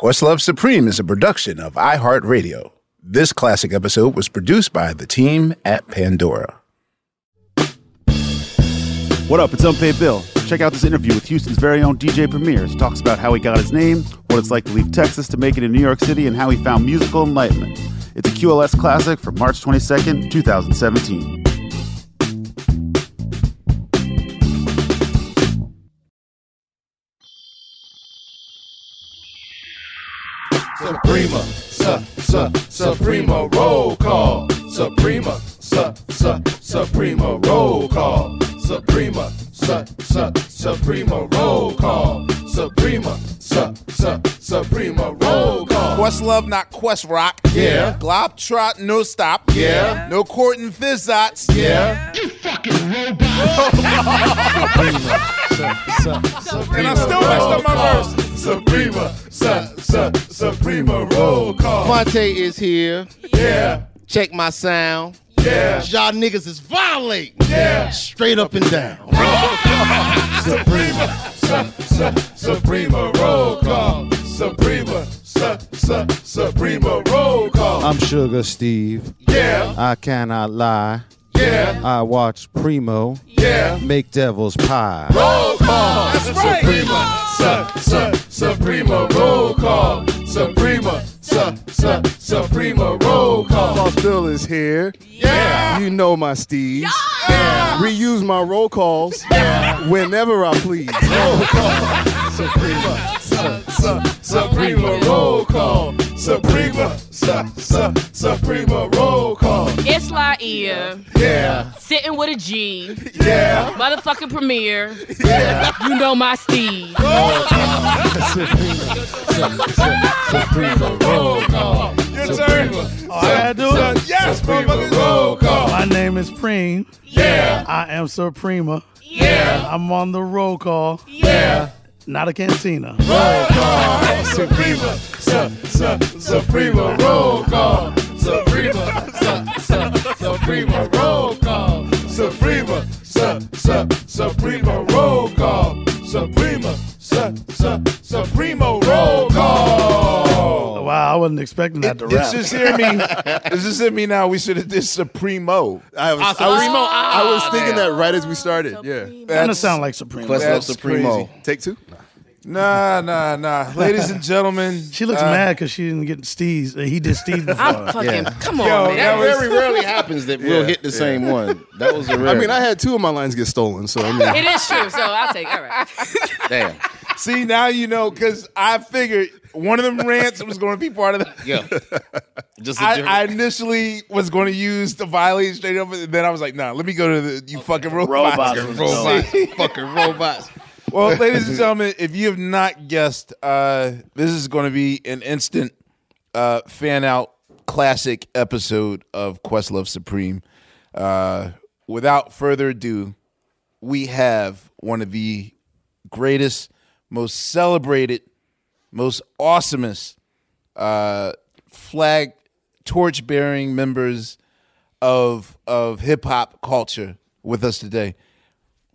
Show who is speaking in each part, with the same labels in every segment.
Speaker 1: Questlove Supreme is a production of iHeartRadio. This classic episode was produced by the team at Pandora.
Speaker 2: What up? It's Unpaid Bill. Check out this interview with Houston's very own DJ Premier. He talks about how he got his name, what it's like to leave Texas to make it in New York City, and how he found musical enlightenment. It's a QLS classic from March 22nd, 2017.
Speaker 3: Suprema, su, su, Suprema roll call. Suprema, su, su, Suprema roll call. Suprema, su, su, Suprema roll call. Suprema, su, su, Suprema roll call.
Speaker 4: Questlove, not Quest Rock.
Speaker 3: Yeah.
Speaker 4: Globetrot, no stop.
Speaker 3: Yeah.
Speaker 4: No court and Fizzots.
Speaker 3: Yeah.
Speaker 4: You And I still messed up my verse.
Speaker 3: Suprema, su, su, Suprema roll call.
Speaker 5: Phonte is here.
Speaker 3: Yeah,
Speaker 5: Check my sound.
Speaker 3: Yeah,
Speaker 5: Y'all niggas is violating.
Speaker 3: yeah.
Speaker 5: Straight up and down. Roll call.
Speaker 3: Suprema, su, su, Suprema roll call. Suprema, su, su, Suprema roll call.
Speaker 6: I'm Sugar Steve.
Speaker 3: Yeah,
Speaker 6: I cannot lie.
Speaker 3: yeah,
Speaker 6: I watch Primo
Speaker 3: yeah.
Speaker 6: make devil's pie.
Speaker 3: Roll call. That's right. Suprema, su, su, Suprema roll call. Suprema, su, su, Suprema roll call.
Speaker 4: Boss Bill is here.
Speaker 3: Yeah,
Speaker 4: You know my steeds.
Speaker 3: yeah.
Speaker 4: Reuse my roll calls yeah. whenever I please.
Speaker 3: Suprema, su, su, Suprema roll call. Suprema, su, su, Suprema roll call.
Speaker 7: It's Laiya,
Speaker 3: Yeah,
Speaker 7: sitting with a G,
Speaker 3: yeah,
Speaker 7: motherfucking premiere.
Speaker 3: yeah.
Speaker 7: You know my Steve.
Speaker 3: Suprema roll call.
Speaker 4: Your turn.
Speaker 3: Suprema,
Speaker 4: I gotta do it? Yes,
Speaker 3: Suprema roll call.
Speaker 8: My name is Preem.
Speaker 3: Yeah,
Speaker 8: I am Suprema.
Speaker 3: yeah,
Speaker 8: I'm on the roll call,
Speaker 3: yeah.
Speaker 8: Not a cantina.
Speaker 3: Roll call. Suprema, su, su, Suprema roll call. Suprema, su, su, Suprema roll call. Suprema, su, su, Suprema roll call. Suprema, su, su, Suprema roll call.
Speaker 8: Wow, I wasn't expecting that to
Speaker 4: It's
Speaker 8: rap.
Speaker 4: just hear me. It's just hit me now. We should have did Supremo.
Speaker 5: I was, I was,
Speaker 7: Supremo.
Speaker 5: I was thinking that right as we started. Yeah.
Speaker 8: Kind of
Speaker 4: That's-
Speaker 8: sound like Supreme.
Speaker 5: Questlove
Speaker 4: That's
Speaker 5: Supremo.
Speaker 4: crazy.
Speaker 5: Take two.
Speaker 4: Nah, nah, nah. Nah. Ladies and gentlemen.
Speaker 8: She looks
Speaker 4: uh,
Speaker 8: mad because she didn't get Steve's. uh, He did Steve before.
Speaker 7: I'm fucking.
Speaker 5: Yeah.
Speaker 7: Come on,
Speaker 4: Yo,
Speaker 7: man.
Speaker 4: that
Speaker 5: That
Speaker 4: was-
Speaker 5: very rarely happens that we'll hit the same one. That was a rare.
Speaker 9: I mean, I had two of my lines get stolen, so I mean,
Speaker 7: It is true, so I'll take. All right.
Speaker 5: damn.
Speaker 4: See, now you know, because I figured one of them rants was going to be part of the.
Speaker 5: Yeah. Just a
Speaker 4: I,
Speaker 5: different-
Speaker 4: I initially was going to use the violate straight up, and then I was like, nah, let me go to the you fucking robots.
Speaker 8: Robots.
Speaker 5: robots. fucking robots.
Speaker 4: Well, ladies and gentlemen, if you have not guessed, uh, this is going to be an instant uh, fan out classic episode of Questlove Supreme. Uh, without further ado, we have one of the greatest, most celebrated, most awesomest uh, flag torch bearing members of of hip hop culture with us today.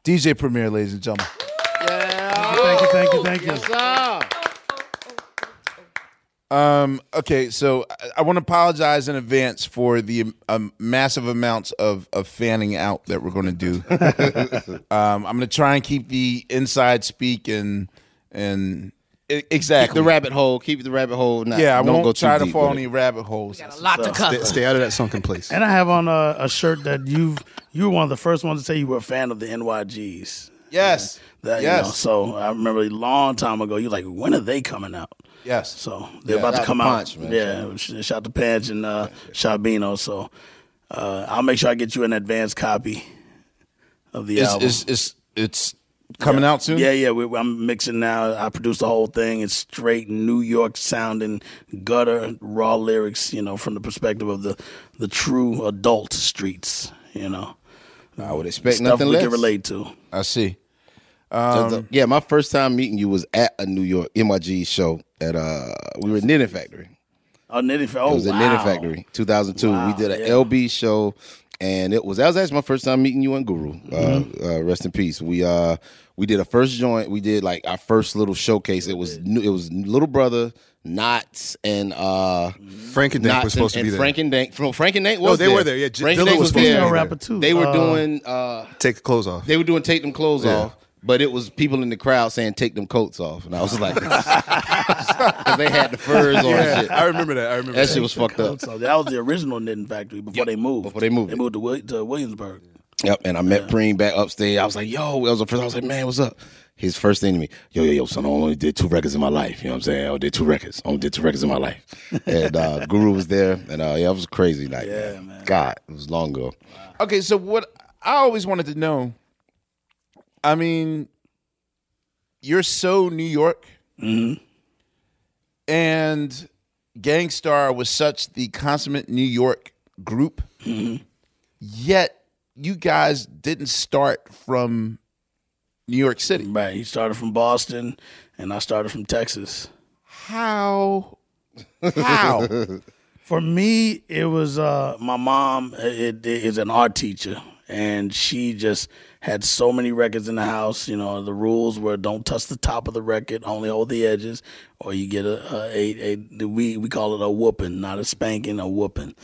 Speaker 4: DJ Premier, ladies and gentlemen.
Speaker 8: Thank you, thank you, thank you.
Speaker 5: Yes, sir.
Speaker 4: Um, okay, so I, I want to apologize in advance for the um, massive amounts of, of fanning out that we're going to do. um, I'm going to try and keep the inside speak and and exactly
Speaker 5: The rabbit hole. Keep the rabbit hole. Not,
Speaker 4: Yeah, I
Speaker 5: don't
Speaker 4: won't
Speaker 5: go
Speaker 4: try to fall in any rabbit holes.
Speaker 7: Got A lot to
Speaker 9: Stay,
Speaker 7: cover.
Speaker 9: stay out of that sunken place.
Speaker 8: And I have on a, a shirt that you've you were one of the first ones to say you were a fan of the NYGs.
Speaker 4: Yes,
Speaker 8: That, you know,
Speaker 4: yes,
Speaker 8: so I remember a long time ago, you like, when are they coming out?
Speaker 4: yes.
Speaker 8: So they're
Speaker 4: Yeah.
Speaker 8: about to come
Speaker 5: to
Speaker 8: out.
Speaker 5: Man.
Speaker 8: Yeah, sh- shout to Punch and uh, Shabino. So uh, I'll make sure I get you an advance copy of the
Speaker 4: It's,
Speaker 8: album.
Speaker 4: it's, it's, it's coming out soon.
Speaker 8: Yeah, yeah. We, I'm mixing now. I produced the whole thing. It's straight New York sounding, gutter, raw lyrics. You know, from the perspective of the the true adult streets. You know,
Speaker 5: I would expect
Speaker 8: stuff
Speaker 5: nothing
Speaker 8: we
Speaker 5: less.
Speaker 8: can relate to.
Speaker 4: I see.
Speaker 5: Just, uh,
Speaker 4: Um,
Speaker 5: yeah, my first time meeting you was at a New York NYG show at uh we were at Knitting Factory.
Speaker 8: Oh, Knitting Factory.
Speaker 5: it
Speaker 8: Oh,
Speaker 5: was at
Speaker 8: wow.
Speaker 5: Knitting Factory, 2002.
Speaker 8: Wow,
Speaker 5: we did an
Speaker 8: yeah.
Speaker 5: LB show, and it was that was actually my first time meeting you and Guru.
Speaker 8: Mm-hmm.
Speaker 5: Uh, uh, rest in peace. We uh we did a first joint. We did like our first little showcase. It was new, it was Little Brother, Knots, and uh
Speaker 9: Frank and Dank
Speaker 5: Knots
Speaker 9: was supposed
Speaker 5: and,
Speaker 9: to be there.
Speaker 5: Frank and Dank. From Frank and Dank was
Speaker 9: they
Speaker 5: there.
Speaker 9: were there, yeah, J-
Speaker 5: Frank
Speaker 9: Dilla
Speaker 5: Dank
Speaker 9: was
Speaker 5: was there.
Speaker 9: there.
Speaker 8: rapper too.
Speaker 5: They were
Speaker 8: Uh,
Speaker 5: doing uh
Speaker 9: Take the clothes off.
Speaker 5: they were doing take them clothes
Speaker 9: Yeah.
Speaker 5: off, but it was people in the crowd saying take them coats off, and I was like, because they had the furs on
Speaker 9: yeah,
Speaker 5: shit.
Speaker 9: I remember that. I remember
Speaker 5: That
Speaker 9: that.
Speaker 5: shit was fucked up.
Speaker 8: So that was the original Knitting Factory before they moved.
Speaker 5: before they moved
Speaker 8: They moved to, Wil- to Williamsburg.
Speaker 5: Yep, and I met Preem back upstairs. I was like, yo, that was the first. I was like, man, what's up? His first thing to me, yo, yo, yo, son, I only did two records in my life. You know what I'm saying? I only did two records. I only did two records in my life. and uh, Guru was there, and uh, yeah, it was a crazy night.
Speaker 8: Yeah,
Speaker 5: man.
Speaker 8: man.
Speaker 5: God, it was long ago.
Speaker 4: Okay, so what I always wanted to know, I mean, you're so New York, and Gang Starr was such the consummate New York group, yet you guys didn't start from New York City.
Speaker 8: Right. He started from Boston, and I started from Texas.
Speaker 4: How? How?
Speaker 8: For me, it was uh, my mom it, it is an art teacher, and she just had so many records in the house. You know, the rules were don't touch the top of the record, only hold the edges, or you get a, a, a, a we we call it a whooping, not a spanking, a whooping.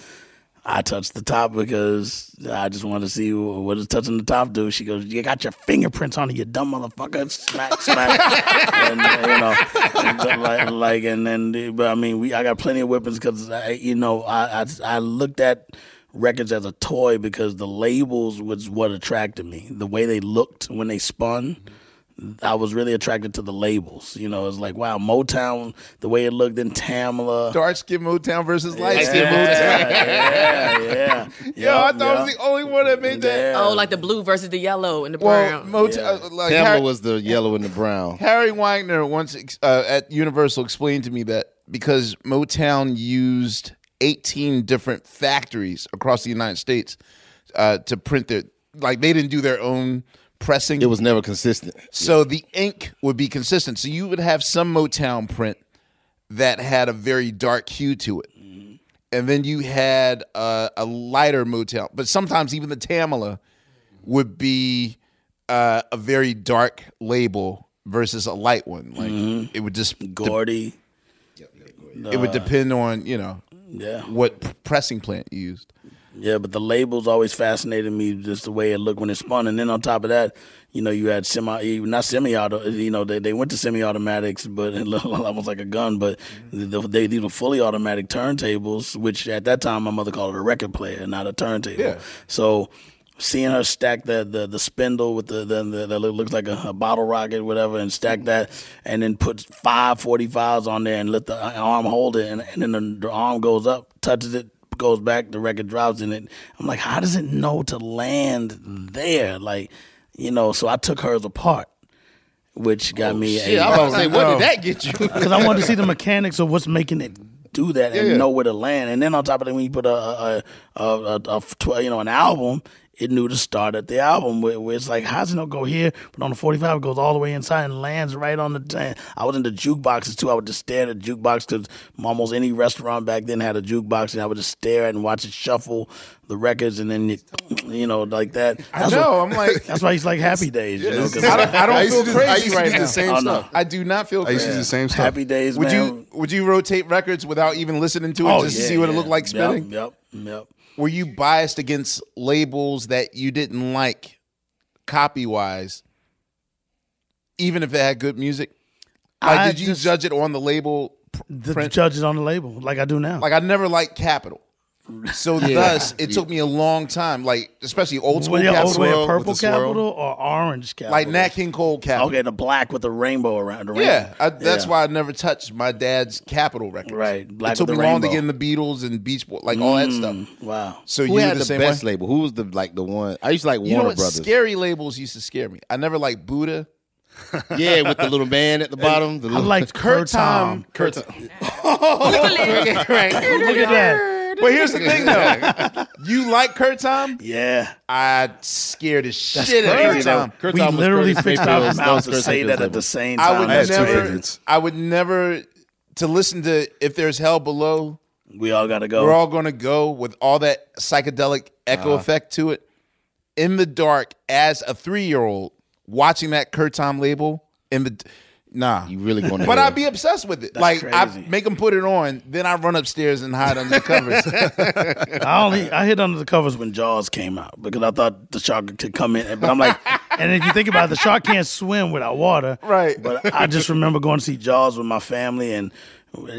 Speaker 8: I touched the top because I just wanted to see what does touching the top do. She goes, "You got your fingerprints on it, you dumb motherfucker!" Smack, smack, and uh, you know, and, like, like, and then, but I mean, we I got plenty of whippings because you know I, I I looked at records as a toy because the labels was what attracted me. The way they looked when they spun. I was really attracted to the labels. You know, it's like wow, Motown, the way it looked, then Tamla.
Speaker 4: Dark skin Motown versus light skin
Speaker 8: yeah,
Speaker 4: Motown.
Speaker 8: yeah, yeah.
Speaker 4: Yo, I thought I was the only one that made that.
Speaker 7: Oh, like the blue versus the yellow and the
Speaker 4: Well,
Speaker 7: brown.
Speaker 4: Motown, uh, like
Speaker 5: Tamla
Speaker 4: Harry,
Speaker 5: was the yellow and the brown.
Speaker 4: Harry Weinger once uh, at Universal explained to me that because Motown used 18 different factories across the United States uh, to print their, like they didn't do their own pressing.
Speaker 5: It was never consistent.
Speaker 4: So the ink would be consistent. So you would have some Motown print that had a very dark hue to it. And then you had uh, a lighter Motown. But sometimes even the Tamala would be uh, a very dark label versus a light one. Like it would just de-
Speaker 8: Gordy.
Speaker 4: it would depend on, you know,
Speaker 8: Yeah.
Speaker 4: what pressing plant you used.
Speaker 8: Yeah, but the labels always fascinated me, just the way it looked when it spun. And then on top of that, you know, you had semi, not semi-auto. You know, they, they went to semi-automatics, but it looked almost like a gun. But the, they these were fully automatic turntables, which at that time my mother called it a record player, not a turntable.
Speaker 4: Yeah.
Speaker 8: So seeing her stack the the, the spindle with the, the, the that looks like a, a bottle rocket, whatever, and stack that, and then put five 45s on there and let the uh, arm hold it, and, and then the, the arm goes up, touches it, goes back, the record drops in it. I'm like, how does it know to land there? Like, you know, so I took hers apart, which got oh, me.
Speaker 5: Shit,
Speaker 8: a,
Speaker 5: I was about to say, what did that get you?
Speaker 8: because I wanted to see the mechanics of what's making it do that and
Speaker 5: Yeah.
Speaker 8: know where to land. And then on top of that, when you put a a, a, a, a tw- you know an album, it knew to start at the album where, where it's like, how's it not go here? But on the 45, it goes all the way inside and lands right on the. T- I was into jukeboxes too. I would just stare at the jukebox because almost any restaurant back then had a jukebox, and I would just stare at it and watch it shuffle the records, and then you, you know like that.
Speaker 4: I
Speaker 8: That's
Speaker 4: know.
Speaker 8: what-
Speaker 4: I'm like,
Speaker 8: that's why he's like Happy Days. You know, 'cause-
Speaker 4: I don't, I don't
Speaker 9: I used
Speaker 4: feel
Speaker 9: to do- I
Speaker 4: crazy
Speaker 9: used to
Speaker 4: right
Speaker 9: do the
Speaker 4: now.
Speaker 9: same
Speaker 8: Oh, no.
Speaker 9: stuff.
Speaker 4: I do not feel
Speaker 9: I used
Speaker 4: crazy.
Speaker 9: to do the same stuff.
Speaker 8: Happy Days,
Speaker 4: Would
Speaker 8: man.
Speaker 4: you would you rotate records without even listening to it
Speaker 8: Oh,
Speaker 4: just to see what it looked like
Speaker 8: Yep,
Speaker 4: spinning?
Speaker 8: Yep, yep.
Speaker 4: Were you biased against labels that you didn't like copy wise, even if it had good music? Like,
Speaker 8: I
Speaker 4: did you
Speaker 8: just-
Speaker 4: judge it on the label
Speaker 8: The
Speaker 4: print?
Speaker 8: judges on the label, like I do now.
Speaker 4: Like I never liked Capitol. So thus, it took me a long time, like especially old school
Speaker 8: Well, yeah,
Speaker 4: Capitol,
Speaker 8: the way
Speaker 9: swirl
Speaker 8: of
Speaker 9: with
Speaker 8: purple
Speaker 9: the
Speaker 8: Capitol or orange Capitol.
Speaker 4: like Nat King Cole Capitol.
Speaker 8: Okay, the black with the rainbow around the
Speaker 4: Yeah,
Speaker 8: rainbow.
Speaker 4: I, that's
Speaker 8: Yeah.
Speaker 4: why I never touched my dad's Capitol records.
Speaker 8: Right, black
Speaker 4: it took
Speaker 8: with
Speaker 4: me
Speaker 8: the
Speaker 4: long to get in the Beatles and Beach Boys, like all that stuff.
Speaker 8: Mm, Wow.
Speaker 4: So
Speaker 5: Who
Speaker 4: you
Speaker 5: had
Speaker 4: the,
Speaker 5: the,
Speaker 4: same
Speaker 5: best
Speaker 4: way?
Speaker 5: label? Who was the like the one? I used to like
Speaker 4: You know
Speaker 5: Warner
Speaker 4: what?
Speaker 5: Brothers.
Speaker 4: Scary labels used to scare me. I never liked Buddah.
Speaker 5: Yeah, with the little man at the bottom. The
Speaker 8: I
Speaker 5: little,
Speaker 8: liked Curtom.
Speaker 4: Kurt.
Speaker 8: Look at that.
Speaker 4: But here's the thing, though. you like Curtom?
Speaker 8: Yeah.
Speaker 4: I scared the shit out of
Speaker 8: Crazy
Speaker 4: Kurt
Speaker 8: though.
Speaker 4: Tom.
Speaker 5: Kurt
Speaker 8: we
Speaker 5: was
Speaker 8: literally
Speaker 5: Curtis
Speaker 8: fixed our mouths to say that at the same time.
Speaker 9: I two
Speaker 4: never. I would never to listen to if there's hell below.
Speaker 8: we all got to go.
Speaker 4: We're all gonna go with all that psychedelic echo uh-huh. effect to it. In the dark, as a three year old watching that Curtom label in the nah.
Speaker 5: You really going to
Speaker 4: But I'd be obsessed with it. like I make them put it on, then I run upstairs and hide under the covers.
Speaker 8: I only I hid under the covers when Jaws came out because I thought the shark could come in. But I'm like, and if you think about it, the shark can't swim without water.
Speaker 4: Right.
Speaker 8: But I just remember going to see Jaws with my family and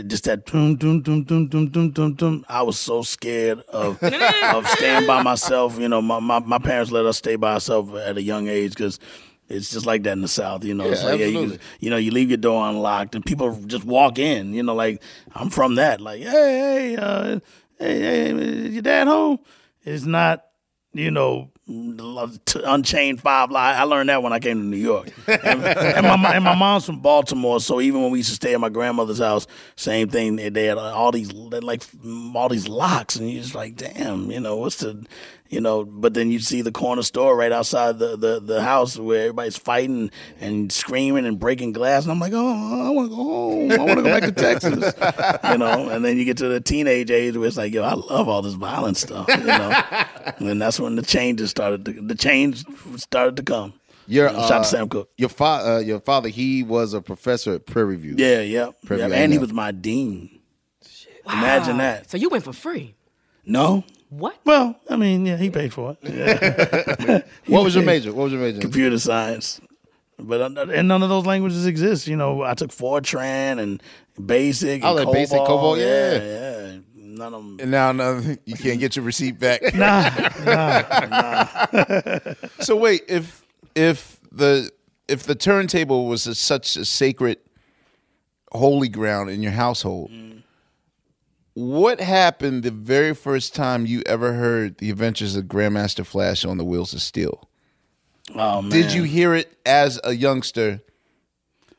Speaker 8: just that doom doom doom doom doom doom doom doom. I was so scared of of staying by myself. You know, my, my, my parents let us stay by ourselves at a young age because. It's just like that in the South, you know. it's
Speaker 5: Yeah,
Speaker 8: like, yeah, you, you know, you leave your door unlocked and people just walk in. You know, like I'm from that. Like, hey, hey, uh, hey, hey, is your dad home? It's not, you know, Unchained Five Live. I learned that when I came to New York. And, and my and my mom's from Baltimore, so even when we used to stay at my grandmother's house, same thing. They they had all these like all these locks, and you're just like, damn, you know, what's the you know, but then you see the corner store right outside the, the, the house where everybody's fighting and screaming and breaking glass. And I'm like, oh, I want to go home. I want to go back to Texas. You know, and then you get to the teenage age where it's like, yo, I love all this violent stuff. You know, and then that's when the changes started. To, the change started to come.
Speaker 5: Your
Speaker 8: Shout out
Speaker 5: uh,
Speaker 8: to Sam Cooke.
Speaker 5: Your father, uh, your father, he was a professor at Prairie View.
Speaker 8: Yeah, yeah,
Speaker 5: Prairie
Speaker 8: yeah.
Speaker 5: View
Speaker 8: And he was my dean. Shit. Imagine that.
Speaker 10: So you went for free.
Speaker 8: No.
Speaker 10: What?
Speaker 8: Well, I mean, yeah, he paid for it. Yeah.
Speaker 5: What was your major? What was your major?
Speaker 8: computer science. But uh, and none of those languages exist. You know, I took Fortran and Basic.
Speaker 5: Oh,
Speaker 8: and
Speaker 5: like Basic,
Speaker 8: COBOL.
Speaker 5: COBOL, yeah.
Speaker 8: yeah. None of them.
Speaker 4: and now no, you can't get your receipt back.
Speaker 8: Nah, nah. nah.
Speaker 4: So wait, if if the if the turntable was a, such a sacred holy ground in your household, what happened the very first time you ever heard the Adventures of Grandmaster Flash on the Wheels of Steel?
Speaker 8: Oh man.
Speaker 4: Did you hear it as a youngster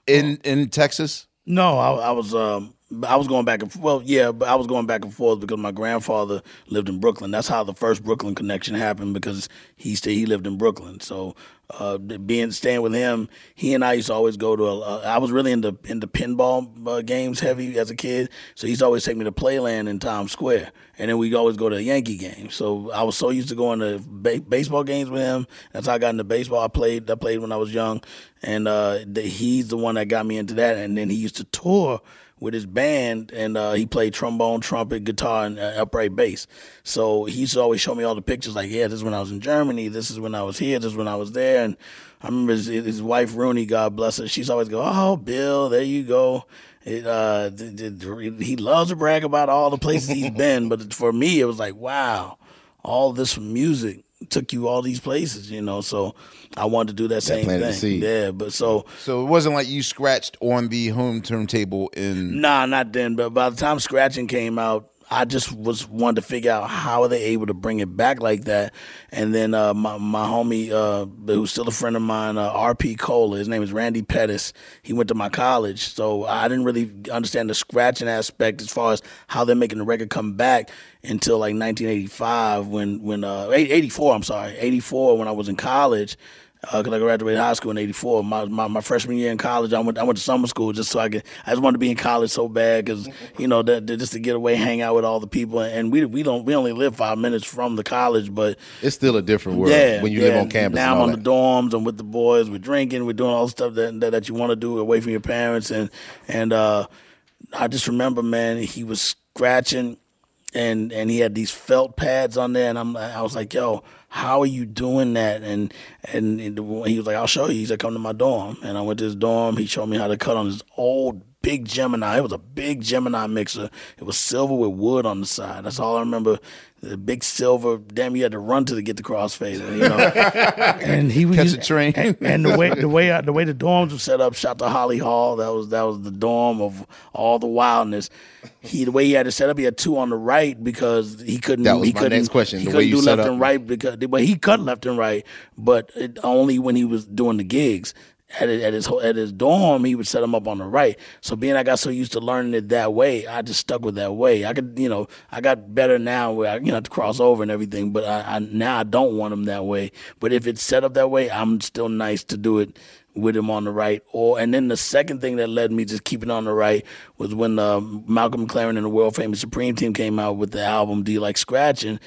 Speaker 4: in in Texas?
Speaker 8: No, I, I was um, I was going back and well, yeah, but I was going back and forth because my grandfather lived in Brooklyn. That's how the first Brooklyn connection happened because he stayed, he lived in Brooklyn. So uh, being staying with him, he and I used to always go to. A, uh, I was really into into pinball uh, games heavy as a kid, so he's always take me to Playland in Times Square, and then we'd always go to a Yankee game. So I was so used to going to ba- baseball games with him. That's how I got into baseball. I played. I played when I was young, and uh, the, he's the one that got me into that. And then he used to tour with his band, and uh, he played trombone, trumpet, guitar, and uh, upright bass. So he used to always show me all the pictures, like, yeah, this is when I was in Germany, this is when I was here, this is when I was there. And I remember his, his wife, Rooney, God bless her, she's always go, oh, Bill, there you go. It, uh, he loves to brag about all the places he's been, but for me, it was like, wow, all this music took you all these places, you know. So I wanted to do that same thing. Yeah, but so
Speaker 4: So it wasn't like you scratched on the home turntable in
Speaker 8: Nah, not then. But by the time scratching came out, I just was wanted to figure out how are they able to bring it back like that. And then uh, my my homie, uh, who's still a friend of mine, uh, R.P. Cola. His name is Randy Pettis. He went to my college, so I didn't really understand the scratching aspect as far as how they're making the record come back until like 1985 when when uh, 84. I'm sorry, 84 when I was in college because I graduated high school in '84. My, my my freshman year in college, I went I went to summer school just so I could. I just wanted to be in college so bad because you know that, that just to get away, hang out with all the people, and we we don't we only live five minutes from the college, but
Speaker 5: It's still a different world
Speaker 8: yeah,
Speaker 5: when you
Speaker 8: yeah.
Speaker 5: live on campus.
Speaker 8: Now I'm on
Speaker 5: that.
Speaker 8: the dorms. I'm with the boys. We're drinking. We're doing all the stuff that that, that you want to do away from your parents. And and uh, I just remember, man, he was scratching, and and he had these felt pads on there, and I'm I was like, yo. How are you doing that? And and he was like, "I'll show you." He said, "Come to my dorm." And I went to his dorm. He showed me how to cut on his old big Gemini. It was a big Gemini mixer. It was silver with wood on the side. That's all I remember. The big silver. Damn, you had to run to to get the crossfader. You know. and he was
Speaker 4: Catch
Speaker 8: using-
Speaker 4: a train.
Speaker 8: And, and the way the way I, the way the dorms were set up. Shout to Holly Hall. That was that was the dorm of all the wildness. He the way he had it set up. He had two on the right because he couldn't.
Speaker 5: That was
Speaker 8: he
Speaker 5: my
Speaker 8: couldn't,
Speaker 5: next question,
Speaker 8: He
Speaker 5: the
Speaker 8: couldn't
Speaker 5: way you
Speaker 8: do left
Speaker 5: up.
Speaker 8: and right because well he cut left and right, but it, only when he was doing the gigs. At, his- at his at his dorm, he would set him up on the right. So being I got so used to learning it that way, I just stuck with that way. I could, you know, I got better now where I, you know, have to cross over and everything. But I, I now I don't want him that way. But if it's set up that way, I'm still nice to do it with him on the right. Or and then the second thing that led me just keeping on the right was when uh, Malcolm McLaren and the world famous Supreme Team came out with the album "Do You Like Scratching."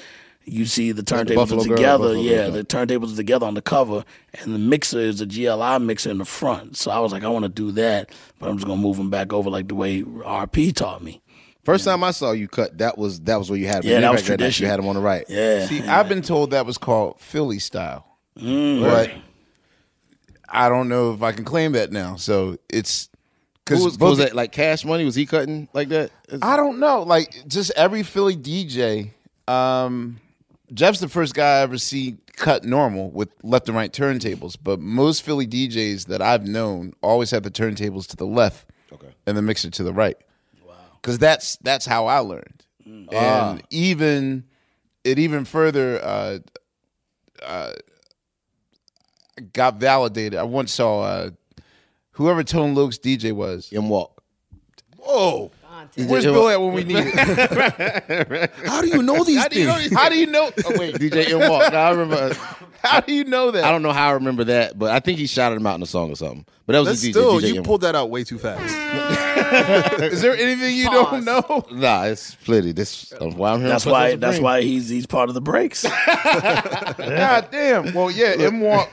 Speaker 8: You see the
Speaker 5: Like the
Speaker 8: turntables
Speaker 5: Buffalo
Speaker 8: are
Speaker 5: Girl,
Speaker 8: together,
Speaker 5: Buffalo
Speaker 8: yeah.
Speaker 5: Girl.
Speaker 8: The turntables are together on the cover, and the mixer is a GLI mixer in the front. So I was like, I want to do that, but I'm just gonna move them back over like the way RP taught me.
Speaker 5: First time I saw you cut, that was that was where you had him.
Speaker 8: Yeah,
Speaker 5: You
Speaker 8: that was
Speaker 5: had
Speaker 8: tradition.
Speaker 5: You had him on the right.
Speaker 8: Yeah.
Speaker 4: See, I've been told that was called Philly style,
Speaker 8: Mm.
Speaker 4: but I don't know if I can claim that now. So it's
Speaker 5: Who
Speaker 4: because
Speaker 5: was, was that like Cash Money? Was he cutting like that?
Speaker 4: I don't know. Like just every Philly DJ. Um, Jeff's the first guy I ever see cut normal with left and right turntables. But most Philly DJs that I've known always have the turntables to the left,
Speaker 5: Okay.
Speaker 4: and the mixer to the right. Wow. Because that's that's how I learned,
Speaker 8: Mm.
Speaker 4: and even it even further uh, uh, got validated. I once saw uh, whoever Tone Loc's DJ was.
Speaker 5: M Walk.
Speaker 4: Whoa. Where's Bill at when we need it?
Speaker 9: How do you know these
Speaker 4: How do you know?
Speaker 9: things?
Speaker 4: How do you know? Oh, wait,
Speaker 5: DJ M Walk. No, I remember.
Speaker 4: how do you know that?
Speaker 5: I don't know how I remember that, but I think he shouted him out in a song or something. But that was
Speaker 9: That's
Speaker 5: the DJ.
Speaker 9: still,
Speaker 5: DJ
Speaker 9: you
Speaker 5: M.
Speaker 9: pulled that out way too fast.
Speaker 4: Is there anything you
Speaker 10: Pause.
Speaker 4: don't know?
Speaker 5: Nah, it's plenty. This that's why I'm here.
Speaker 8: That's why.
Speaker 5: Supreme.
Speaker 8: That's why he's he's part of the breaks.
Speaker 4: God damn. Well, yeah, M Walk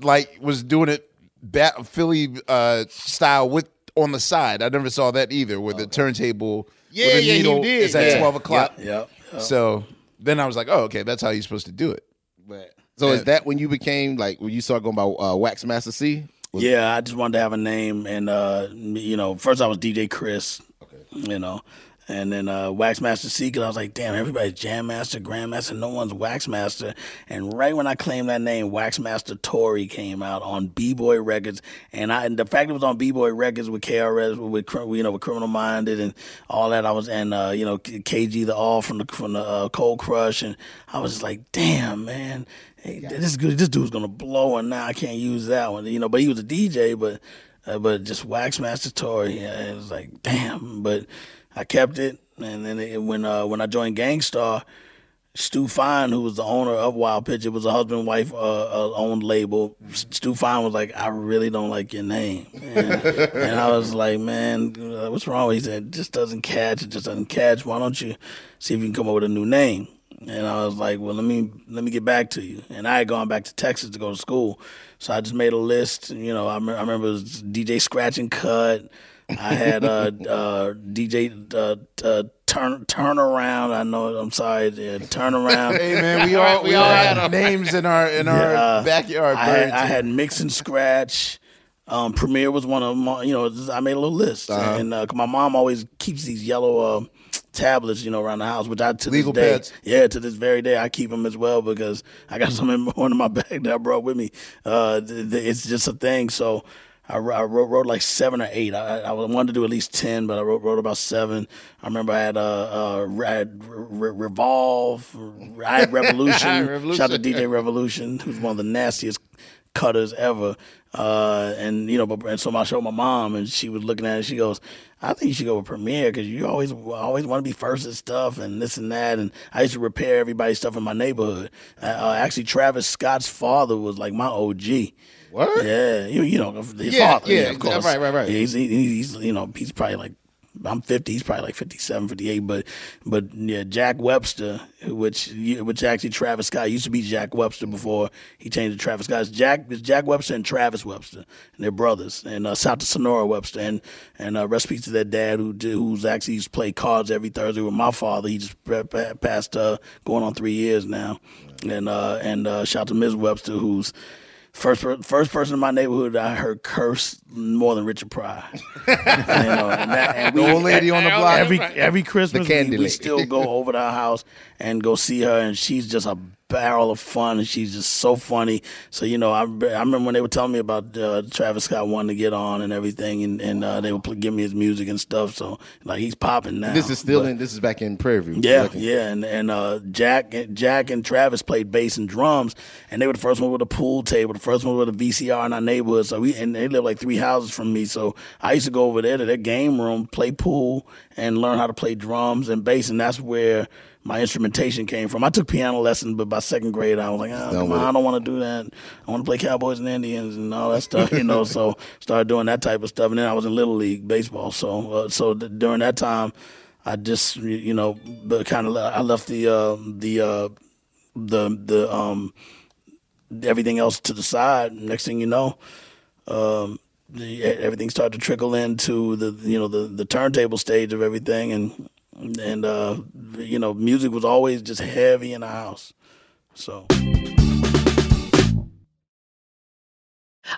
Speaker 4: like was doing it bat Philly uh, style with on the side. I never saw that either, where the turntable
Speaker 5: Yeah,
Speaker 4: with a
Speaker 5: yeah,
Speaker 4: needle is at
Speaker 5: Yeah.
Speaker 4: twelve o'clock.
Speaker 8: yep.
Speaker 4: So then I was like, oh, okay, that's how you're supposed to do it.
Speaker 5: But- so is that when you became like when you started going by uh, Wax Master C? Was-
Speaker 8: Yeah, I just wanted to have a name, and uh, you know, first I was DJ Chris, Okay. you know, and then uh, Wax Master. I was like, damn, everybody's Jam Master, Grandmaster, no one's Wax Master. And right when I claimed that name, Wax Master Tory came out on B Boy Records, and I and the fact it was on B Boy Records with KRS, with you know, with Criminal Minded and all that. I was and uh, you know KG the All from the from the uh, Cold Crush, and I was just like, damn, man. Hey, this good. This dude's gonna blow, and now I can't use that one. You know, but he was a DJ, but uh, but just Wax Master Tory. Yeah, it was like damn. But I kept it, and then it, when uh, when I joined Gang Starr, Stu Fine, who was the owner of Wild Pitch, it was a husband wife uh, uh, owned label. Stu Fine was like, I really don't like your name, and, and I was like, man, uh, what's wrong? He said, it just doesn't catch. It just doesn't catch. Why don't you see if you can come up with a new name? And I was like, well, let me let me get back to you. And I had gone back to Texas to go to school, so I just made a list. You know, I, me- I remember DJ Scratch and Cut. I had uh, uh, DJ uh, uh, Turn Turn Around. I know. I'm sorry, uh, Turn Around.
Speaker 4: Hey man, we all we all had names in our in our
Speaker 8: Yeah.
Speaker 4: backyard.
Speaker 8: I had. I had Mix and Scratch. Um, Premier was one of them. You know, I made a little list,
Speaker 4: Uh-huh.
Speaker 8: and uh, 'cause my mom always keeps these yellow uh, tablets, you know, around the house, which I to
Speaker 4: Legal
Speaker 8: this day,
Speaker 4: pads.
Speaker 8: yeah, to this very day, I keep them as well because I got some in one of my bag that I brought with me. Uh, th- th- it's just a thing. So I, I wrote, wrote like seven or eight. I, I wanted to do at least ten, but I wrote, wrote about seven. I remember I had uh, uh, I had Re- Re- Revolve, I had Revolution.
Speaker 5: Revolution.
Speaker 8: Shout out to DJ Revolution, who's one of the nastiest cutters ever. Uh, and you know, but and so I showed my mom, and she was looking at it. She goes, "I think you should go with Premier because you always always want to be first at stuff and this and that." And I used to repair everybody's stuff in my neighborhood. Uh, uh, actually, Travis Scott's father was like my OG.
Speaker 5: What?
Speaker 8: Yeah, you, you know his
Speaker 5: Yeah,
Speaker 8: father.
Speaker 5: yeah, yeah,
Speaker 8: of course.
Speaker 5: right, right, right.
Speaker 8: Yeah, he's, he- he's you know he's probably like I'm 50. He's probably like 57, 58. But but yeah, Jack Webster, which which actually Travis Scott used to be Jack Webster before he changed to Travis Scott. It's Jack it's Jack Webster and Travis Webster, and they're brothers. And uh, South to Sonora Webster, and and uh, recipes to their dad who who's actually used to play cards every Thursday with my father. He just pa- pa- passed uh, going on three years now. And uh, and uh, shout to Ms. Webster, who's First, first person in my neighborhood I heard curse more than Richard Pryor. you know, and that, and
Speaker 4: The old lady on the block.
Speaker 8: Every every Christmas, we,
Speaker 5: candy
Speaker 8: we
Speaker 5: lady.
Speaker 8: still go over to her house and go see her, and she's just a barrel of fun, and she's just so funny. So you know, I, I remember when they were telling me about uh, Travis Scott wanting to get on and everything, and, and uh, they would give me his music and stuff. So like he's popping now.
Speaker 5: This is still
Speaker 8: But-
Speaker 5: in. This is back in Prairie View.
Speaker 8: yeah,
Speaker 5: in-
Speaker 8: yeah, and and uh, Jack, Jack and Travis played bass and drums, and they were the first one with a pool table, the first one with a VCR in our neighborhood. So we and they lived like three houses from me. So I used to go over there to their game room, play pool, and learn how to play drums and bass, and that's where my instrumentation came from. I took piano lessons, but by second grade, I was like, oh, on. I don't want to do that. I want to play Cowboys and Indians and all that stuff, you know. so started doing that type of stuff, and then I was in little league baseball. So uh, so th- during that time. I just you know but kind of I left the uh, the uh, the the um everything else to the side. Next thing you know, um, the, everything started to trickle into the you know the the turntable stage of everything, and and uh, you know music was always just heavy in the house. So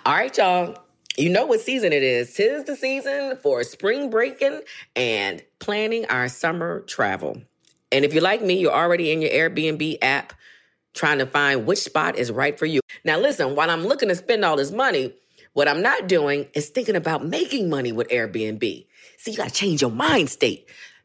Speaker 10: All right, y'all. You know what season it is. Tis the season for spring breaking and planning our summer travel. And if you're like me, you're already in your Airbnb app trying to find which spot is right for you. Now, listen, while I'm looking to spend all this money, what I'm not doing is thinking about making money with Airbnb. See, you got to change your mind state.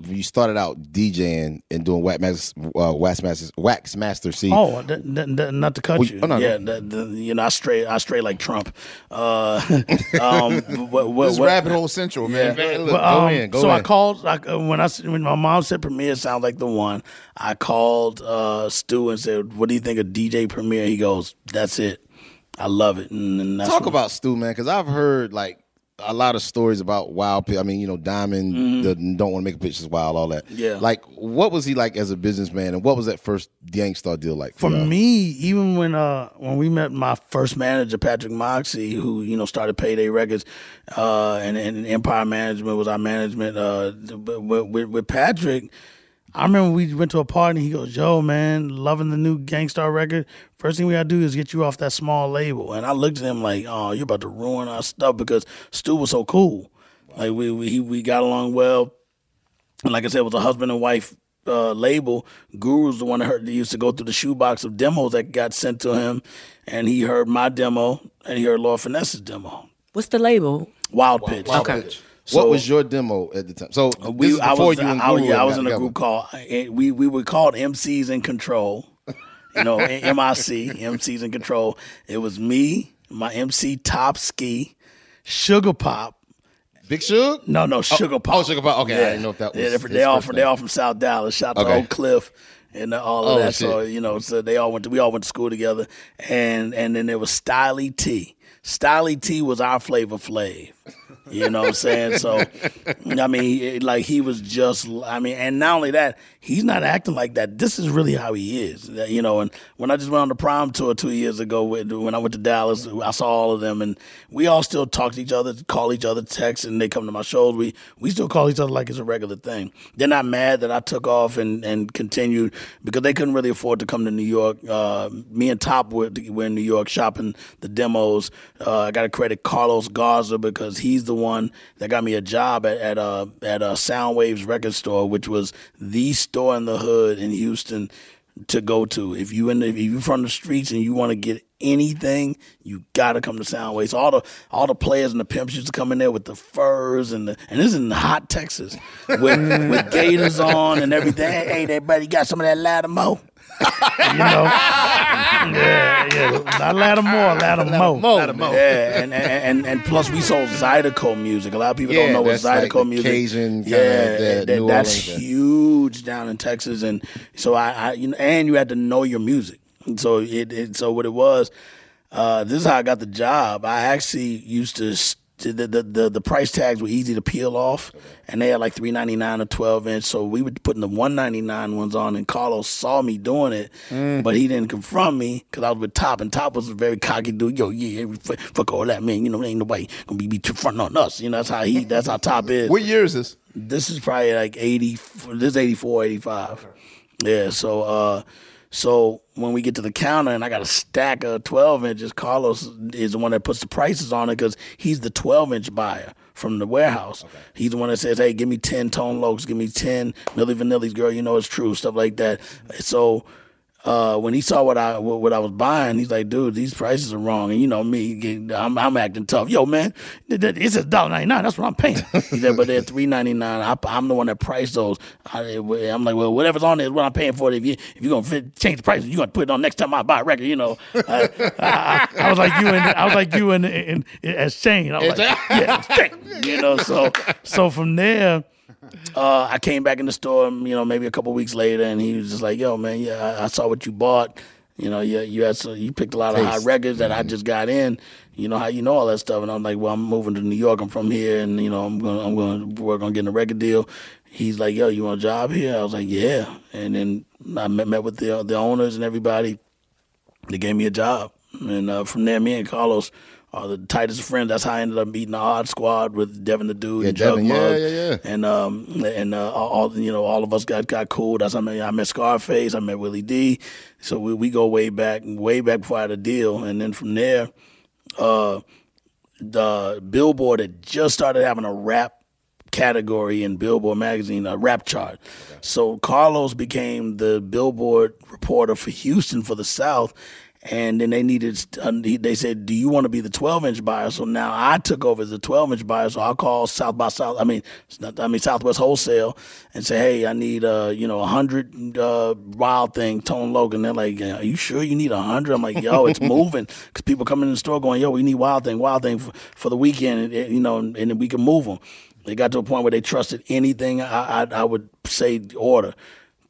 Speaker 5: You started out DJing and doing wax masters, uh, wax master, wax master. See,
Speaker 8: Oh, th- th- th- not to cut
Speaker 5: Well,
Speaker 8: you.
Speaker 5: oh, no,
Speaker 8: yeah,
Speaker 5: no.
Speaker 8: the- the- you know, I stray, I stray like Trump. Uh, um, what, what,
Speaker 4: This is
Speaker 8: what-
Speaker 4: rabbit hole central, man.
Speaker 8: Yeah.
Speaker 4: Look,
Speaker 8: Well,
Speaker 4: go
Speaker 8: um,
Speaker 4: in, go
Speaker 8: so I called like uh, when I s- when my mom said Premier sounds like the one. I called uh, Stu and said, "What do you think of DJ Premier?" He goes, "That's it. I love it." And, and that's
Speaker 5: talk
Speaker 8: when-
Speaker 5: about Stu, man, because I've heard like a lot of stories about wild. pe- I mean, you know, Diamond the, don't want to make a pictures wild, all that.
Speaker 8: Mm-hmm. Yeah.
Speaker 5: Like, what was he like as a businessman, and what was that first Gang Starr deal like
Speaker 8: For
Speaker 5: y'all?
Speaker 8: me, even when uh when we met my first manager, Patrick Moxey, who you know started Payday Records, uh, and, and Empire Management was our management. Uh, with, with, with Patrick, I remember we went to a party. and He goes, "Yo, man, loving the new Gang Starr record. First thing we gotta do is get you off that small label." And I looked at him like, "Oh, you're about to ruin our stuff," because Stu was so cool. Like we we we got along well, and like I said, it was a husband and wife uh, label. Guru's the one that heard. He used to go through the shoebox of demos that got sent to him, and he heard my demo and he heard Lord Finesse's demo.
Speaker 10: What's the label?
Speaker 8: Wild Pitch.
Speaker 5: Wild
Speaker 10: Okay.
Speaker 5: Pitch.
Speaker 8: So-
Speaker 5: what was your demo at the time? So
Speaker 8: We, I
Speaker 5: before
Speaker 8: was,
Speaker 5: you
Speaker 8: I, yeah, I was in a group called eh, we we were called MCs in Control. You know, MIC, MCs in Control. It was me, my MC Top Ski, Sugar Pop.
Speaker 5: Big Suge?
Speaker 8: No, no, Sugar Pop.
Speaker 5: oh, Sugar Pop. Okay, I didn't know if that
Speaker 8: Yeah,
Speaker 5: was
Speaker 8: they,
Speaker 5: his
Speaker 8: they all from they all from South Dallas. Shout out
Speaker 5: Okay.
Speaker 8: to Oak Cliff and all of
Speaker 5: Oh,
Speaker 8: that. So you know, so they all went to we all went to school together, and and then there was Styly T. Styly T was our Flavor Flav. You know what I'm saying? So, I mean, like he was just, I mean, and not only that, he's not acting like that. This is really how he is, you know. And when I just went on the prom tour two years ago, when I went to Dallas, I saw all of them, and we all still talk to each other, call each other, text, and they come to my shows. We we still call each other like it's a regular thing. They're not mad that I took off and and continued because they couldn't really afford to come to New York. Uh, me and Top were, were in New York shopping the demos. Uh, I got to credit Carlos Garza because he's the one that got me a job at at uh, at uh, Soundwaves record store, which was the store in the hood in Houston to go to. If you in the, if you from the streets and you want to get anything, you got to come to Soundwaves. All the all the players and the pimps used to come in there with the furs and the and this is in hot Texas with with gators on and everything. Hey, hey, you got some of that Latimo? You know, yeah, yeah. Not Lattimore, Latimo. Yeah, and, and and and plus we sold Zydeco music. A lot of people
Speaker 5: Yeah,
Speaker 8: don't know what
Speaker 5: that's like
Speaker 8: Zydeco music.
Speaker 5: Cajun kinda
Speaker 8: yeah,
Speaker 5: that
Speaker 8: that- that's
Speaker 5: Orleans,
Speaker 8: huge down in Texas, and so I, I you know, and you had to know your music. And so it, it so what it was. Uh, this is how I got the job. I actually used to. The, the, the, the price tags were easy to peel off, and they had like three ninety nine or twelve inch. So we were putting the one ninety nine ones on, and Carlos saw me doing it, but he didn't confront me because I was with Top, and Top was a very cocky dude. Yo, yeah, fuck, all that, man. You know, ain't nobody gonna be, be fronting on us. You know, that's how he. That's how Top is.
Speaker 4: What year is this?
Speaker 8: This is probably like 80, this is 84, 85. Yeah, so uh so when we get to the counter and I got a stack of 12 inches, Carlos is the one that puts the prices on it because he's the 12 inch buyer from the warehouse. He's the one that says, hey, give me 10 Tone Locs, give me 10 Milli Vanilli's, girl, you know it's true, stuff like that. So uh, when he saw what I what, I was buying, he's like, "Dude, these prices are wrong." And you know me, I'm, I'm acting tough. Yo, man, it's a dollar ninety nine. That's what I'm paying. He said, "But they're three ninety nine. I'm the one that priced those." I, am like, "Well, whatever's on there is what I'm paying for. it. If you if you're gonna fit, change the prices, you're gonna put it on next time I buy a record." You know, I, I, I was like you and I was like you and in, in, as Shane. I was like, "Yeah, Shane." You know, so so from there uh, I came back in the store, you know, maybe a couple weeks later, and he was just like, "Yo, man, yeah, I, I saw what you bought. You know, yeah, you had some, you picked a lot of hot records that I just got in. You know how you know all that stuff." And I'm like, "Well, I'm moving to New York. I'm from here, and you know, I'm going, to I'm going to work on getting a record deal." He's like, "Yo, you want a job here?" I was like, "Yeah." And then I met, met with the the owners and everybody. They gave me a job, and uh, from there, me and Carlos. Are the tightest friends. That's how I ended up meeting the Odd Squad with Devin the Dude
Speaker 5: Yeah,
Speaker 8: and Jug
Speaker 5: Devin, yeah,
Speaker 8: Mug.
Speaker 5: yeah, yeah.
Speaker 8: And um and uh, all you know, all of us got got cool. That's how I met, I met Scarface. I met Willie D. So we, we go way back, way back before I had a deal. And then from there, uh, the Billboard had just started having a rap category in Billboard magazine, a rap chart. So Carlos became the Billboard reporter for Houston for the South. And then they needed, uh, they said, Do you want to be the 12 inch buyer? So now I took over as the 12 inch buyer. So I'll call South by South, I mean, not, I mean, Southwest Wholesale and say, Hey, I need, uh, you know, a 100 uh, Wild Thing, Tone Logan. They're like, Are you sure you need 100? I'm like, Yo, it's moving. Because people come in the store going, Yo, we need Wild Thing, Wild Thing for, for the weekend, and, you know, and, and then we can move them. They got to a point where they trusted anything I, I, I would say order.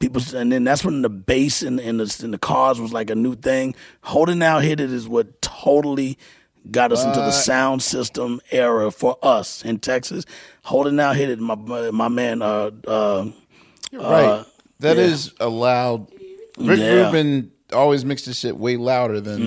Speaker 8: People, and then that's when the bass in, in the in the cars was like a new thing. Hold It Now Hit It is what totally got us into the sound system era for us in Texas. Hold It Now Hit It, my my man. Uh, uh,
Speaker 4: right. That is
Speaker 8: yeah.
Speaker 4: a loud. Rick
Speaker 8: Yeah.
Speaker 4: Rubin always mixed his shit way louder than.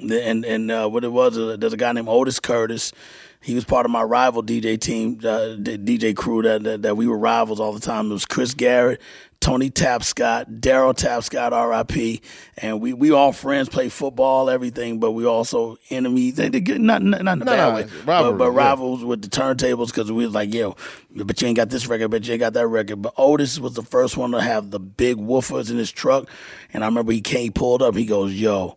Speaker 8: Mhm. And and uh, what it was, uh, there's a guy named Otis Curtis. He was part of my rival DJ team, uh, the DJ crew that, that that we were rivals all the time. It was Chris Garrett, Tony Tapscott, Daryl Tapscott, R.I.P. And we we all friends, play football, everything, but we also enemies. They, they not not, not in a
Speaker 5: No,
Speaker 8: bad
Speaker 5: no,
Speaker 8: way, but, but
Speaker 5: yeah.
Speaker 8: rivals with the turntables because we was like, yo, but you ain't got this record, but you ain't got that record. But Otis was the first one to have the big woofers in his truck, and I remember he came, pulled up, he goes, yo.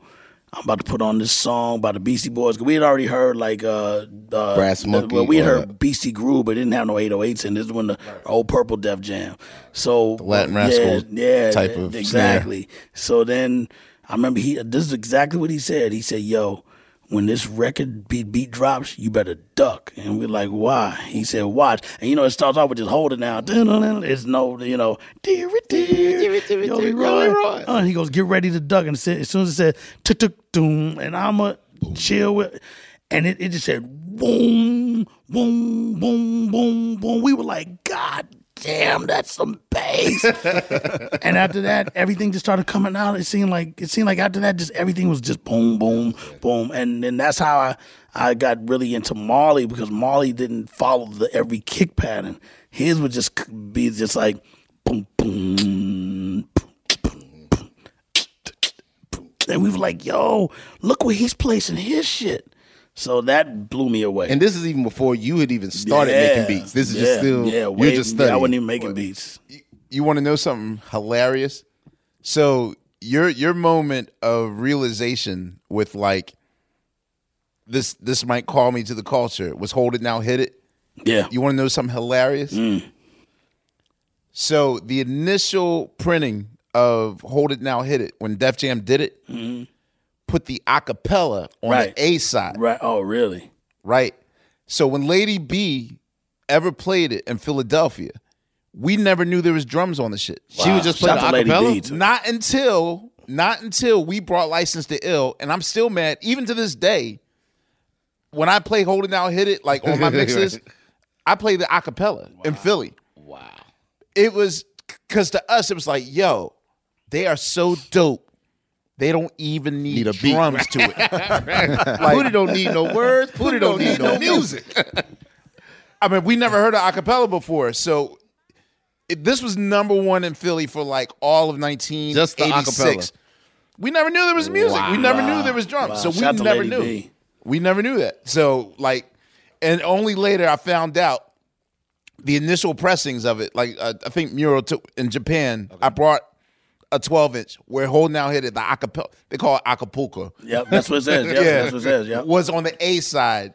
Speaker 8: I'm about to put on this song by the Beastie Boys. 'Cause We had already heard like uh, uh
Speaker 5: Brass
Speaker 8: the-
Speaker 5: Monkey,
Speaker 8: Well, we had heard
Speaker 5: that.
Speaker 8: Beastie Groove, but it didn't have no 808s and This is when the old Purple Def Jam. So
Speaker 4: Latin
Speaker 8: yeah,
Speaker 4: Rascal
Speaker 8: yeah,
Speaker 4: type of snare.
Speaker 8: exactly. So then I remember he. This is exactly what he said. He said, "Yo, when this record beat beat drops, you better duck." And we're like, "Why?" He said, "Watch." And you know, it starts off with just hold it down. It's no, you know, dear, dear, yo, Leroy. Uh, and he goes, "Get ready to duck." And as soon as it said "tuk tuk doom," and I'ma chill with, and it, it just said boom, boom, boom, boom, boom. We were like, "God." Damn, that's some bass. and after that, everything just started coming out. It seemed like it seemed like after that, just everything was just boom, boom, boom. And then that's how I, I got really into Marley because Marley didn't follow the every kick pattern. His would just be just like boom, boom, and we were like, "Yo, look where he's placing his shit." So that blew me away.
Speaker 5: And this is even before you had even started
Speaker 8: Yeah,
Speaker 5: making beats. This is
Speaker 8: yeah,
Speaker 5: just still
Speaker 8: yeah,
Speaker 5: you're
Speaker 8: way-
Speaker 5: just
Speaker 8: yeah, I wasn't even making beats.
Speaker 4: You want to know something hilarious? So your your moment of realization with like this this might call me to the culture was hold it now hit it.
Speaker 8: Yeah.
Speaker 4: You want to know something hilarious? Mm. So the initial printing of Hold It Now Hit It when Def Jam did it mm-hmm. Put the acapella on
Speaker 8: Right.
Speaker 4: the A side.
Speaker 8: Right. Oh, really?
Speaker 4: Right. So when Lady B ever played it in Philadelphia, we never knew there was drums on the shit.
Speaker 5: She was just playing
Speaker 8: Shout
Speaker 5: the
Speaker 8: out to Lady
Speaker 5: acapella.
Speaker 8: B.
Speaker 4: Not until not until we brought License to Ill, and I'm still mad even to this day. When I play Hold It Now Hit It like on my mixes, I play the acapella in Philly.
Speaker 5: Wow.
Speaker 4: It was because to us it was like, yo, they are so dope. They don't even need,
Speaker 5: Need a beat.
Speaker 4: drums to it.
Speaker 5: like, Pootie don't need no words. Pootie don't need no music.
Speaker 4: I mean, we never heard of acapella before, so it, this was number one in Philly for like all of 1986.
Speaker 5: Just the.
Speaker 4: We never knew there was music. We never knew there was drums,
Speaker 8: Wow.
Speaker 4: so we
Speaker 8: Shout out
Speaker 4: never
Speaker 8: Lady
Speaker 4: knew.
Speaker 8: B.
Speaker 4: We never knew that. So like, and only later I found out the initial pressings of it. Like uh, I think Mural took in Japan. I brought a 12 inch where Hold Now Hit It, the acapella. They call it Acapulco.
Speaker 8: Yep, that's what it says. Yep, that's what it says. Yep.
Speaker 4: Was on the A side,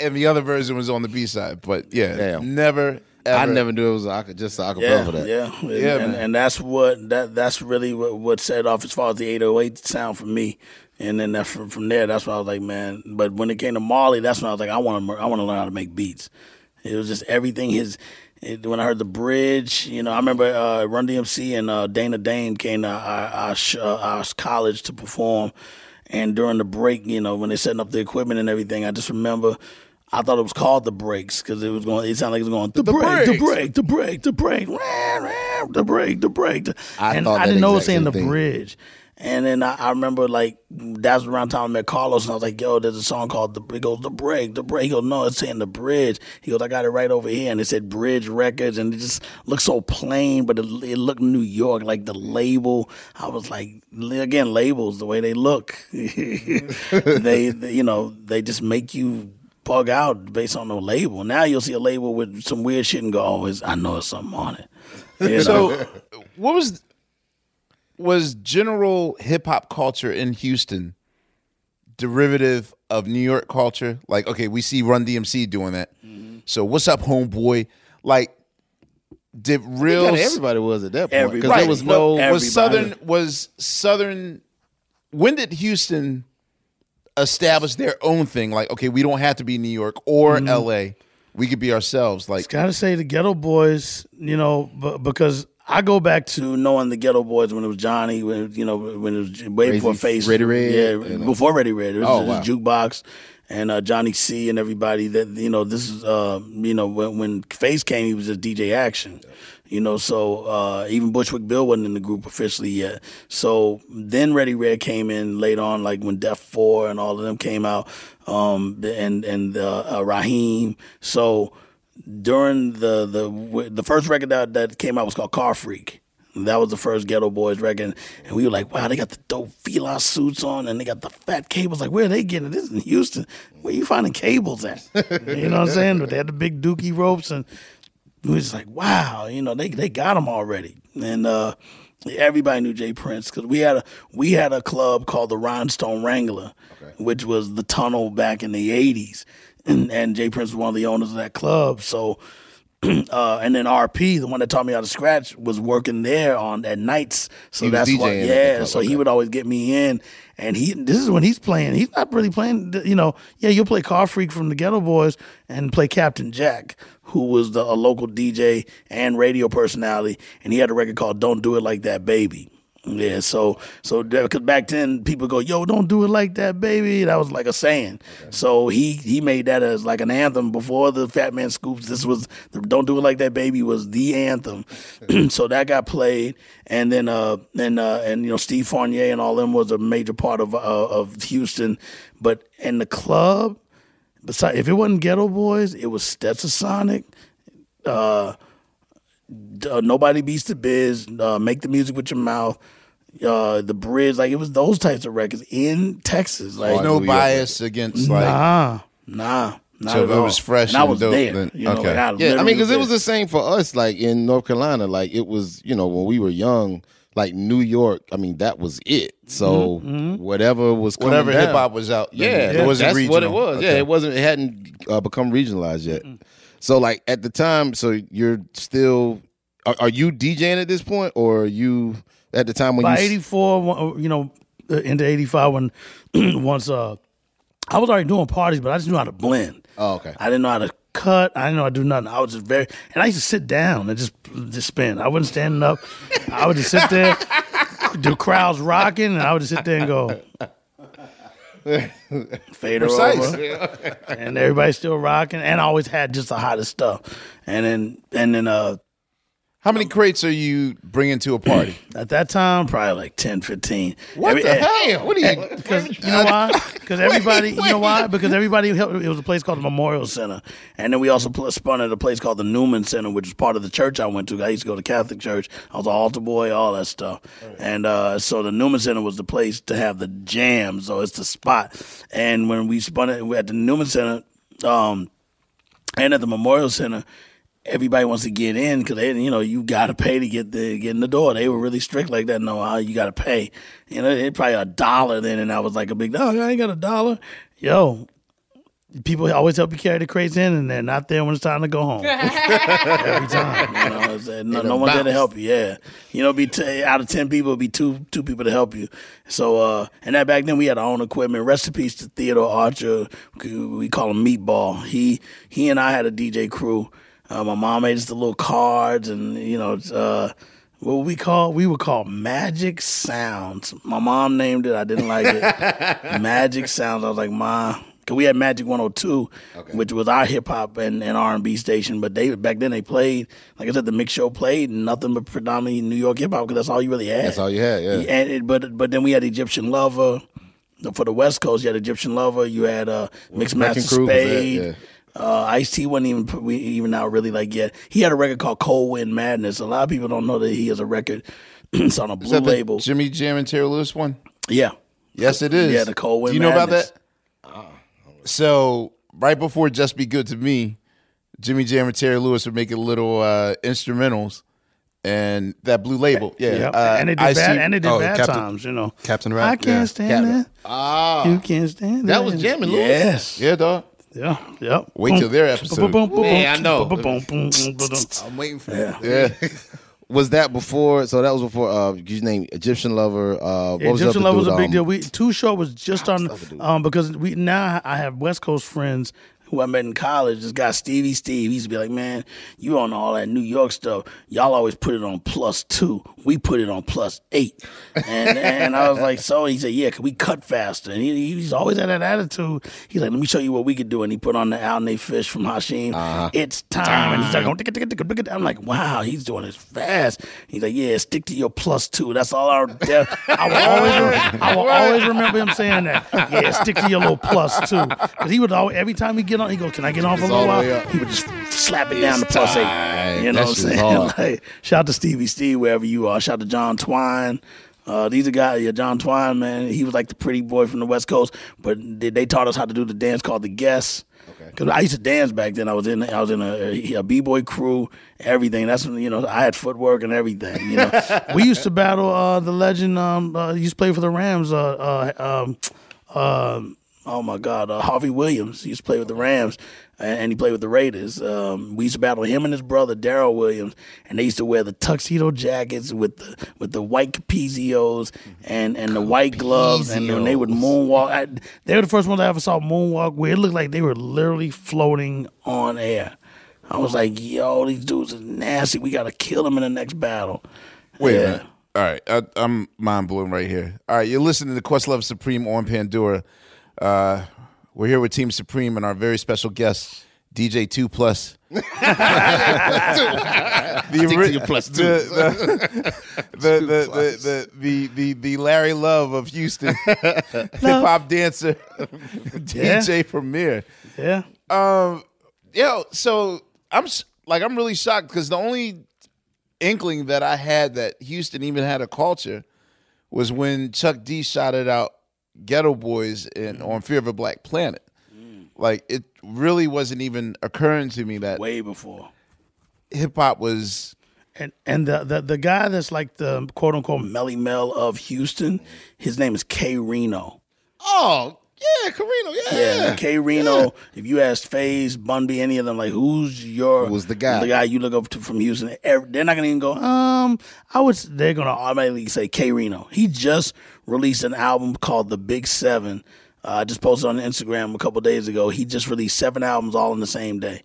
Speaker 4: and the other version was on the B side. But yeah,
Speaker 5: Damn.
Speaker 4: never. Ever.
Speaker 5: I never knew it was a, aca- just a acapella
Speaker 8: Yeah,
Speaker 5: for that.
Speaker 8: yeah, and,
Speaker 4: Yeah,
Speaker 8: and, and that's what that that's really what, what set off as far as the 808 sound for me. And then that from, from there, that's when I was like, man. But when it came to Marley, that's when I was like, I want to I want to learn how to make beats. It was just everything. His it, when I heard the bridge, you know, I remember uh, Run DMC and uh, Dana Dane came to our our, sh- uh, our college to perform, and during the break, you know, when they're setting up the equipment and everything, I just remember. I thought it was called the breaks because it was going. It sounded like it was going the, break, the break, the break, the break, rah, rah, the break, the break. the-
Speaker 5: I
Speaker 8: and I didn't know it was
Speaker 5: exact
Speaker 8: saying the
Speaker 5: thing.
Speaker 8: bridge. And then I, I remember like that's around the time I met Carlos, and I was like, "Yo, there's a song called the." He goes, "The break, the break." He goes, "No, it's saying the bridge." He goes, "I got it right over here," and it said Bridge Records, and it just looked so plain, but it, it looked New York, like the label. I was like, again, labels, the way they look, they, they, you know, they just make you bug out based on the label. Now you'll see a label with some weird shit and go, "Oh, I know it's something on it." You know?
Speaker 4: So, what was was general hip hop culture in Houston derivative of New York culture? Like, okay, we see Run DMC doing that.
Speaker 8: Mm-hmm.
Speaker 4: So, what's up, homeboy? Like, did real
Speaker 5: everybody was at that point because
Speaker 4: right,
Speaker 5: there was
Speaker 4: but
Speaker 5: no.
Speaker 4: was Southern was Southern. When did Houston establish their own thing? Like, okay, we don't have to be New York or
Speaker 8: Mm-hmm.
Speaker 4: L.A. We could be ourselves. Like,
Speaker 8: Gotta say the Ghetto Boys, you know, b- because I go back to knowing the Ghetto Boys when it was Johnny, when you know when it was way
Speaker 5: Crazy
Speaker 8: before Face,
Speaker 5: Ready Red,
Speaker 8: yeah,
Speaker 5: and,
Speaker 8: before Ready Red, it was
Speaker 5: Oh, wow.
Speaker 8: jukebox, and uh, Johnny C and everybody that you know this is uh, you know when when Face came he was just DJ Action. You know, so uh, even Bushwick Bill wasn't in the group officially yet. So then Ready Red came in late on, like when Def Four and all of them came out, um, and and uh, uh, Raheem. So during the the the first record that that came out was called Car Freak. That was the first Ghetto Boys record, and we were like, "Wow, they got the dope Fila suits on, and they got the fat cables. Like, where are they getting it? This is in Houston. Where you finding cables at? you know what I'm saying? But they had the big Dookie ropes, and we was just like, "Wow, you know, they they got them already." And uh, everybody knew Jay Prince because we had a we had a club called the Rhinestone Wrangler, which was the tunnel back in the '80s, and and Jay Prince was one of the owners of that club. So uh, and then RP, the one that taught me how to scratch, was working there on at nights. So that's why,
Speaker 5: DJing
Speaker 8: yeah. So he would always get me in, and he this is when he's playing. He's not really playing. You know, yeah, you'll play Car Freak from the Ghetto Boys and play Captain Jack, who was the, a local DJ and radio personality, and he had a record called "Don't Do It Like That, Baby." Yeah, so so because back then people go, "Yo, don't do it like that, baby." That was like a saying. So he he made that as like an anthem before the Fat Man Scoops. This was the "Don't Do It Like That, Baby" was the anthem. so that got played, and then uh and uh and you know Steve Fournier and all them was a major part of uh, of Houston, but in the club, besides if it wasn't Ghetto Boys, it was Stetsasonic. Uh, uh, nobody beats the biz. Uh, make the music with your mouth. Uh, the bridge, like it was those types of records in Texas. Like
Speaker 4: There's no bias against like.
Speaker 8: nah, nah, not
Speaker 4: So
Speaker 8: at
Speaker 4: if it
Speaker 8: all.
Speaker 4: was fresh
Speaker 8: and I was
Speaker 4: dope,
Speaker 8: there.
Speaker 4: then-
Speaker 8: you know,
Speaker 4: okay.
Speaker 8: like, I
Speaker 5: Yeah, I mean, because it was the same for us. Like in North Carolina, like it was, you know, when we were young, like New York. I mean, that was it. So whatever was coming
Speaker 4: Whatever hip-hop was out, then
Speaker 5: yeah,
Speaker 4: it wasn't
Speaker 5: that's what it
Speaker 4: regional.
Speaker 5: was. Yeah, it wasn't. It hadn't uh, become regionalized yet. So like at the time, so you're still. Are, are you DJing at this point, or are you at the time when
Speaker 8: by
Speaker 5: you?
Speaker 8: eighty four, you know, uh, into eighty five when once uh, I was already doing parties, but I just knew how to blend.
Speaker 5: Oh, okay.
Speaker 8: I didn't know how to cut. I didn't know how to do nothing. I was just very, and I used to sit down and just just spin. I wasn't standing up. I would just sit there. The crowd's rocking, and I would just sit there and go. Fade her
Speaker 4: Precise.
Speaker 8: over, and everybody's still rocking. And I always had just the hottest stuff. And then, and then, uh,
Speaker 4: How many crates are you bringing to a party?
Speaker 8: at that time, probably like 10, 15.
Speaker 4: What
Speaker 8: Every-
Speaker 4: the
Speaker 8: eh,
Speaker 4: hell? What are you?
Speaker 8: Because you know why? Because everybody, you know why? Because everybody helped. It was a place called the Memorial Center, and then we also pl- spun at a place called the Newman Center, which is part of the church I went to. I used to go to Catholic church. I was an altar boy, all that stuff, and uh, so the Newman Center was the place to have the jam. So it's the spot. And when we spun it at the Newman Center, um, and at the Memorial Center, everybody wants to get in because they, you know, you got to pay to get the get in the door. They were really strict like that. No, uh, you got to pay. You know, it probably a dollar then, and I was like a big. Oh, I ain't got a dollar. Yo, people always help you carry the crates in, and they're not there when it's time to go home. Every time, you know, it's, uh, no, no one's there to help you. Yeah, you know, be t- out of ten people, it'd be two two people to help you. So, uh, and that back then we had our own equipment. Rest in peace to Theodore Archer. We call him Meatball. He he and I had a DJ crew. Uh, my mom made us the little cards, and you know, uh, what we call we would call Magic Sounds. My mom named it. I didn't like it. Magic Sounds. I was like, Ma, because we had Magic 102, which was our hip hop and, and R and B station. But they back then they played, like I said, the mix show played nothing but predominantly New York hip hop because that's all you really had.
Speaker 5: That's all you had, yeah.
Speaker 8: And it, but but then we had Egyptian Lover. For the West Coast, you had Egyptian Lover. You had uh, Mixmaster
Speaker 5: Wrecking Crew was that,
Speaker 8: Spade.
Speaker 5: Yeah.
Speaker 8: Uh, Ice T wasn't even put- we even out really like yet. He had a record called Cold Wind Madness. A lot of people don't know that he has a record. it's on a
Speaker 4: Is
Speaker 8: blue
Speaker 4: that the
Speaker 8: label.
Speaker 4: Jimmy Jam and Terry Lewis one?
Speaker 8: Yeah.
Speaker 4: Yes, it is.
Speaker 8: Yeah, the Cold Wind
Speaker 4: Do you know about
Speaker 8: Madness.
Speaker 4: that? So right before Just Be Good to Me, Jimmy Jam and Terry Lewis were making little uh, instrumentals, and that blue label, yeah,
Speaker 8: Yep.
Speaker 4: uh,
Speaker 8: and it did
Speaker 4: Ice
Speaker 8: bad,
Speaker 4: T-
Speaker 8: and it did
Speaker 4: oh,
Speaker 8: bad
Speaker 4: Captain-
Speaker 8: times. You know,
Speaker 4: Captain
Speaker 8: I can't
Speaker 4: yeah.
Speaker 8: stand
Speaker 4: Captain-
Speaker 8: that.
Speaker 5: Ah,
Speaker 8: you can't stand
Speaker 5: that
Speaker 8: that.
Speaker 5: was jamming, Lewis.
Speaker 8: Yes.
Speaker 4: Yeah, dog.
Speaker 8: Yeah. Yep.
Speaker 4: Wait till their episode.
Speaker 5: Yeah, I know.
Speaker 8: I'm
Speaker 9: waiting for
Speaker 8: yeah.
Speaker 5: Yeah. was that before? So that was before. Uh, you named Egyptian Lover. Uh, what was
Speaker 8: Egyptian
Speaker 5: the
Speaker 8: Love was
Speaker 5: dude,
Speaker 8: a big
Speaker 5: um,
Speaker 8: deal. We Too Short was just on um, because we now I have West Coast friends who I met in college, this guy Stevie Steve, he used to be like, "Man, you on all that New York stuff? Y'all always put it on plus two. We put it on plus eight. And and I was like, "So?" He said, "Yeah, 'cause we cut faster." And he, he's always had that attitude. He's like, "Let me show you what we could do." And he put on the Al-Naafiysh from Hashim. Uh-huh. It's time. And he's like, "Oh, tick, tick, tick, tick, tick." I'm like, "Wow, he's doing this fast." He's like, "Yeah, stick to your plus two. That's all I. I will always, I will always remember him saying that. Yeah, stick to your little plus two. Because he would always, every time he get on, he go, "Can I get for a little
Speaker 5: all the way
Speaker 8: while?" He would just slap it down to plus eight. You know
Speaker 5: That
Speaker 8: what I'm saying? Like, shout out to Stevie Steve wherever you are. Shout out to John Twine. Uh, these are guys, yeah, John Twine, man. He was like the pretty boy from the West Coast, but they, they taught us how to do the dance called the Guess. Because I used to dance back then. I was in I was in a, a b boy crew, everything. That's when you know I had footwork and everything. You know, we used to battle uh, the legend. Um, uh, used to play for the Rams. Uh, uh, um, um, oh my God, uh, Harvey Williams. He used to play with the Rams, and, he played with the Raiders. Um, we used to battle him and his brother Daryl Williams, and they used to wear the tuxedo jackets with the with the white capezios and and the white gloves, and then they would moonwalk. I, they were the first ones I ever saw moonwalk where it looked like they were literally floating on air. I was like, yo, these dudes are nasty. We got to kill them in the next battle.
Speaker 4: Wait
Speaker 8: Yeah.
Speaker 4: a minute. All right, I, I'm mind blown right here. All right, you're listening to Questlove Supreme on Pandora. Uh, we're here with Team Supreme and our very special guest, DJ Two Plus. the, ori-
Speaker 5: plus two.
Speaker 4: The, the, the, the, the, the, the, Larry Love of Houston, hip hop dancer, DJ Premier.
Speaker 8: Yeah.
Speaker 4: Um, yo, so I'm like I'm really shocked because the only inkling that I had that Houston even had a culture was when Chuck D shouted out Ghetto Boys in mm-hmm. on Fear of a Black Planet. Mm. Like it really wasn't even occurring to me that
Speaker 8: way before
Speaker 4: hip hop was
Speaker 8: And and the, the the guy that's like the quote unquote Melle Mel of Houston, his name is K-Rino.
Speaker 5: Oh, yeah, K-Rino, yeah.
Speaker 8: Yeah, K-Rino. If you ask FaZe, Bun B, any of them, like who's your
Speaker 5: Who's the guy?
Speaker 8: The guy you look up to from Houston. They're not gonna even go. Um, I would. They're gonna automatically say K-Rino. He just released an album called The Big Seven. Uh, I just posted on Instagram a couple days ago. He just released seven albums all in the same day.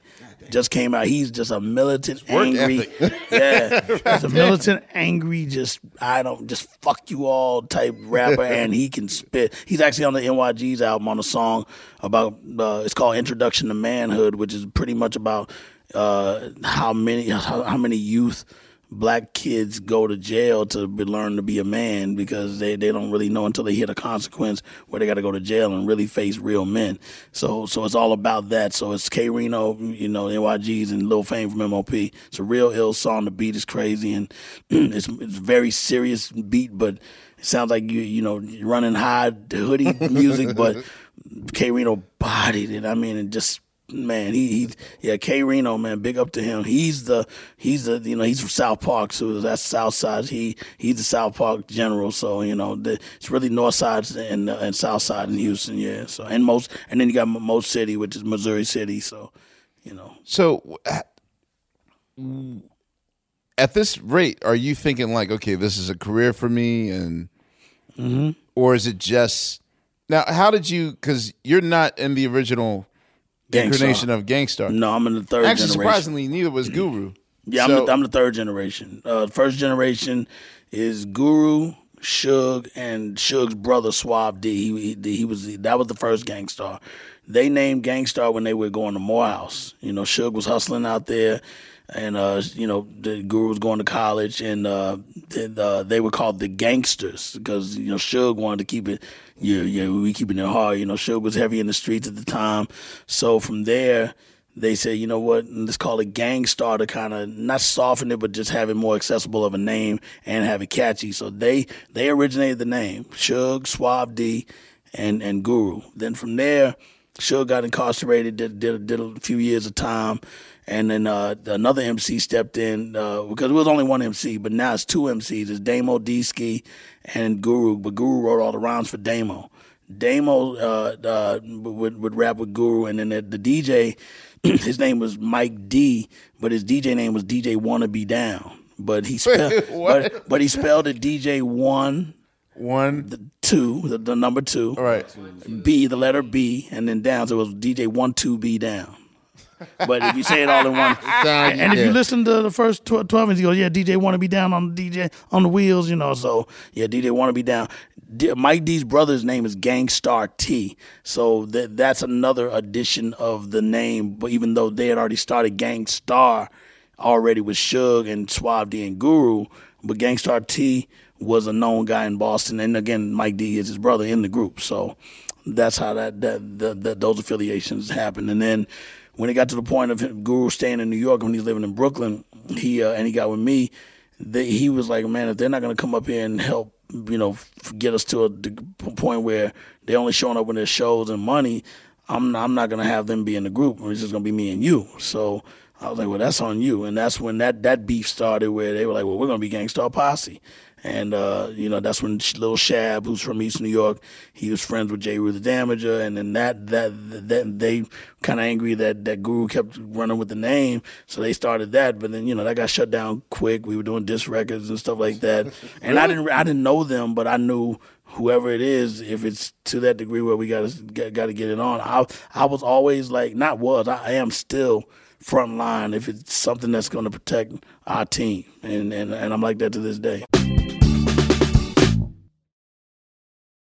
Speaker 8: Just came out. He's just a militant, angry. Yeah, he's a militant, angry. Just I don't just fuck you all type rapper, and he can spit. He's actually on the NYG's album on a song about. Uh, it's called Introduction to Manhood, which is pretty much about uh, how many how, how many youth black kids go to jail to be, learn to be a man because they, they don't really know until they hit a consequence where they got to go to jail and really face real men. So so it's all about that. So it's K-Rino, you know, NYG's and Lil Fame from MOP. It's a real ill song. The beat is crazy and it's it's very serious beat, but it sounds like you you know running high hoodie music, but K-Rino bodied it. I mean, and just man, he, he yeah, K-Rino, man, big up to him. He's the he's the you know he's from South Park, so that's South Side. He he's the South Park general, so you know the, it's really North Side and uh, and South Side in Houston, yeah. So and most and then you got Mo City, which is Missouri City, so you know.
Speaker 4: So at this rate, are you thinking like, okay, this is a career for me, and
Speaker 8: Mm-hmm.
Speaker 4: or is it just now? How did you? Because you're not in the original. Incarnation of Gang Starr.
Speaker 8: No, I'm in the third
Speaker 4: Actually,
Speaker 8: generation.
Speaker 4: surprisingly, neither was Guru.
Speaker 8: Yeah,
Speaker 4: So-
Speaker 8: I'm, the, I'm the third generation. Uh, first generation is Guru, Suge, and Suge's brother Suave D. He, he, he was that was the first Gang Starr. They named Gang Starr when they were going to Morehouse. You know, Suge was hustling out there, and uh, you know, the Guru was going to college, and uh, and, uh, they were called the Gangsters because you know Suge wanted to keep it. Yeah, yeah, we keeping it hard. You know, Suge was heavy in the streets at the time, so from there they said, you know what, let's call it Gang Starr to kind of not soften it, but just have it more accessible of a name and have it catchy. So they they originated the name Suge, Suave D, and and Guru. Then from there, Suge got incarcerated, did did, did a few years of time, and then uh, another MC stepped in uh, because it was only one MC, but now it's two MCs. It's Damo D-Ski and Guru, but Guru wrote all the rhymes for Damo. Damo uh, uh, would would rap with Guru, and then the, the DJ, his name was Mike D, but his DJ name was DJ Wanna Be Down. But he spelled, but, but he spelled it DJ One
Speaker 4: One
Speaker 8: two, the, the number two.
Speaker 4: All right.
Speaker 8: B, the letter B, and then down. So it was DJ one two B down. But if you say it all in one,
Speaker 5: Sound-
Speaker 8: and if you listen to the first tw- twelve minutes, you go, yeah, DJ want to be down on the DJ on the wheels, you know. So yeah, DJ want to be down. D- Mike D's brother's name is Gangstar T, so that that's another addition of the name. But even though they had already started Gang Starr already with Suge and Suave D and Guru, but Gangstar T was a known guy in Boston, and again, Mike D is his brother in the group. So that's how that that, that, that those affiliations happened. And then when it got to the point of him, Guru staying in New York when he's living in Brooklyn, he uh, and he got with me. They, he was like, man, if they're not to come up here and help, you know, get us to a point where they're only showing up when there's shows and money, I'm I'm not to have them be in the group. It's just to be me and you. So I was like, well, that's on you. And that's when that that beef started, where they were like, well, we're to be Gang Starr Posse. And uh, you know that's when Lil Shab, who's from East New York, he was friends with Jay Rue the Damager, and then that that that they kind of angry that that Guru kept running with the name, so they started that. But then you know that got shut down quick. We were doing disc records and stuff like that, and I didn't I didn't know them, but I knew whoever it is, if it's to that degree where we got to got to get it on. I I was always like not was I, I am still front line if it's something that's going to protect our team, and, and and I'm like that to this day.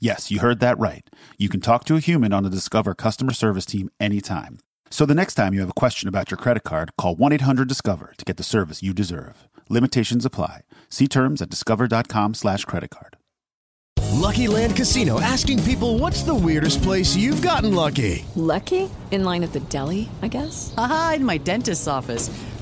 Speaker 2: Yes, you heard that right. You can talk to a human on the Discover customer service team anytime. So the next time you have a question about your credit card, call 1 800 Discover to get the service you deserve. Limitations apply. See terms at discover.com slash credit card.
Speaker 11: Lucky Land Casino asking people what's the weirdest place you've gotten lucky?
Speaker 12: Lucky? In line at the deli, I guess?
Speaker 13: Aha, in my dentist's office.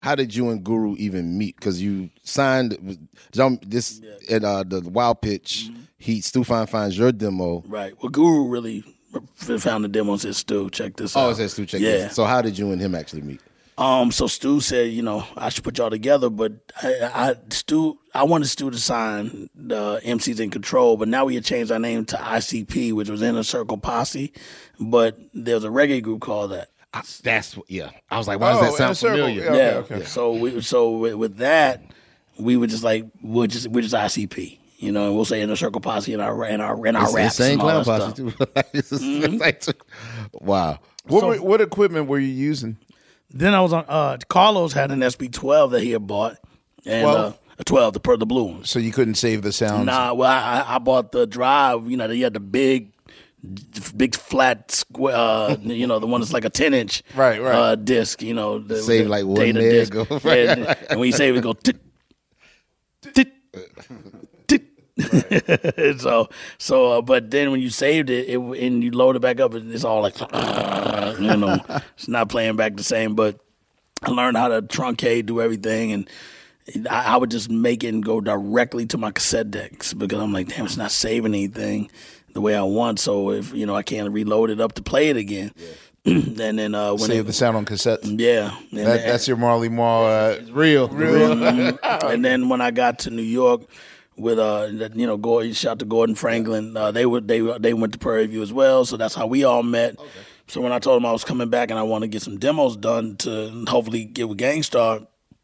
Speaker 5: How did you and Guru even meet? Because you signed this at uh, the Wild Pitch. He Stu Fine finds your demo.
Speaker 8: Right. Well, Guru really found the demo and said, Stu, check this out.
Speaker 5: Oh, says Stu check
Speaker 8: yeah.
Speaker 5: this. So how did you and him actually meet?
Speaker 8: Um, so Stu said, you know, I should put y'all together, but I, I Stu, I wanted Stu to sign the MCs in Control, but now we had changed our name to ICP, which was Inner Circle Posse, but there's a reggae group called that.
Speaker 5: That's yeah. I was like, why does that sound familiar?
Speaker 8: Yeah. So we, so with, with that, we were just like, we're just we're just ICP. You know, and we'll say Inner Circle Posse in our in our in our
Speaker 5: It's the
Speaker 8: raps.
Speaker 5: same
Speaker 8: and all
Speaker 5: clown
Speaker 8: that
Speaker 5: posse
Speaker 8: stuff.
Speaker 5: too. It's just- it's like- wow.
Speaker 4: What,
Speaker 8: So-
Speaker 4: were- what equipment were you using?
Speaker 8: Then I was on. Uh, Carlos had an SP-12 that he had bought, and
Speaker 4: 12?
Speaker 8: uh, a 12, the per the blue one.
Speaker 4: So you couldn't save the sounds.
Speaker 8: Nah, well, I, I- I bought the drive. You know, he had the big, big flat square. Uh, you know, the one that's like a ten inch,
Speaker 4: Right, right.
Speaker 8: Uh, disc. You know, the,
Speaker 5: Save
Speaker 8: the
Speaker 5: like one
Speaker 8: data disc.
Speaker 5: or-
Speaker 8: Yeah, and, and when you save it, go. Tit, tit, tit. so, so, uh, but then when you saved it, it and you load it back up, it's all like, you know, it's not playing back the same. But I learned how to truncate, do everything, and I, I would just make it and go directly to my cassette decks because I'm like, damn, it's not saving anything the way I want. So if you know, I can't reload it up to play it again. and then uh, when
Speaker 4: Save
Speaker 8: it,
Speaker 4: the sound on cassette.
Speaker 8: yeah, and
Speaker 4: That,
Speaker 8: then-
Speaker 4: that's your Marley Marl. Uh,
Speaker 5: real,
Speaker 4: real.
Speaker 8: Mhm. and then when I got to New York with uh you know Gordon shout to Gordon Franklin uh, they would they they went to Prairie View as well so that's how we all met So when I told him I was coming back and I want to get some demos done to hopefully get with Gang Starr,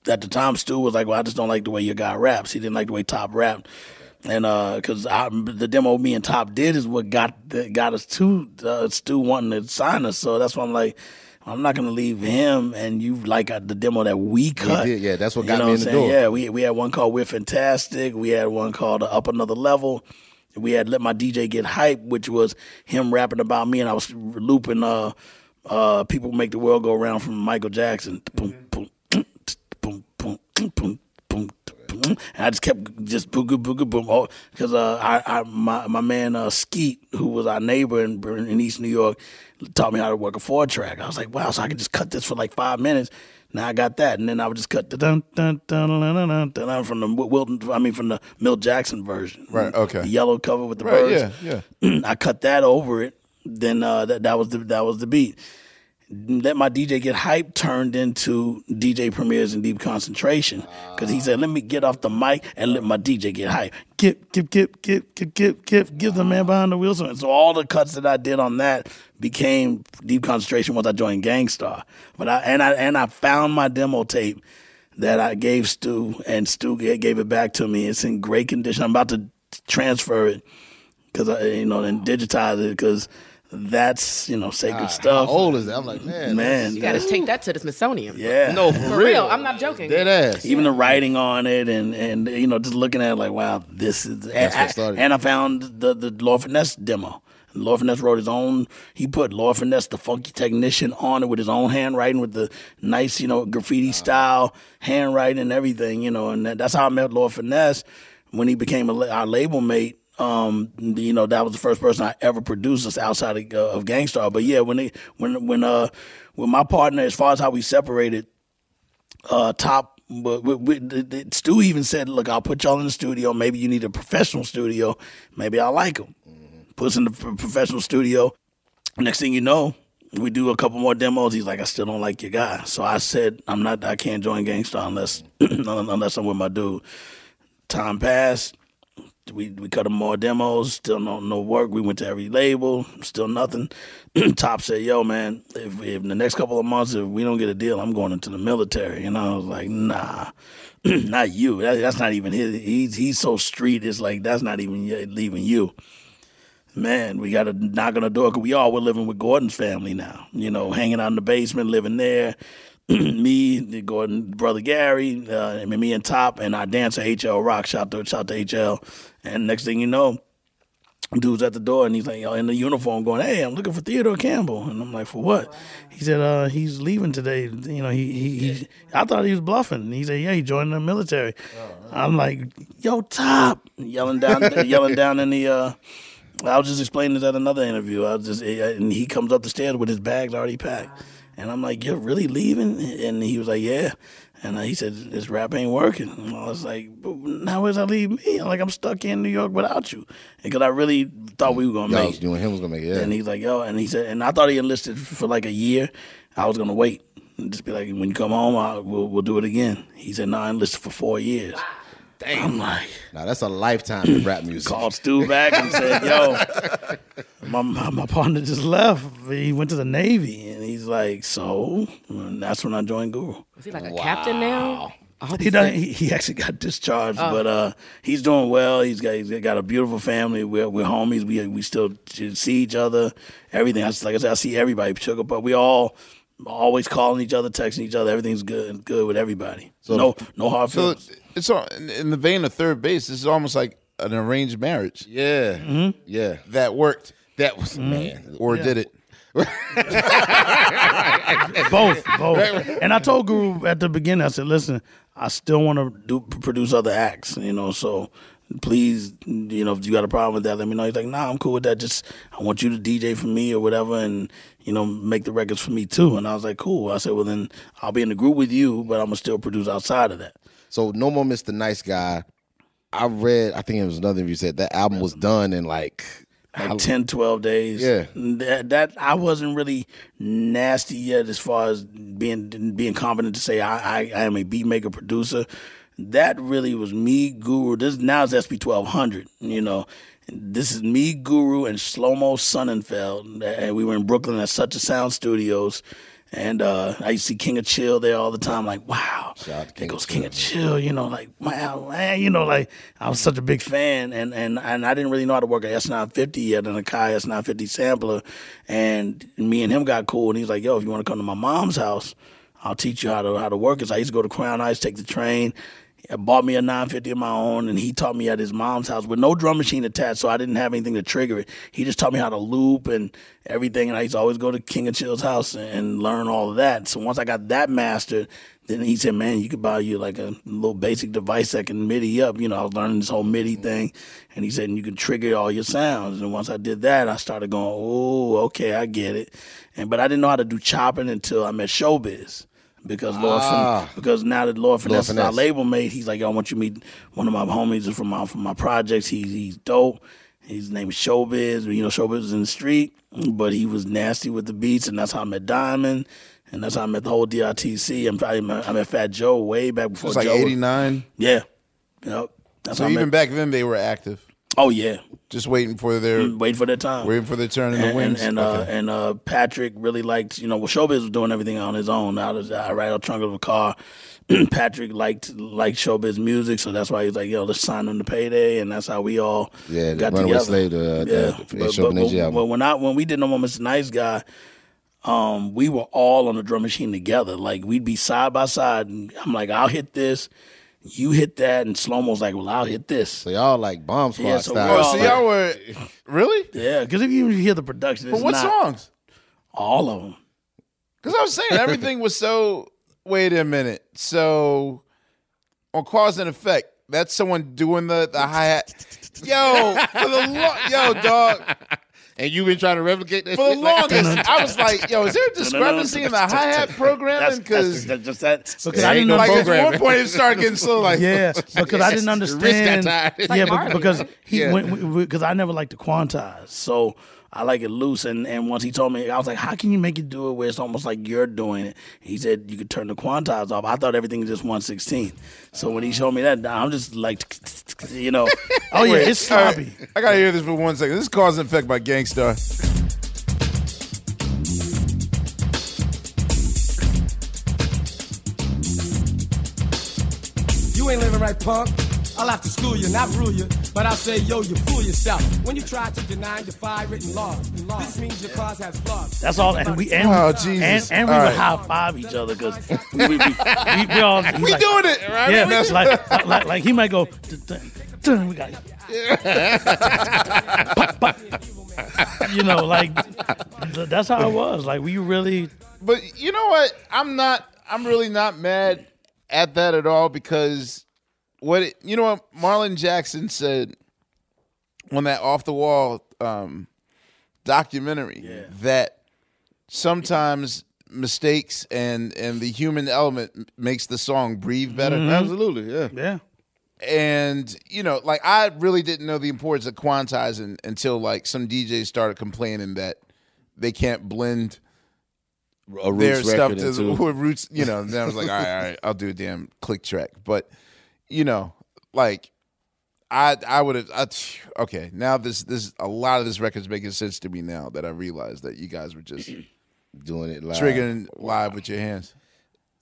Speaker 8: at the time Stu was like, "Well, I just don't like the way your guy raps. He didn't like the way Top rapped." And because the demo me and Top did is what got got us to uh, Stu wanting to sign us. So that's why I'm like, I'm not gonna leave him and you like uh, the demo that we cut.
Speaker 5: did, yeah, that's what
Speaker 8: You
Speaker 5: got
Speaker 8: know
Speaker 5: me
Speaker 8: what
Speaker 5: in the
Speaker 8: saying?
Speaker 5: door.
Speaker 8: Yeah, we we had one called We're Fantastic. We had one called uh, Up Another Level. We had Let My DJ Get Hype, which was him rapping about me, and I was looping uh uh People Make the World Go Round from Michael Jackson. Boom, boom, boom, boom, boom, boom, boom, boom. And I just kept just booga booga boom because uh, I, I my my man uh, Skeet who was our neighbor in, in East New York taught me how to work a four track. I was like, wow, so I can just cut this for like five minutes. Now I got that, and then I would just cut the dun dun dun dun dun dun, dun, dun from the Wilton. I mean, from the Milt Jackson version.
Speaker 4: Right, okay.
Speaker 8: The yellow cover with the
Speaker 4: Right,
Speaker 8: birds.
Speaker 4: yeah,
Speaker 8: yeah. I cut that over it. Then uh, that that was the that was the beat. Let my DJ get hype turned into DJ premieres and deep concentration because he said, "Let me get off the mic and let my DJ get hype." Give, give, give, give, give, give, give, give the man behind the wheel. some." So all the cuts that I did on that became deep concentration once I joined Gang Starr. But I and I and I found my demo tape that I gave Stu, and Stu gave it back to me. It's in great condition. I'm about to transfer it because I, you know, and digitize it because that's you know sacred
Speaker 5: God, ah,
Speaker 8: stuff.
Speaker 5: How old is that? I'm like, man,
Speaker 8: man,
Speaker 10: You got to take that to the Smithsonian.
Speaker 8: yeah,
Speaker 5: No,
Speaker 10: For real. I'm not joking.
Speaker 5: Dead ass.
Speaker 8: even the writing on it and and you know just looking at it like wow this is and,
Speaker 5: That's what
Speaker 8: I, and I found the the Lord Finesse demo. Lord Finesse wrote his own. He put Lord Finesse, the funky technician, on it with his own handwriting, with the nice, you know, graffiti ah. style handwriting and everything, you know. And that, that's how I met Lord Finesse when he became a, our label mate. Um, you know, that was the first person I ever produced outside of, uh, of Gang Starr. But yeah, when they, when when uh when my partner, as far as how we separated, uh, top. But we, we, the- Stu even said, "Look, I'll put y'all in the studio. Maybe you need a professional studio. Maybe I like them." Puts in the professional studio. Next thing you know, we do a couple more demos. He's like, "I still don't like your guy." So I said, "I'm not. I can't join Gang Starr unless unless I'm with my dude." Time passed. We we cut him more demos. Still no no work. We went to every label. Still nothing. Top said, "Yo, man, if, if in the next couple of months if we don't get a deal, I'm going into the military." And I was like, "Nah, not you. That, that's not even his. He's he's so street. It's like that's not even leaving you." Man, we got to knock on the door because we all were living with Gordon's family now. You know, hanging out in the basement, living there. me, Gordon brother Gary, uh, me and Top, and our dancer HL Rock. Shout to shout to HL. And next thing you know, dude's at the door and he's like, in the uniform, going, "Hey, I'm looking for Theodore Campbell." And I'm like, "For what?" He said, "Uh, he's leaving today. You know, he he, he I thought he was bluffing. He said, "Yeah, he joined the military." I'm like, "Yo, Top!" Yelling down, yelling down in the. uh I was just explaining this at another interview. I was just, and he comes up the stairs with his bags already packed, and I'm like, "You're really leaving?" And he was like, "Yeah." And he said, "This rap ain't working." And I was like, "But "Now where's that leave me? I'm like, I'm stuck in New York without you." Because I really thought we were gonna
Speaker 5: Y'all
Speaker 8: make.
Speaker 5: was doing him was gonna make it. Yeah.
Speaker 8: And he's like, "Yo," and he said, and I thought he enlisted for like a year. I was gonna wait and just be like, "When you come home, I, we'll we'll do it again." He said, "No, I enlisted for four years." I'm like,
Speaker 5: Now that's a lifetime of rap music.
Speaker 8: called Stu back and said, "Yo, my, my my partner just left. He went to the Navy." And he's like, "So?" And that's when I joined Guru.
Speaker 10: Is he like a captain now?
Speaker 8: He
Speaker 10: he's
Speaker 8: done, he, he actually got discharged,
Speaker 10: Oh.
Speaker 8: but uh, he's doing well. He's got he's got a beautiful family. We're we're homies. We we still see each other. Everything. I, like I said, I see everybody. Sugar, but we all always calling each other, texting each other. Everything's good good with everybody.
Speaker 4: So-
Speaker 8: no no hard
Speaker 4: So
Speaker 8: feelings.
Speaker 4: it's all, in, in the vein of 3rd Bass. This is almost like an arranged marriage.
Speaker 5: Yeah,
Speaker 8: Mm-hmm.
Speaker 5: yeah.
Speaker 4: That worked,
Speaker 5: That was man.
Speaker 4: or did it?
Speaker 8: both, both. And I told Guru at the beginning, I said, "Listen, I still want to do produce other acts, you know. So please, you know, if you got a problem with that, let me know." He's like, "Nah, I'm cool with that. Just I want you to DJ for me or whatever, and you know, make the records for me too." And I was like, "Cool." I said, "Well, then I'll be in the group with you, but I'm gonna still produce outside of that."
Speaker 5: So no more Mr. Nice Guy. I read. I think it was another interview said that album was done in like.
Speaker 8: like 10, 12 days.
Speaker 5: Yeah.
Speaker 8: That, that I wasn't really nasty yet as far as being being confident to say I, I, I am a beat maker producer. that really was me, Guru. This now it's SP twelve hundred. You know, this is me, Guru, and Shlomo Sonnenfeld, and we were in Brooklyn at Such a Sound Studios. And uh, I used to see King of Chill there all the time. Like, wow, there goes King of Chill. You know, like, wow, man, you know, like I was such a big fan, and and and I didn't really know how to work a S950 yet, and a Akai S950 sampler. And me and him got cool, and he's like, yo, if you want to come to my mom's house, I'll teach you how to how to work it. So I used to go to Crown Heights, take the train. I bought me a 950 of my own, and he taught me at his mom's house with no drum machine attached, so I didn't have anything to trigger it. He just taught me how to loop and everything, and I used to always go to King of Chill's house and learn all of that. So once I got that mastered, then he said, "Man, you could buy you like a little basic device that can MIDI up." You know, I was learning this whole MIDI thing, and he said, and "You can trigger all your sounds." And once I did that, I started going, "Oh, okay, I get it." And but I didn't know how to do chopping until I met Showbiz because Lord
Speaker 5: Ah.
Speaker 8: Fin- because now that Lord Finesse is our label mate, he's like, "Yo, I want you to meet one of my homies from my from my projects. He's he's dope. His name is Showbiz. You know, Showbiz was in the street, but he was nasty with the beats, and that's how I met Diamond, and that's how I met the whole DITC. I'm I met, I met Fat Joe way back before
Speaker 4: It's like eighty nine.
Speaker 8: Yeah, yep. That's
Speaker 4: So even
Speaker 8: met-
Speaker 4: back then they were active.
Speaker 8: Oh yeah,
Speaker 4: just waiting for their
Speaker 8: Mm, waiting for their time,
Speaker 4: waiting for their turn in the wings.
Speaker 8: And, and, uh, and uh, Patrick really liked, you know, well, Showbiz was doing everything on his own. Out of I ride out trunk of a car. Patrick liked liked Showbiz music, so that's why he's like, "Yo, let's sign him to payday," and that's how we all
Speaker 5: Yeah,
Speaker 8: got
Speaker 5: Runaway
Speaker 8: together.
Speaker 5: Slave, uh, the-
Speaker 8: yeah,
Speaker 5: the
Speaker 8: but, but, but- but when I when we did No More Mr. Nice Guy, um, we were all on the drum machine together. Like we'd be side by side, and I'm like, "I'll hit this." You hit that, and Shlomo's like, "Well, I'll hit this." So
Speaker 5: y'all like Bomb Squad
Speaker 8: yeah, so
Speaker 5: style.
Speaker 8: we're
Speaker 5: Oh,
Speaker 8: all
Speaker 5: so
Speaker 8: like-
Speaker 5: y'all
Speaker 4: were really?
Speaker 8: Yeah, because if you hear the production,
Speaker 4: For
Speaker 8: it's
Speaker 4: what
Speaker 8: not-
Speaker 4: songs?
Speaker 8: All of them.
Speaker 4: Because I was saying everything was so. Wait a minute. So on cause and effect, that's someone doing the the hi hat. Yo, for the lo- yo dog.
Speaker 5: And you've been trying to replicate that
Speaker 4: For the longest, I was like, "Yo, is there a discrepancy in the hi hat programming?" Because
Speaker 8: just that. Because I didn't know
Speaker 4: like at one point it started getting slow. Like,
Speaker 8: yeah, because I didn't
Speaker 4: The wrist got
Speaker 8: understand. yeah,
Speaker 4: like
Speaker 8: but-
Speaker 4: Marty,
Speaker 8: because he went because I never liked to quantize, so I like it loose. And and once he told me, I was like, "How can you make it do it where it's almost like you're doing it?" He said you could turn the quantize off. I thought everything was just one sixteenth. So when he showed me that, I'm just like, you know, oh yeah, it's
Speaker 4: all right,
Speaker 8: sloppy.
Speaker 4: I gotta hear this for one second. This is cause and effect by Gang Starr.
Speaker 14: You ain't living right, punk. I'll have to school you, not rule you, but I'll say, yo, you fool yourself. When you try to deny your five written laws, this means your cause has flaws.
Speaker 8: That's all, and we and
Speaker 4: Oh,
Speaker 8: we,
Speaker 4: Jesus.
Speaker 8: and, and we
Speaker 4: All
Speaker 8: would
Speaker 4: right.
Speaker 8: high five each other because we, we, we, we, we all
Speaker 4: We
Speaker 8: like-
Speaker 4: doing it, right?
Speaker 8: Yeah,
Speaker 4: That's-
Speaker 8: like, like, like like he might go. "Dun, dun, dun, We got Pop, pop. you know, like that's how it was. Like we really.
Speaker 4: But you know what? I'm not. I'm really not mad at that at all because what it, you know what Marlon Jackson said on that off the wall um, documentary that sometimes mistakes and and the human element makes the song breathe better.
Speaker 8: Mhm.
Speaker 5: Absolutely, yeah.
Speaker 8: Yeah.
Speaker 4: And you know, like I really didn't know the importance of quantizing until like some DJs started complaining that they can't blend
Speaker 5: A Roots
Speaker 4: their stuff
Speaker 5: record
Speaker 4: to the
Speaker 5: into-
Speaker 4: roots. You know, and then I was like, all right, all right, I'll do a damn click track. But you know, like I I would have I, okay. Now this this a lot of this record's making sense to me now that I realized that you guys were just
Speaker 5: doing it live.
Speaker 4: triggering live with your hands.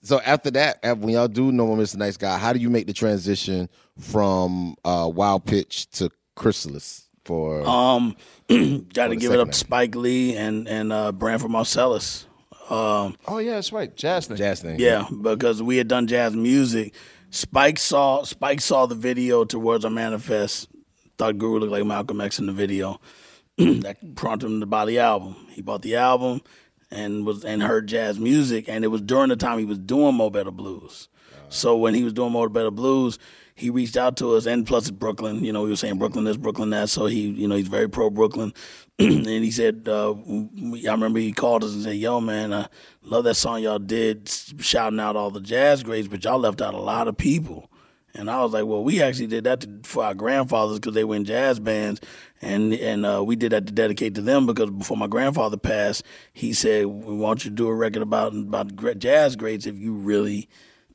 Speaker 5: So after that, af- when y'all do No More Mr. Nice Guy, how do you make the transition from uh, Wild Pitch to Chrysalis for?
Speaker 8: Um, got to give it up to Spike Lee and and uh, Branford Marsalis. Um,
Speaker 4: oh yeah, that's right, jazz thing.
Speaker 5: Jazz thing.
Speaker 8: Yeah, because we had done jazz music. Spike saw Spike saw the video to Words Are Manifest. Thought Guru looked like Malcolm X in the video. that prompted him to buy the album. He bought the album and was and heard jazz music, and it was during the time he was doing Mo Better Blues. Uh-huh. So when he was doing Mo Better Blues, he reached out to us, and plus it's Brooklyn. You know, we were saying Brooklyn this, Brooklyn that. So he, you know, he's very pro Brooklyn. and he said, uh, I remember he called us and said, "Yo, man, I love that song y'all did, shouting out all the jazz greats, but y'all left out a lot of people." And I was like, "Well, we actually did that to, for our grandfathers because they were in jazz bands, and and uh, we did that to dedicate to them because before my grandfather passed, he said, "We want you to do a record about about jazz greats if you really."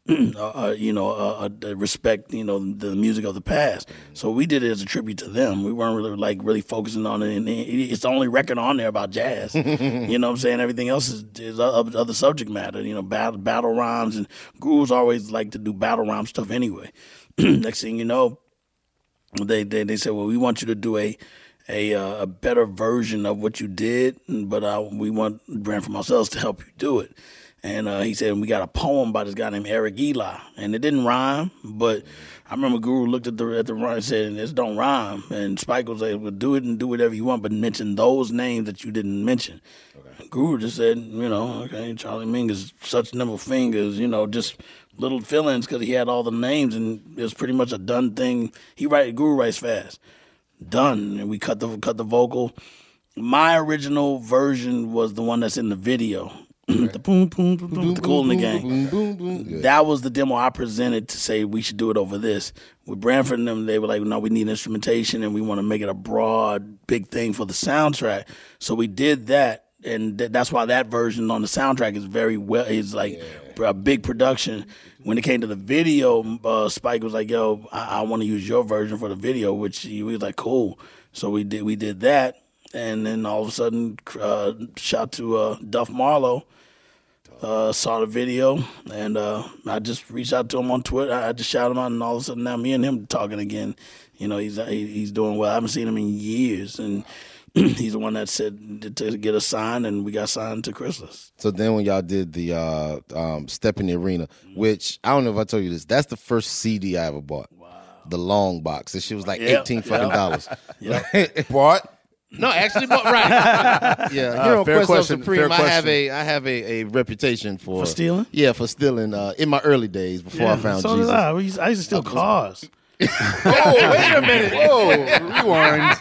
Speaker 8: Uh, uh, you know, uh, uh, respect, you know, the music of the past. So we did it as a tribute to them. We weren't really like really focusing on it. And it's the only record on there about jazz. you know what I'm saying? Everything else is, is other, subject matter. You know, battle battle rhymes and Guru's always like to do battle rhyme stuff anyway. Next thing you know, they, they they said, well, we want you to do a a uh, a better version of what you did, but uh, we want Branford Marsalis to help you do it. And uh, he said, we got a poem by this guy named Eric Elie, and it didn't rhyme, but I remember Guru looked at the at the rhyme and said, "This don't rhyme." And Spike was like, "Well, do it and do whatever you want, but mention those names that you didn't mention." Guru just said, you know, okay, Charlie Mingus, such nimble fingers, you know, just little fillings because he had all the names and it was pretty much a done thing. He write Guru writes fast, done, and we cut the cut the vocal. My original version was the one that's in the video, the boom boom boom boom, the cool in the gang. That was the demo I presented to say we should do it over this. With Branford and them, they were like, no, we need instrumentation and we want to make it a broad, big thing for the soundtrack. So we did that. And th- that's why that version on the soundtrack is very well, it's like a big production. When it came to the video, uh, Spike was like, yo, I, I want to use your version for the video, which he was like, cool. So we did, we did that. And then all of a sudden, uh, shout to uh, Duff Marlowe uh, saw the video, and uh, I just reached out to him on Twitter. I just shouted him out, and all of a sudden now me and him talking again. You know, he's he, he's doing well. I haven't seen him in years, and he's the one that said to get us signed, and we got signed to Chrysalis.
Speaker 5: So then when y'all did the uh, um, Step in the Arena, which I don't know if I told you this, that's the first CD I ever bought. The long box. This shit was like
Speaker 8: Yep,
Speaker 5: eighteen fucking
Speaker 8: yep.
Speaker 5: dollars.
Speaker 8: Yep.
Speaker 4: Bought?
Speaker 5: No, actually, bought right. yeah,
Speaker 4: Uh,
Speaker 5: here on
Speaker 4: fair
Speaker 5: Quest of
Speaker 4: question,
Speaker 5: Supreme,
Speaker 4: fair
Speaker 5: I have
Speaker 4: question.
Speaker 5: a I have a, a reputation for
Speaker 8: For stealing?
Speaker 5: Yeah, for stealing. Uh, in my early days before I found
Speaker 8: so
Speaker 5: Jesus.
Speaker 8: did I. We used, I used to steal cars.
Speaker 4: Oh, wait a minute. Whoa, rewind.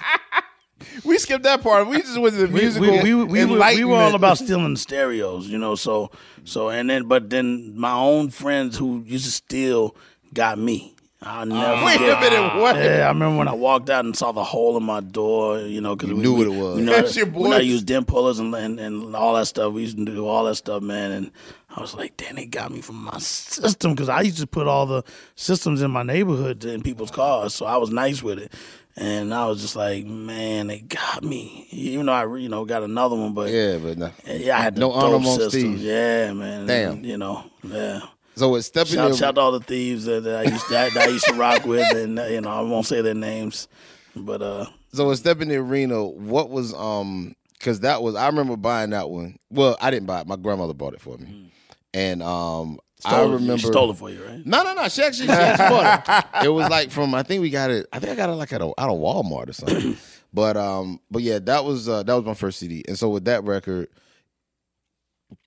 Speaker 4: We skipped that part. We just went to the
Speaker 8: we,
Speaker 4: musical
Speaker 8: we, we, we, were, we were all
Speaker 4: enlightenment.
Speaker 8: about stealing stereos, you know. So so and then but then my own friends who used to steal got me. I'll oh, never
Speaker 4: Wait a minute, ah. what?
Speaker 8: Yeah, I remember when I walked out and saw the hole in my door. You know, because we
Speaker 5: knew
Speaker 8: we,
Speaker 5: what it was.
Speaker 8: We know,
Speaker 4: That's your
Speaker 8: we know how to dim pullers and, and and all that stuff. We used to do all that stuff, man. And I was like, damn, they got me from my system because I used to put all the systems in my neighborhood in people's cars, so I was nice with it. And I was just like, man, they got me. Even though I, you know, got another one, but
Speaker 5: Yeah, but no.
Speaker 8: yeah, I had
Speaker 5: No honor
Speaker 8: dope
Speaker 5: amongst
Speaker 8: system.
Speaker 5: thieves.
Speaker 8: Yeah, man.
Speaker 5: Damn.
Speaker 8: And, you know, yeah.
Speaker 5: So it's Step in
Speaker 8: Shout, shout to all the thieves that, that I used that, that I used to rock with, and you know, I won't say their names, but uh,
Speaker 5: So with Step in the Arena, what was um because that was I remember buying that one. Well, I didn't buy it. My grandmother bought it for me. And um I
Speaker 8: Stole it-
Speaker 5: remember
Speaker 8: she stole it for you, right?
Speaker 5: No, no, no. She actually, she actually bought it. It was like from I think we got it. I think I got it like at a, out of Walmart or something. but um, but yeah, that was uh, that was my first CD. And so with that record,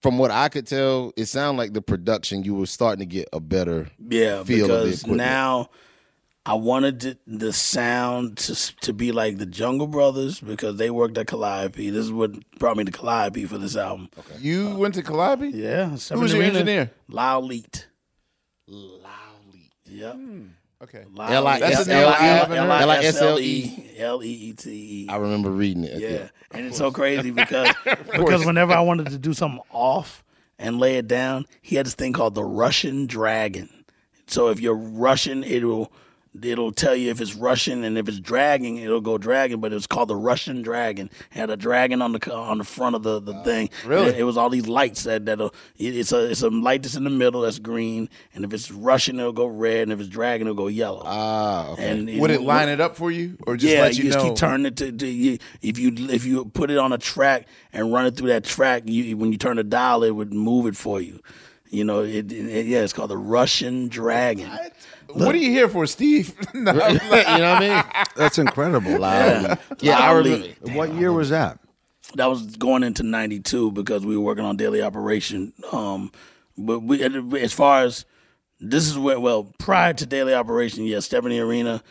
Speaker 5: from what I could tell, it sounded like the production you were starting to get a better
Speaker 8: yeah,
Speaker 5: feel of the
Speaker 8: because now I wanted it- the sound to to be like the Jungle Brothers because they worked at Calliope. This is what brought me to Calliope for this album.
Speaker 4: You uh, went to Calliope?
Speaker 8: Yeah,
Speaker 4: Who was your engineer?
Speaker 8: Lisle Leete. Yep.
Speaker 4: Okay.
Speaker 5: L I
Speaker 4: That's
Speaker 5: S
Speaker 4: a name I
Speaker 5: L
Speaker 4: haven't heard.
Speaker 5: L I S L E.
Speaker 8: L E E T E.
Speaker 5: I remember reading it.
Speaker 8: Yeah, and it's so crazy because because whenever I wanted to do something off and lay it down, he had this thing called the Russian Dragon. So if you're Russian, it'll it'll tell you if it's Russian, and if it's dragging, it'll go dragon. But it was called the Russian Dragon. It had a dragon on the on the front of the, the thing.
Speaker 4: really?
Speaker 8: And it, was all these lights that that it, it's a it's a light that's in the middle that's green, and if it's Russian, it'll go red, and if it's dragon, it'll go yellow.
Speaker 5: Ah, okay.
Speaker 8: And
Speaker 4: Would it line it up for you, or just
Speaker 8: yeah,
Speaker 4: let you,
Speaker 8: just keep turning it to, to you, if you if you put it on a track and run it through that track, you when you turn the dial, it would move it for you. You know, it, it- yeah, it's called the Russian Dragon.
Speaker 4: what are you here for, Steve? No,
Speaker 5: you know what I mean?
Speaker 6: That's incredible.
Speaker 8: Yeah,
Speaker 5: Yeah, I
Speaker 8: Loudly.
Speaker 5: remember.
Speaker 6: What year was that?
Speaker 8: That was going into '92 because we were working on daily operation. Um, but we, as far as this is where, well, prior to daily operation, yes, Step in the Arena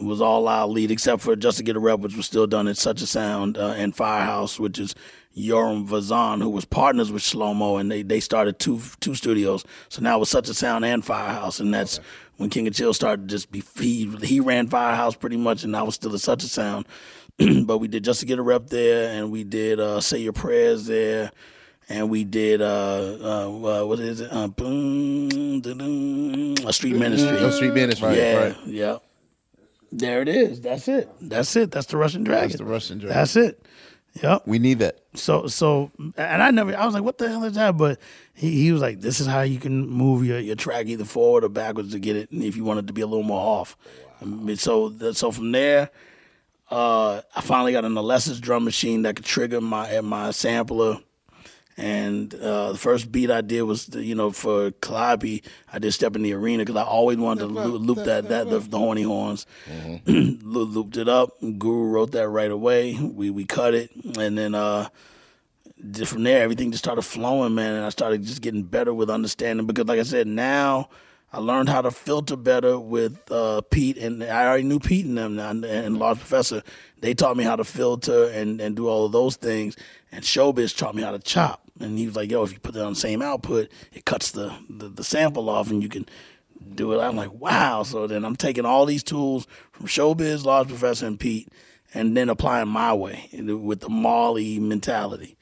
Speaker 8: was all our lead except for Just to Get a Rep, which was still done at Such a Sound uh, and Firehouse, which is Yoram Vazan, who was partners with Shlomo, and they, they started two two studios. So now with Such a Sound and Firehouse, and that's when King of Chill started to just be he he ran Firehouse pretty much, and I was still at Such a Sound. but we did Just to Get a Rep there, and we did uh, Say Your Prayers there. and we did uh, uh, uh what is it? Uh, boom, a street ministry.
Speaker 4: Oh, Street Ministry,
Speaker 8: Yeah,
Speaker 4: right.
Speaker 8: yeah. There it is. That's it. That's it. That's the Russian dragon.
Speaker 4: That's the Russian dragon.
Speaker 8: That's it. Yep.
Speaker 4: We need that.
Speaker 8: So so and I never I was like, what the hell is that? But he, he was like, this is how you can move your, your track either forward or backwards to get it if you want it to be a little more off. And so so from there, uh, I finally got an Alesis drum machine that could trigger my my sampler. And uh, the first beat I did was, the, you know, for Calliope, I did "Step in the Arena" because I always wanted to loop, loop that that the, the horny horns. Lo- looped it up. Guru wrote that right away. We we cut it, and then uh, from there, everything just started flowing, man. And I started just getting better with understanding because, like I said, now I learned how to filter better with uh, Pete, and I already knew Pete and them and, and Large Professor. They taught me how to filter and, and do all of those things. And Showbiz taught me how to chop. And he was like, "Yo, if you put it on the same output, it cuts the, the, the sample off, and you can do it." I'm like, "Wow!" So then I'm taking all these tools from Showbiz, Large Professor, and Pete, and then applying my way with the Marley mentality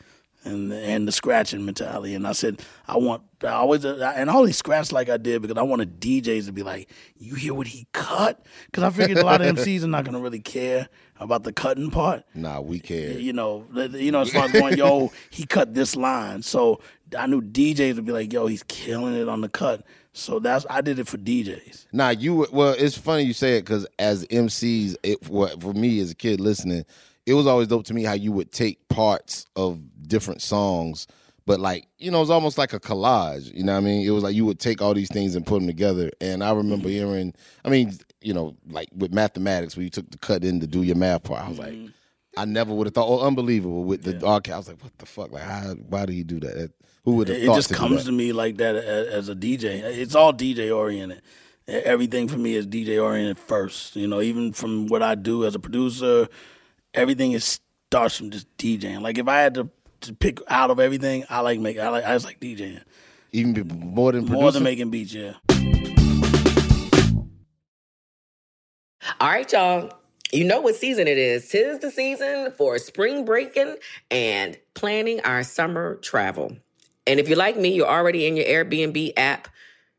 Speaker 8: and and the scratching mentality. And I said, I want I always and I only scratched like I did because I wanted DJs to be like, you hear what he cut? Because I figured a lot of MCs are not gonna really care about the cutting part.
Speaker 5: Nah, we care.
Speaker 8: You know, you know, as far as going, yo, he cut this line. So I knew DJs would be like, yo, he's killing it on the cut. So that's I did it for DJs.
Speaker 5: Nah, you well. It's funny you say it because as MCs, it for, for me as a kid listening, it was always dope to me how you would take parts of different songs, but like you know, it's almost like a collage. You know what I mean? It was like you would take all these things and put them together. And I remember mm-hmm. hearing, I mean, you know, like with mathematics, where you took the cut in to do your math part. I was like. Mm-hmm. I never would have thought. Oh, unbelievable with the arcade. I was like, "What the fuck? Like, how, why do you do that? Who would have
Speaker 8: It
Speaker 5: thought?"
Speaker 8: just
Speaker 5: to
Speaker 8: comes to me like that as a DJ. It's all DJ oriented. Everything for me is DJ oriented first. You know, even from what I do as a producer, everything is starts from just DJing. Like if I had to, to pick out of everything, I like make. I like. I just like DJing.
Speaker 5: Even be more than
Speaker 8: more than making beats. Yeah.
Speaker 10: All right, y'all. You know what season it is. Tis the season for spring breaking and planning our summer travel. And if you're like me, you're already in your Airbnb app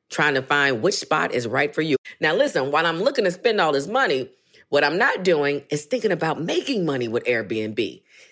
Speaker 10: trying to find which spot is right for you. Now, listen, while I'm looking to spend all this money, what I'm not doing is thinking about making money with Airbnb.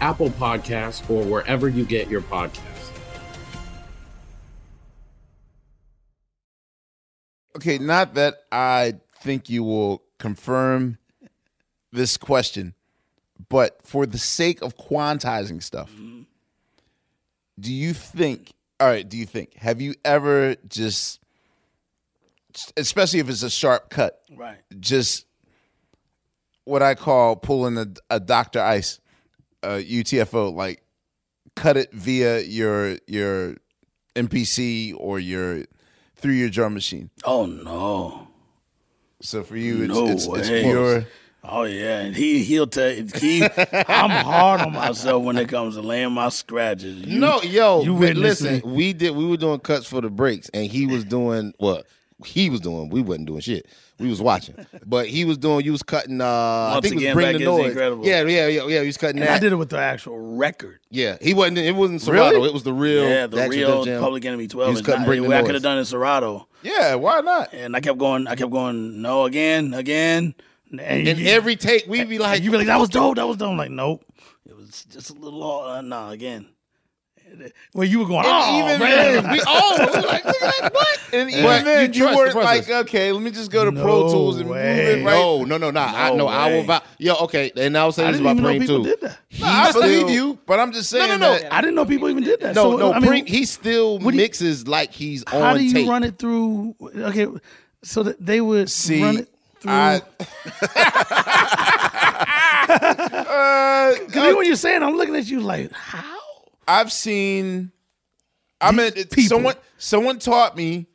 Speaker 15: Apple Podcasts, or wherever you get your podcasts.
Speaker 4: Okay, not that I think you will confirm this question, but for the sake of quantizing stuff, do you think, all right, do you think, have you ever just, especially if it's a sharp cut,
Speaker 8: Right.
Speaker 4: just what I call pulling a, a Dr. Ice uh, UTFO, like cut it via your your MPC or your through your drum machine.
Speaker 8: Oh no.
Speaker 4: So for you, it's
Speaker 8: no
Speaker 4: it's, it's
Speaker 8: way.
Speaker 4: pure.
Speaker 8: Oh yeah, and he he'll tell he. I'm hard on myself when it comes to laying my scratches. You-
Speaker 5: no, yo,
Speaker 8: you
Speaker 5: but listen,
Speaker 8: it.
Speaker 5: we did we were doing cuts for the breaks, and he was doing what he was doing. We wasn't doing shit. We was watching, but he was doing. You was cutting. uh I
Speaker 8: Once
Speaker 5: think it was
Speaker 8: again,
Speaker 5: bring
Speaker 8: back
Speaker 5: the noise.
Speaker 8: Incredible.
Speaker 5: Yeah, yeah, yeah, yeah. He was cutting
Speaker 8: And
Speaker 5: that.
Speaker 8: I did it with the actual record.
Speaker 5: Yeah, he wasn't. It wasn't Serato.
Speaker 4: Really?
Speaker 5: It was the real.
Speaker 8: yeah, the
Speaker 5: actual
Speaker 8: real Public Enemy
Speaker 5: He
Speaker 8: 12.
Speaker 5: was cutting
Speaker 8: not-
Speaker 5: bring the
Speaker 8: I could have done it in Serato.
Speaker 4: Yeah, why not?
Speaker 8: And I kept going. I kept going. No, again, again. And,
Speaker 5: And
Speaker 8: you-
Speaker 5: every take, we'd be like,
Speaker 8: you be like, that was dope. That was dope. I'm like, nope. It was just a little. Uh, no, again. Well, you were going.
Speaker 4: And
Speaker 8: Oh,
Speaker 4: even
Speaker 8: man.
Speaker 4: then, we all were like, look at that, what? And even
Speaker 5: But
Speaker 4: then,
Speaker 5: you
Speaker 4: you, weren't
Speaker 5: process.
Speaker 4: like, okay, let me just go to Pro Tools and
Speaker 8: way.
Speaker 4: move it right.
Speaker 5: No, no, no, nah. I
Speaker 8: No
Speaker 5: know. I will.
Speaker 8: way.
Speaker 5: vouch. Yo, okay, and I was saying
Speaker 8: I
Speaker 5: this about
Speaker 8: even know
Speaker 5: Preem
Speaker 8: people
Speaker 5: too.
Speaker 8: did that.
Speaker 4: No, I
Speaker 5: still-
Speaker 4: believe you, but I'm just saying
Speaker 5: no, no.
Speaker 4: that
Speaker 8: I didn't know people even did that.
Speaker 5: No,
Speaker 8: so,
Speaker 5: no.
Speaker 8: I mean,
Speaker 5: Preem, he still
Speaker 8: what do you-
Speaker 5: mixes like he's on
Speaker 8: how do you
Speaker 5: tape.
Speaker 8: run it through? Okay, so that they would
Speaker 4: See,
Speaker 8: run it through.
Speaker 4: I- uh,
Speaker 8: Because when you're saying, I'm looking at you like, how?
Speaker 4: I've seen. I mean,
Speaker 8: people.
Speaker 4: someone someone taught me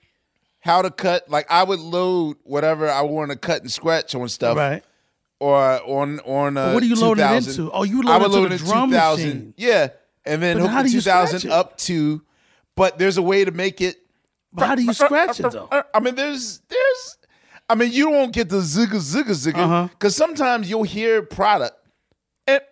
Speaker 4: how to cut. Like I would load whatever I want to cut and scratch on stuff,
Speaker 8: Right.
Speaker 4: Or on on. Uh,
Speaker 8: what do you load it
Speaker 4: 2000.
Speaker 8: into? Oh, you
Speaker 4: I
Speaker 8: load
Speaker 4: would
Speaker 8: it to
Speaker 4: load
Speaker 8: the drum
Speaker 4: 2000.
Speaker 8: machine.
Speaker 4: Yeah, and then hook the
Speaker 8: do you scratch
Speaker 4: 2000 up to. But there's a way to make it.
Speaker 8: But how do you scratch it though?
Speaker 4: I mean, there's there's. I mean, you won't get the zigga zigga zigga
Speaker 8: Uh-huh.
Speaker 4: because sometimes you'll hear product.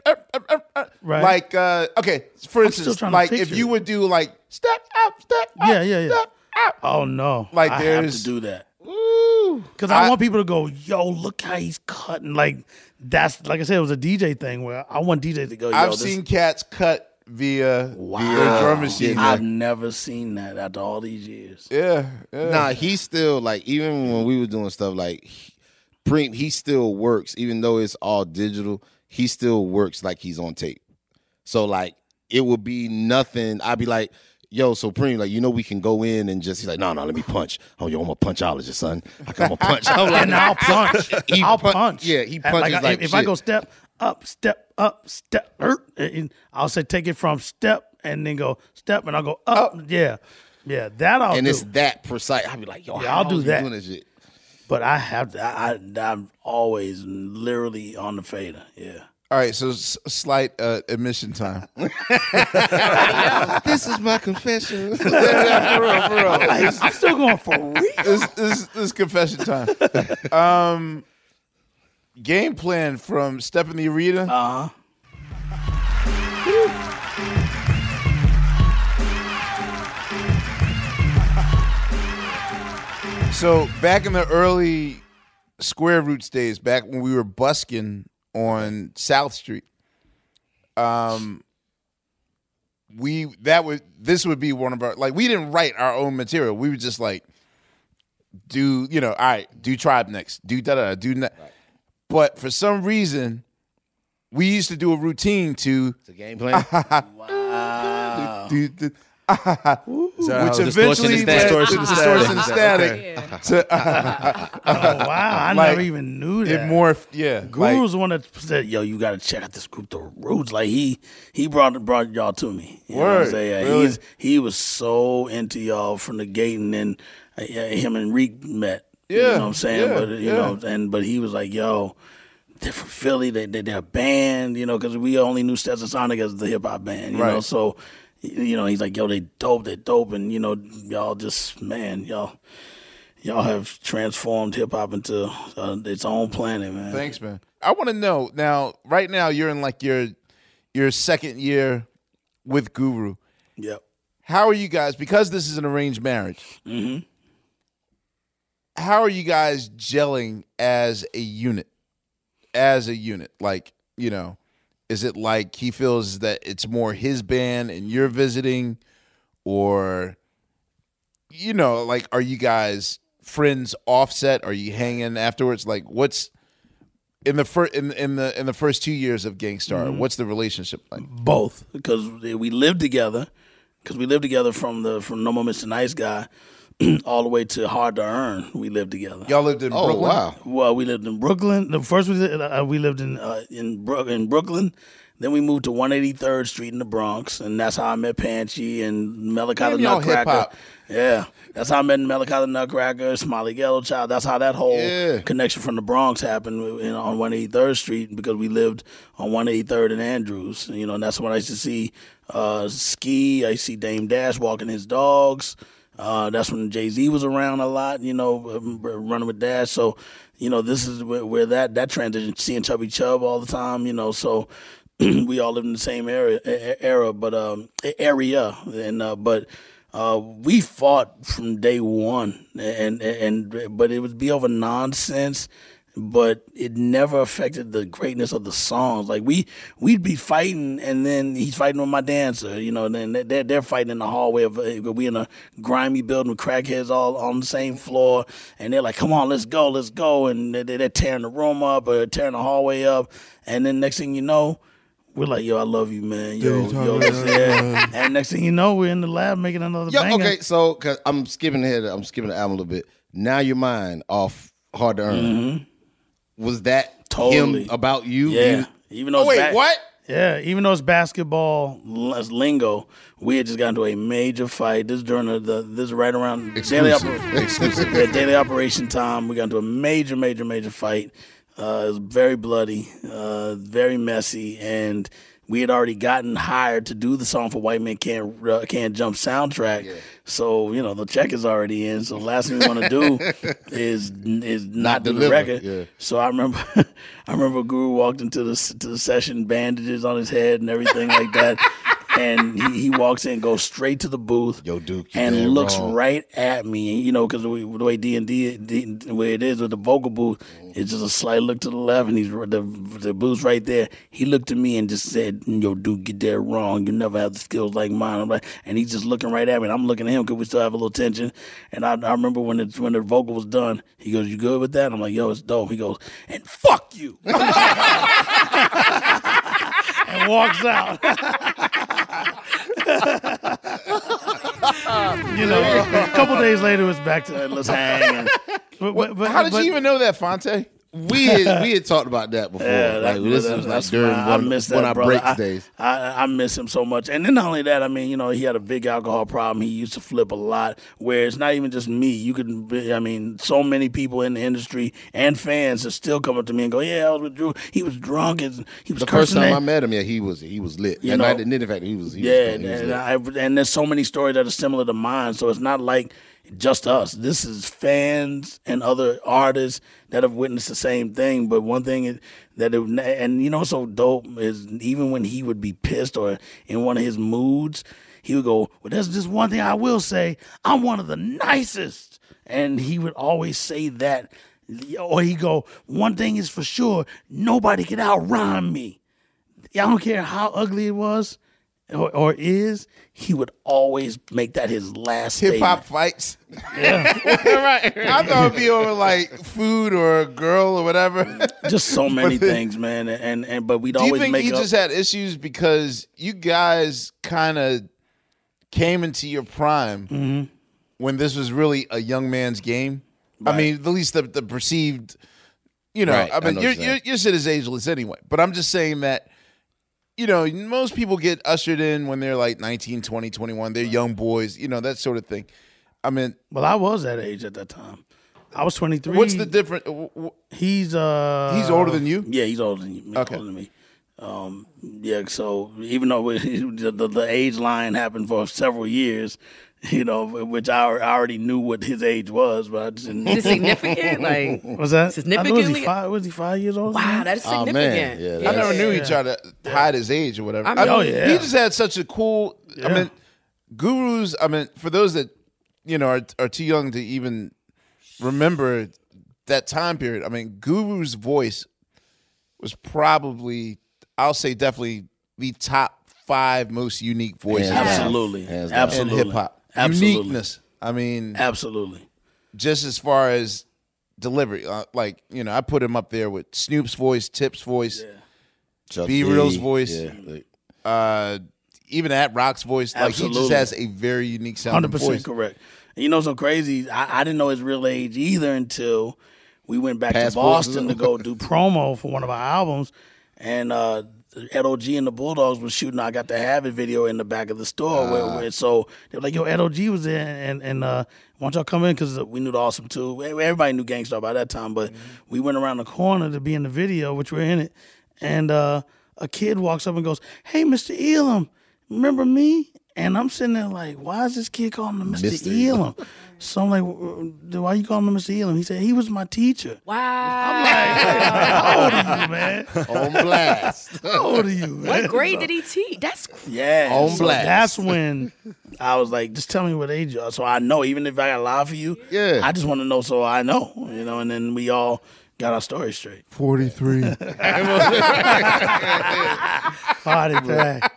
Speaker 4: Eh, eh, eh,
Speaker 8: Right.
Speaker 4: Like, uh, okay, for
Speaker 8: I'm
Speaker 4: instance, like if you
Speaker 8: it.
Speaker 4: would do like step up, step up,
Speaker 8: Yeah, yeah, yeah.
Speaker 4: step up.
Speaker 8: Oh no!
Speaker 4: Like,
Speaker 8: I have to do that
Speaker 4: Ooh.
Speaker 8: because I,
Speaker 4: I-
Speaker 8: want people to go, "Yo, look how he's cutting!" Like that's like I said, it was a DJ thing where I want DJ to go. Yo,
Speaker 4: I've
Speaker 8: this-
Speaker 4: seen cats cut via
Speaker 8: Wow.
Speaker 4: via drum machine.
Speaker 8: I've never seen that after all these years.
Speaker 4: yeah, yeah.
Speaker 5: Nah, he still like even when we were doing stuff like he- Preem, he still works even though it's all digital. He still works like he's on tape. So like it would be nothing. I'd be like, "Yo, Supreme, like you know we can go in and just." He's like, "No, no, let me punch. Oh, yo, I'm a punchologist, son. Like, I'm a punch. I'm like,
Speaker 8: and I'll punch.
Speaker 5: He
Speaker 8: I'll
Speaker 5: pun-
Speaker 8: punch.
Speaker 5: yeah, he punches
Speaker 8: I-
Speaker 5: like
Speaker 8: if I go step up, step up, step, er, and I'll say take it from step and then go step, and I'll go up. Yeah, yeah, that I'll
Speaker 5: and
Speaker 8: do.
Speaker 5: it's that precise. I'd be like, "Yo,
Speaker 8: Yeah, I'll do that.
Speaker 5: Doing this shit?
Speaker 8: But I have to. I, I, I'm always literally on the fader. Yeah.
Speaker 4: All right, so s- slight uh, admission time.
Speaker 5: this is my confession.
Speaker 4: for real, for real.
Speaker 8: I'm still going for real.
Speaker 4: This, this, this is confession time. Um, game plan from Step in the Arena.
Speaker 8: Uh huh.
Speaker 4: So back in the early Square Roots days, back when we were busking on South Street, um, we that would this would be one of our like we didn't write our own material. We would just like do you know all right do tribe next do da da da, do ne- but for some reason we used to do a routine to
Speaker 5: It's a game plan.
Speaker 8: Wow.
Speaker 4: do, do,
Speaker 9: that how
Speaker 4: which eventually
Speaker 9: is
Speaker 4: led
Speaker 9: static?
Speaker 4: to distortion and static. To-
Speaker 8: Oh wow! I
Speaker 4: Like,
Speaker 8: never even knew that.
Speaker 4: it morphed, yeah. like-
Speaker 8: Guru's the one that said, "Yo, you got to check out this group, the Roots." Like he he brought brought y'all to me. You know what I'm
Speaker 4: Word,
Speaker 8: saying? Yeah,
Speaker 4: really?
Speaker 8: he's he was so into y'all from the gate, and then uh, him and Reek met. Yeah, you
Speaker 4: Yeah,
Speaker 8: know what I'm saying?
Speaker 4: yeah,
Speaker 8: but you
Speaker 4: yeah.
Speaker 8: know, and but he was like, "Yo." They're from Philly. They, they they're a band, you know, because we only knew Stetsasonic as the hip hop band, you know.
Speaker 4: Right.
Speaker 8: So, you know, he's like, "Yo, they dope, they dope," and you know, y'all just man, y'all y'all have transformed hip hop into uh, its own planet, man.
Speaker 4: Thanks, man. I want to know now. Right now, you're in like your your second year with Guru.
Speaker 8: Yep.
Speaker 4: How are you guys? Because this is an arranged marriage.
Speaker 8: Mm-hmm.
Speaker 4: How are you guys gelling as a unit? As a unit, like you know, is it like he feels that it's more his band and you're visiting, or you know, like are you guys friends offset? Are you hanging afterwards? Like what's in the first in, in the in the first two years of Gang Starr?
Speaker 8: Mhm.
Speaker 4: What's the relationship like?
Speaker 8: Both, because we lived together, because we lived together from the from No More Mr. Nice Guy. all the way to Hard to Earn. We lived together.
Speaker 4: Y'all lived in
Speaker 5: Oh,
Speaker 4: Brooklyn.
Speaker 5: wow.
Speaker 8: Well, we lived in Brooklyn. The first we lived, uh, we lived in uh, in Brook in Brooklyn. Then we moved to 183rd Street in the Bronx, and that's how I met Panchi and Malachi the
Speaker 4: Damn,
Speaker 8: Nutcracker.
Speaker 4: hip-hop.
Speaker 8: Yeah, that's how I met Malachi the Nutcracker, Smiley Yellow Child. That's how that whole
Speaker 4: Yeah.
Speaker 8: connection from the Bronx happened you know, on 183rd Street because we lived on 183rd and Andrews. You know, and that's when I used to see uh, Ski. I see Dame Dash walking his dogs. Uh, that's when Jay Z was around a lot. You know, um, running with Dash. So, you know, this is where, where that that transition. Seeing Chubby Chub all the time. You know, so we all lived in the same area era, but um, area, and uh, but uh, we fought from day one, and and but it would be over nonsense. But it never affected the greatness of the songs. Like we, we'd be fighting, and then he's fighting with my dancer. You know, and then they're they're fighting in the hallway of uh, we in a grimy building with crackheads all on the same floor, and they're like, "Come on, let's go, let's go," and they- they're tearing the room up or tearing the hallway up, and then next thing you know, we're like, yo, I love you, man. Yo, yo, yeah. And next thing you know, we're in the lab making another
Speaker 5: Yo,
Speaker 8: banger.
Speaker 5: okay, so cause I'm skipping ahead. I'm skipping the album a little bit. Now you're mine off hard to earn. Was that.
Speaker 8: Totally.
Speaker 5: him about you?
Speaker 8: Yeah.
Speaker 5: You-
Speaker 8: Even though
Speaker 5: Oh, wait, what?
Speaker 8: Yeah, even though it's basketball l- lingo, we had just gotten into a major fight. This during the, the this right around daily,
Speaker 5: Exclusive.
Speaker 8: oper-
Speaker 5: Exclusive.
Speaker 8: yeah, daily operation time. We got into a major, major, major fight. Uh, it was very bloody, uh, very messy, and we had already gotten hired to do the song for White Men Can't uh, Can't Jump soundtrack. So you know the check is already in. So the last thing we want to do is is not,
Speaker 5: Not
Speaker 8: do the record.
Speaker 5: yeah.
Speaker 8: So I remember, I remember Guru walked into the to the session, bandages on his head and everything like that, and he, he walks in, goes straight to the booth,
Speaker 5: Yo, Duke,
Speaker 8: and looks
Speaker 5: wrong.
Speaker 8: right at me. You know, because the way, the way D and D, the way it is with the vocal booth, mm-hmm. it's just a slight look to the left, and he's the the booth's right there. He looked at me and just said, "Yo, Duke, get dead wrong. You never have the skills like mine." I'm like, and he's just looking right at me, and I'm looking at him because we still have a little tension. And I, I remember when it when the vocal was done, he goes, "You good with that?" I'm like, "Yo, it's dope." He goes, "And fuck you," and walks out. you know, a couple days later, it was back to let's hang. But, but, but,
Speaker 4: How did
Speaker 8: but-
Speaker 4: you even know that, Phonte?
Speaker 5: We had, we had talked about that before.
Speaker 8: Yeah,
Speaker 5: like
Speaker 8: that-
Speaker 5: this
Speaker 8: that-
Speaker 5: was like during
Speaker 8: I
Speaker 5: one,
Speaker 8: miss
Speaker 5: one
Speaker 8: that,
Speaker 5: of our
Speaker 8: brother.
Speaker 5: breaks
Speaker 8: I,
Speaker 5: days.
Speaker 8: I, I miss him so much. And then not only that, I mean, you know, he had a big alcohol problem. He used to flip a lot. Where it's not even just me. You could, be, I mean, so many people in the industry and fans that still come up to me and go, "Yeah, I was with Drew. He was drunk and he was
Speaker 5: The first time
Speaker 8: at-
Speaker 5: I met him, yeah, he was he was lit.
Speaker 8: You
Speaker 5: and
Speaker 8: know-
Speaker 5: I didn't fact he was he
Speaker 8: yeah,
Speaker 5: was, he was
Speaker 8: and. I, and there's so many stories that are similar to mine. So it's not like just us. This is fans and other artists that have witnessed the same thing. But one thing is that it, and you know so dope is even when he would be pissed or in one of his moods, he would go, "Well, there's just one thing I will say. I'm one of the nicest," and he would always say that. Or he go, "One thing is for sure, nobody can outrhyme me." I don't care how ugly it was or, or is, he would always make that his last
Speaker 4: Hip hop fights.
Speaker 8: Yeah.
Speaker 4: right. I thought it'd be over like food or a girl or whatever.
Speaker 8: Just so many
Speaker 4: then-
Speaker 8: things, man. And and but we'd
Speaker 4: Do you think
Speaker 8: make
Speaker 4: you
Speaker 8: up.
Speaker 4: just had issues because you guys kind of came into your prime
Speaker 8: Mm-hmm.
Speaker 4: when this was really a young man's game? I mean, at least the, the perceived, you know,
Speaker 5: Right,
Speaker 4: I
Speaker 5: I
Speaker 4: mean,
Speaker 5: know
Speaker 4: you're,
Speaker 5: what you're
Speaker 4: you're,
Speaker 5: saying.
Speaker 4: your shit is ageless anyway. But I'm just saying that, you know, most people get ushered in when they're like 19, 20, 21. They're young boys, you know, that sort of thing. I mean,
Speaker 8: well, I was that age at that time. I was 23.
Speaker 4: what's the difference?
Speaker 8: He's uh
Speaker 4: He's older than you?
Speaker 8: Yeah, he's older than you.
Speaker 4: Okay.
Speaker 8: Older than me. Um, yeah, so even though we, the, the, the age line happened for several years, you know, which I, I already knew what his age was, but I just didn't.
Speaker 10: Is it significant? Like,
Speaker 8: was that I know, Was he five? Was he five years old?
Speaker 10: Wow, that's
Speaker 4: Oh,
Speaker 10: significant.
Speaker 4: I never knew he tried to hide his age or whatever.
Speaker 10: I
Speaker 4: I
Speaker 10: mean-
Speaker 4: mean,
Speaker 10: Oh, yeah.
Speaker 4: he just had such a cool. I mean, gurus. I mean, for those that you know are, are too young to even remember that time period. I mean, Guru's voice was probably, I'll say, definitely the top five most unique voices.
Speaker 8: Hands down. Absolutely. Absolutely.
Speaker 4: in hip hop.
Speaker 8: Absolutely.
Speaker 4: Uniqueness. I mean,
Speaker 8: Absolutely.
Speaker 4: just as far as delivery, uh, like you know, I put him up there with Snoop's voice, Tip's voice,
Speaker 5: Chuck
Speaker 4: B Real's voice,
Speaker 5: yeah,
Speaker 4: uh, even Ad-Rock's voice. Like he just has a very unique sound.
Speaker 8: Hundred percent correct. And you know, so crazy. I, I didn't know his real age either until we went back
Speaker 5: Passport.
Speaker 8: to Boston to go do promo for one of our albums, and uh, Ed OG and the Bulldogs was shooting. I got to have a video in the back of the store. where, where, so they were like, "Yo, Ed OG was there, and and uh, why don't y'all come in?" Because we knew the Awesome too. Everybody knew Gang Starr by that time, but we went around the corner to be in the video, which we're in it, and uh, a kid walks up and goes, "Hey, Mr. Elam, remember me?" And I'm sitting there like, "Why is this kid calling him Mr.
Speaker 5: Mr.
Speaker 8: Elam?" So I'm like, "Why you calling him Mr. Elam?" He said, "He was my teacher."
Speaker 10: Wow.
Speaker 8: I'm like, "How old are you, man?
Speaker 5: On blast.
Speaker 8: How old are you, man?"
Speaker 10: What grade did he teach? That's
Speaker 8: Yeah.
Speaker 5: On
Speaker 8: so
Speaker 5: blast.
Speaker 8: That's when I was like, just tell me what age you are. So I know, even if I got to lie for you,
Speaker 5: Yeah.
Speaker 8: I just want to know so I know, you know, and then we all got our story straight.
Speaker 4: 43.
Speaker 8: Party black.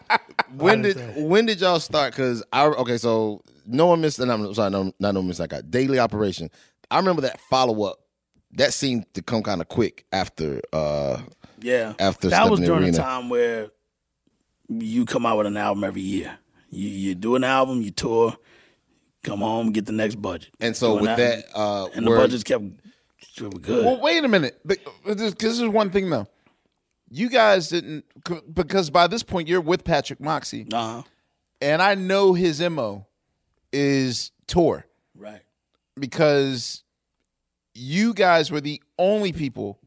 Speaker 5: When did when did y'all start? Because I okay, so no one missed. And I'm sorry, no, not no miss. I got daily operation. I remember that follow up. That seemed to come kind of quick after. uh
Speaker 8: Yeah.
Speaker 5: After
Speaker 8: that was during
Speaker 5: arena.
Speaker 8: the time where you come out with an album every year. You you do an album, you tour, come home, get the next budget.
Speaker 5: And so with
Speaker 8: album,
Speaker 5: that, uh,
Speaker 8: and the budgets kept good.
Speaker 4: Well, wait a minute. But but this is one thing though. You guys didn't because by this point you're with Patrick Moxey,
Speaker 8: uh-huh.
Speaker 4: and I know his mo is tour
Speaker 8: Right.
Speaker 4: because you guys were the only people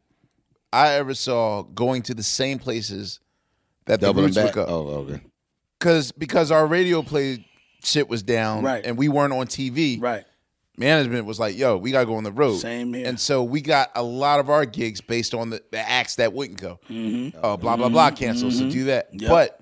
Speaker 4: I ever saw going to the same places that the
Speaker 5: Doubling
Speaker 4: Roots would
Speaker 5: back?
Speaker 4: go.
Speaker 5: Oh, okay.
Speaker 4: Because because our radio play shit was down,
Speaker 8: Right.
Speaker 4: and we weren't on TV,
Speaker 8: Right.
Speaker 4: Management was like, "Yo, we gotta go on the road."
Speaker 8: Same here.
Speaker 4: And so we got a lot of our gigs based on the, the acts that wouldn't go.
Speaker 8: Mhm.
Speaker 4: Oh, blah blah blah, cancel. So
Speaker 8: Mhm.
Speaker 4: do that.
Speaker 8: Yep.
Speaker 4: But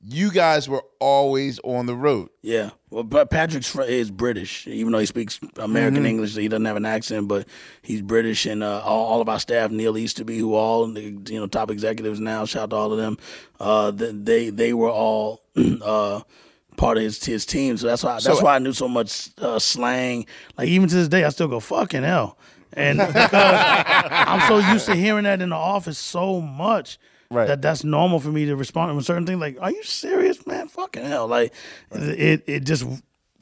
Speaker 4: you guys were always on the road.
Speaker 8: Yeah, well, but Patrick's fr- is British, even though he speaks American
Speaker 4: Mhm.
Speaker 8: English. He doesn't have an accent, but he's British, and uh, all, all of our staff, Neil Easterby, who all the you know top executives now, shout out to all of them. Uh, they they were all uh, part of his his team, so that's why
Speaker 4: So-
Speaker 8: that's why I knew so much uh, slang. Like even to this day, I still go fucking hell, and because I'm so used to hearing that in the office so much.
Speaker 4: Right.
Speaker 8: That that's normal for me to respond to certain things. Like, are you serious, man? Fucking hell! Like, it it just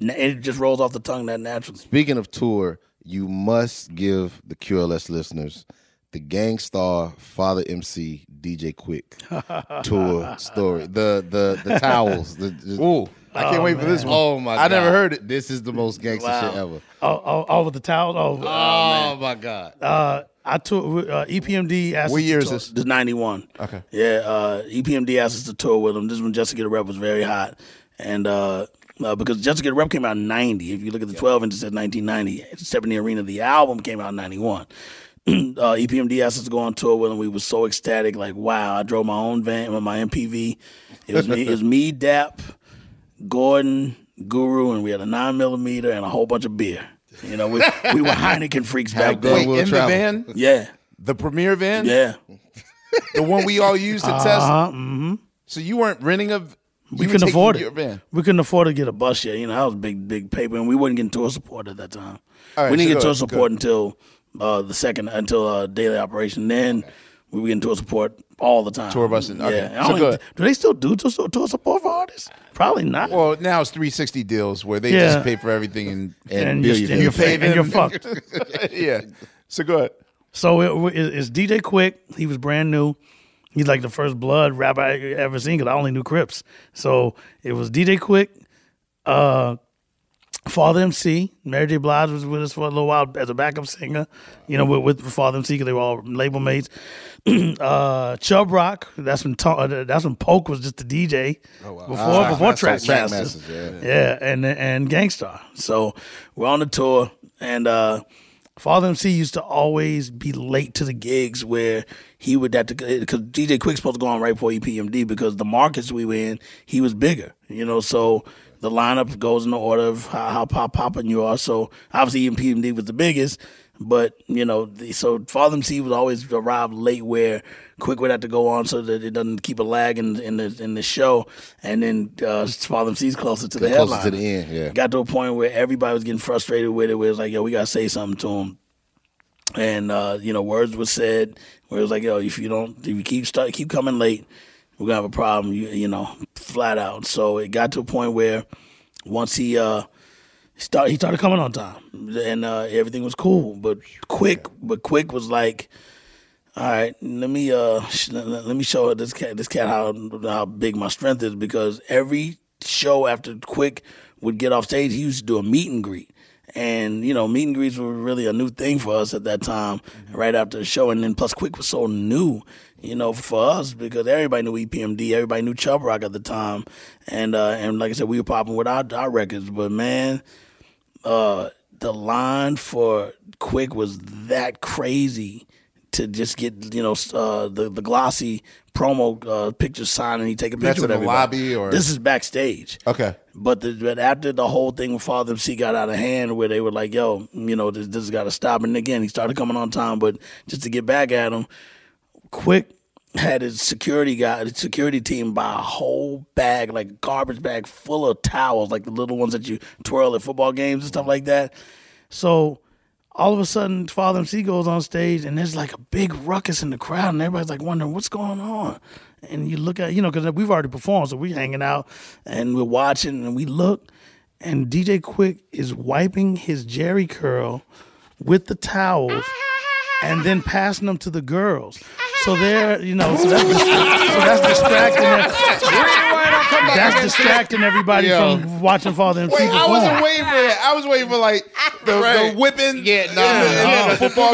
Speaker 8: it just rolls off the tongue that naturally.
Speaker 5: Speaking of tour, you must give the QLS listeners the Gang Starr Father MC DJ Quik tour story. The the the towels. The, the-
Speaker 4: Ooh, I can't
Speaker 8: Oh,
Speaker 4: wait for this
Speaker 8: man.
Speaker 4: one.
Speaker 5: Oh my!
Speaker 4: I never heard it.
Speaker 5: This is the most gangster
Speaker 8: Wow.
Speaker 5: shit ever.
Speaker 8: Oh, oh, oh, with the towel. Oh,
Speaker 5: Oh, my god!
Speaker 8: Uh, I took uh, EPMD. Asked
Speaker 4: What
Speaker 8: us to
Speaker 4: year is
Speaker 8: tour-
Speaker 4: this?
Speaker 8: This ninety one.
Speaker 4: Okay.
Speaker 8: Yeah, uh, EPMD asked us to tour with them. This is when Just to Get a Rep was very hot, and uh, uh, because Just to Get a Rep came out in ninety. If you look at the twelve inch, it said nineteen ninety. Step in the Arena. The album came out in ninety one. uh, EPMD asked us to go on tour with them. We were so ecstatic. Like, wow! I drove my own van with my MPV. It was me. It was me, Dap, Gordon, Guru, and we had a nine millimeter and a whole bunch of beer. You know, we, we were Heineken freaks back then.
Speaker 4: Wait,
Speaker 5: Will
Speaker 4: in
Speaker 5: travel.
Speaker 4: the van,
Speaker 8: Yeah,
Speaker 4: the premiere van,
Speaker 8: yeah.
Speaker 4: the one we all used to test.
Speaker 8: Uh-huh, hmm
Speaker 4: So you weren't renting a.
Speaker 8: We
Speaker 4: you were
Speaker 8: couldn't afford it.
Speaker 4: Van.
Speaker 8: We couldn't afford to get a bus yet. You know, that was big, big paper, and we wasn't getting tour support at that time.
Speaker 4: All right,
Speaker 8: we didn't
Speaker 4: so
Speaker 8: get tour
Speaker 4: ahead,
Speaker 8: support
Speaker 4: go
Speaker 8: until uh, the second, until uh, daily operation. Then we were getting tour support all the time.
Speaker 4: Tour busing, okay.
Speaker 8: Yeah.
Speaker 4: So
Speaker 8: even- do they still do tour, tour support for artists? Probably not.
Speaker 4: Well, now it's 360 deals where they
Speaker 8: Yeah.
Speaker 4: just pay for everything and
Speaker 8: and,
Speaker 5: bill
Speaker 8: you're,
Speaker 5: you
Speaker 8: and you're,
Speaker 5: for
Speaker 8: and you're fucked.
Speaker 4: yeah. So go ahead.
Speaker 8: So it, it- it's DJ Quik. He was brand new. He's like the first blood rapper I ever seen because I only knew Crips. So it was DJ Quik, uh, Father MC. Mary J. Blige was with us for a little while as a backup singer, you know, with, with Father MC because they were all label mates. uh, Chubb Rock. That's when To- uh, that's when Poke was just the DJ before
Speaker 5: Ah,
Speaker 8: before
Speaker 5: Track. Masters, yeah.
Speaker 8: Yeah, and and Gang Starr. So we're on the tour, and uh, Father MC used to always be late to the gigs where he would have to because DJ Quik's supposed to go on right before EPMD because the markets we were in, he was bigger, you know. So the lineup goes in the order of how, how pop popping you are. So obviously EPMD was the biggest, but you know, the, so Father MC would always arrive late where Quik would have to go on so that it doesn't keep a lag in, in the in the show, and then uh, Father MC's closer to the
Speaker 5: Closer
Speaker 8: headline.
Speaker 5: to the end, yeah.
Speaker 8: Got to a point where everybody was getting frustrated with it. Where it's like, yo, we gotta say something to him. And uh, you know, words were said where it was like, yo, if you don't, if you keep start, keep coming late, we're gonna have a problem. You, you know, flat out. So it got to a point where once he uh, Start, he started coming on time, and uh, everything was cool. But Quik, but Quik was like, all right, let me uh, sh- let, let me show this cat, this cat how how big my strength is because every show after Quik would get off stage, he used to do a meet and greet. And you know, meet and greets were really a new thing for us at that time. Right after the show, and then plus Quik was so new, you know, for us because everybody knew EPMD, everybody knew Chubb Rock at the time, and uh, and like I said, we were popping with our, our records. But man, uh, the line for Quik was that crazy to just get you know uh, the the glossy promo uh, picture signed and he take a
Speaker 4: That's
Speaker 8: picture
Speaker 4: in
Speaker 8: with
Speaker 4: the lobby or-
Speaker 8: this is backstage.
Speaker 4: Okay.
Speaker 8: But, the, but after the whole thing with Father MC got out of hand, where they were like, "Yo, you know, this, this has got to stop," and again, he started coming on time. But just to get back at him, Quik had his security guy, his security team buy a whole bag, like garbage bag full of towels, like the little ones that you twirl at football games and stuff like that. So all of a sudden, Father MC goes on stage, and there's like a big ruckus in the crowd, and everybody's like wondering what's going on. And you look at, you know, because we've already performed, so we're hanging out and we're watching, and we look, and DJ Quik is wiping his Jerry curl with the towels, and then passing them to the girls. So they're, you know, so that's, so that's distracting. That's distracting everybody
Speaker 4: Yo.
Speaker 8: from watching Father MC
Speaker 4: Wait, I wasn't waiting for that. I was waiting for like the, the whipping. Yeah,
Speaker 5: nah,
Speaker 4: yeah,
Speaker 5: nah.
Speaker 4: the oh, football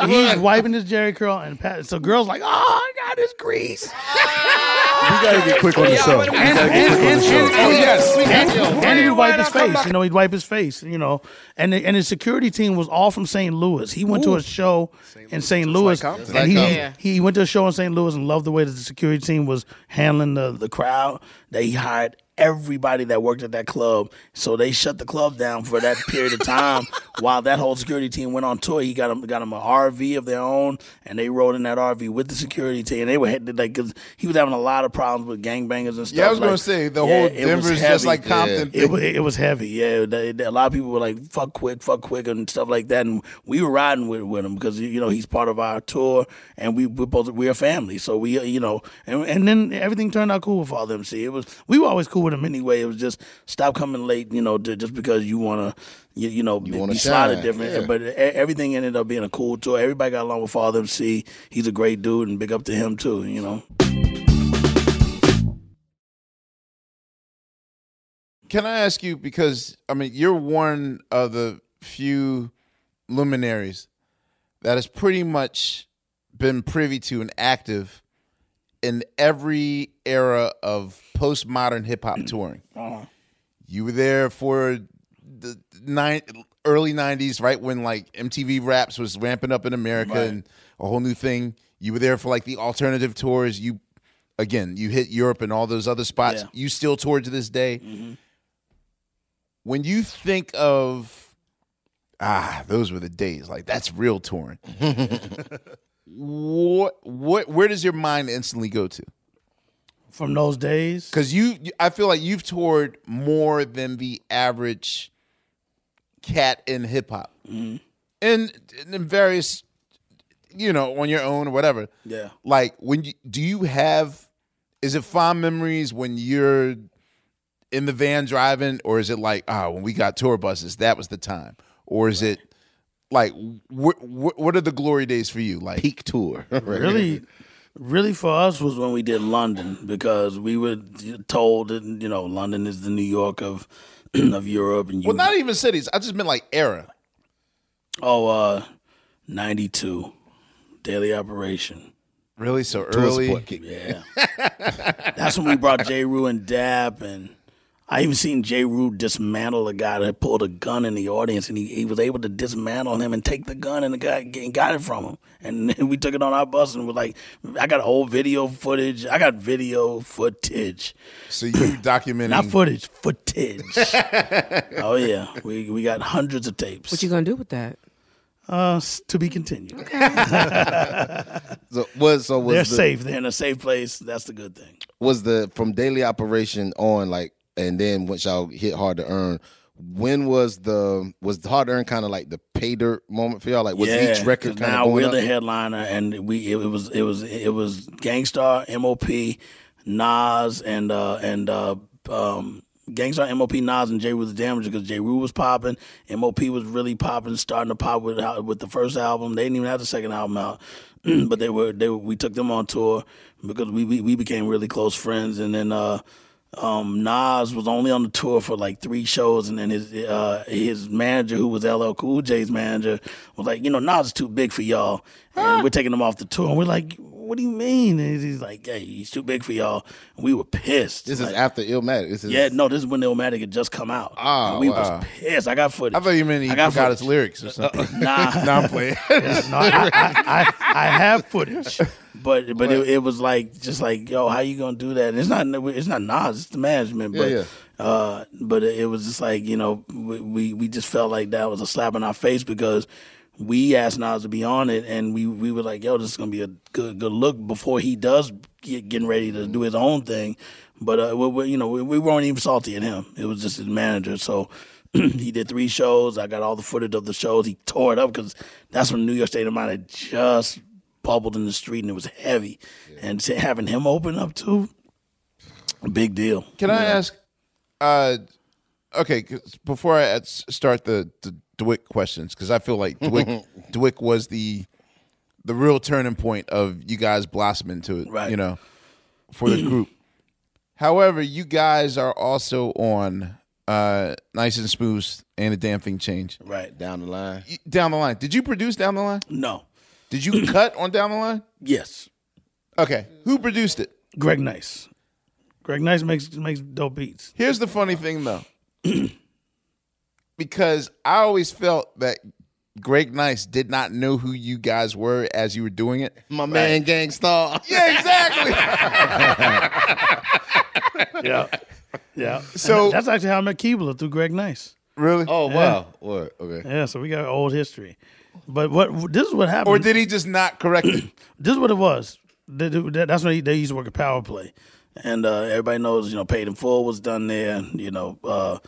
Speaker 4: game.
Speaker 8: He's wiping his Jerry curl and pat. So girls like, oh, I got his grease.
Speaker 9: We gotta get Quik on the show. We
Speaker 8: And,
Speaker 9: gotta
Speaker 8: and,
Speaker 9: get Quik on
Speaker 8: and,
Speaker 9: the show.
Speaker 8: and,
Speaker 4: Oh, yes.
Speaker 8: and, and he'd wipe his face. You know, he'd wipe his face. You know, and and his security team was all from St. Louis. He went to a show in St. Louis,
Speaker 9: Compton.
Speaker 8: and he
Speaker 10: Compton.
Speaker 8: he went to a show in St. Louis and loved the way that the security team was handling the the crowd. He hired everybody that worked at that club. So they shut the club down for that period of time while that whole security team went on tour. He got them got them an RV of their own, and they rode in that RV with the security team. And they were headed like because he was having a lot of problems with gangbangers and stuff.
Speaker 4: Yeah, I was gonna say, the
Speaker 8: yeah,
Speaker 4: whole
Speaker 8: it
Speaker 4: Denver's just like Compton
Speaker 8: It, wa- it was heavy. Yeah, They- they- a lot of people were like "fuck Quik, fuck Quik" and stuff like that. And we were riding with with him because you know he's part of our tour, and we we both we're a family. So we you know, and and then everything turned out cool with Father MC. It was we were always cool with him anyway. It was just stop coming late, you know, to, just because you wanna. You, you know,
Speaker 5: wanna
Speaker 8: be slotted different,
Speaker 5: yeah.
Speaker 8: but everything ended up being a cool tour. Everybody got along with Father MC. He's a great dude, and big up to him too. You know.
Speaker 4: Can I ask you because I mean you're one of the few luminaries that has pretty much been privy to and active in every era of postmodern hip hop touring. You were there for the nine, early '90s, right when like MTV Raps was ramping up in America
Speaker 8: Right.
Speaker 4: and a whole new thing. You were there for like the alternative tours. You again, you hit Europe and all those other spots.
Speaker 8: Yeah.
Speaker 4: You still tour to this day.
Speaker 8: Mm-hmm.
Speaker 4: When you think of ah, those were the days. Like that's real touring. what what where does your mind instantly go to?
Speaker 8: From those days,
Speaker 4: Because you, I feel like you've toured more than the average cat in hip hop,
Speaker 8: Mm-hmm.
Speaker 4: and in various, you know, on your own or whatever.
Speaker 8: Yeah.
Speaker 4: Like when you do you have, is it fond memories when you're in the van driving, or is it like ah when we got tour buses that was the time, or is it like what what what are the glory days for you? Like
Speaker 5: peak tour,
Speaker 8: really really for us was when we did london because we were told that you know london is the new york of of europe and you
Speaker 4: Well, not even cities. I just meant like era.
Speaker 8: oh uh 92 daily operation
Speaker 4: Really? So early.
Speaker 8: yeah that's when we brought Jeru and dap and I even seen Jeru dismantle a guy that pulled a gun in the audience, and he, he was able to dismantle him and take the gun, and the guy and got it from him. And then we took it on our bus, and we're like, I got old video footage. I got video footage.
Speaker 4: So you documenting
Speaker 8: Not footage, footage. oh yeah, we we got hundreds of tapes.
Speaker 10: What you gonna do with that?
Speaker 8: Uh, to be continued. Okay.
Speaker 5: So was so was
Speaker 8: They're
Speaker 5: the,
Speaker 8: safe. They're in a safe place. That's the good thing.
Speaker 5: was the from daily operation on like and then once y'all hit hard to earn when was the was the hard to earn kind of like the pay dirt moment for y'all like was
Speaker 8: yeah,
Speaker 5: each record kind
Speaker 8: now
Speaker 5: of
Speaker 8: we're
Speaker 5: going
Speaker 8: the headliner, and we it, was it was it was Gang Starr, MOP, Nas, and uh and uh um Gang Starr, MOP, Nas, and Jay was damaged because Jeru was popping. MOP was really popping, starting to pop with with the first album. They didn't even have the second album out, but they were they were, we took them on tour because we, we we became really close friends. And then uh, um, Nas was only on the tour for like three shows, and then his uh, his manager, who was LL Cool J's manager, was like, you know, Nas is too big for y'all, and we're taking him off the tour. And we're like, what do you mean? And he's like, hey, he's too big for y'all. And we were pissed.
Speaker 5: This is after Illmatic. This is
Speaker 8: yeah, no, this is when Illmatic had just come out.
Speaker 5: Ah,
Speaker 8: And we
Speaker 5: wow.
Speaker 8: was pissed. I got footage.
Speaker 4: I thought you meant he
Speaker 8: I got
Speaker 4: forgot his lyrics or something.
Speaker 8: Nah,
Speaker 4: no, I'm playing.
Speaker 8: Yeah, no, I, I, I, I have footage, but but it, it was like just like yo, how you gonna do that? And it's not it's not Nas, it's the management, but.
Speaker 5: Yeah, yeah.
Speaker 8: Uh, but it, was just like you know we, we we just felt like that was a slap in our face because we asked Nas to be on it and we we were like yo this is gonna be a good good look before he does get getting ready to do his own thing, but uh, we, we, you know we, we weren't even salty at him. It was just his manager, so he did three shows. I got all the footage of the shows. He tore it up because that's when New York State of Mind had just bubbled in the street and it was heavy. And to- having him open up too, a big deal.
Speaker 4: Can I ask? Uh, okay, 'cause before I start the the DWYCK questions, because I feel like DWYCK DWYCK was the the real turning point of you guys blossoming to it,
Speaker 8: Right.
Speaker 4: You know, for the group. However, you guys are also on uh, Nice and Smooth and a damn thing change
Speaker 8: Right.
Speaker 5: Down the line.
Speaker 4: Down the line. Did you produce down the line?
Speaker 8: No.
Speaker 4: Did you cut on down the line?
Speaker 8: Yes.
Speaker 4: Okay, who produced it?
Speaker 8: Greg Nice. Greg Nice makes makes dope beats.
Speaker 4: Here's the funny thing though. because I always felt that Greg Nice did not know who you guys were as you were doing it.
Speaker 5: My man Gang Starr.
Speaker 4: Yeah, exactly.
Speaker 8: Yeah. Yeah.
Speaker 4: So-
Speaker 8: And that's actually how I met Keebler through Greg Nice.
Speaker 4: really?
Speaker 5: Oh
Speaker 8: Yeah.
Speaker 5: wow. What? Okay.
Speaker 8: Yeah, so we got old history. But what this is what happened.
Speaker 4: Or did he just not correct it?
Speaker 8: this is what it was. Th- th- that- That's when he, they used to work at Power Play, and uh, everybody knows you know Paid in Full was done there. You know, uh,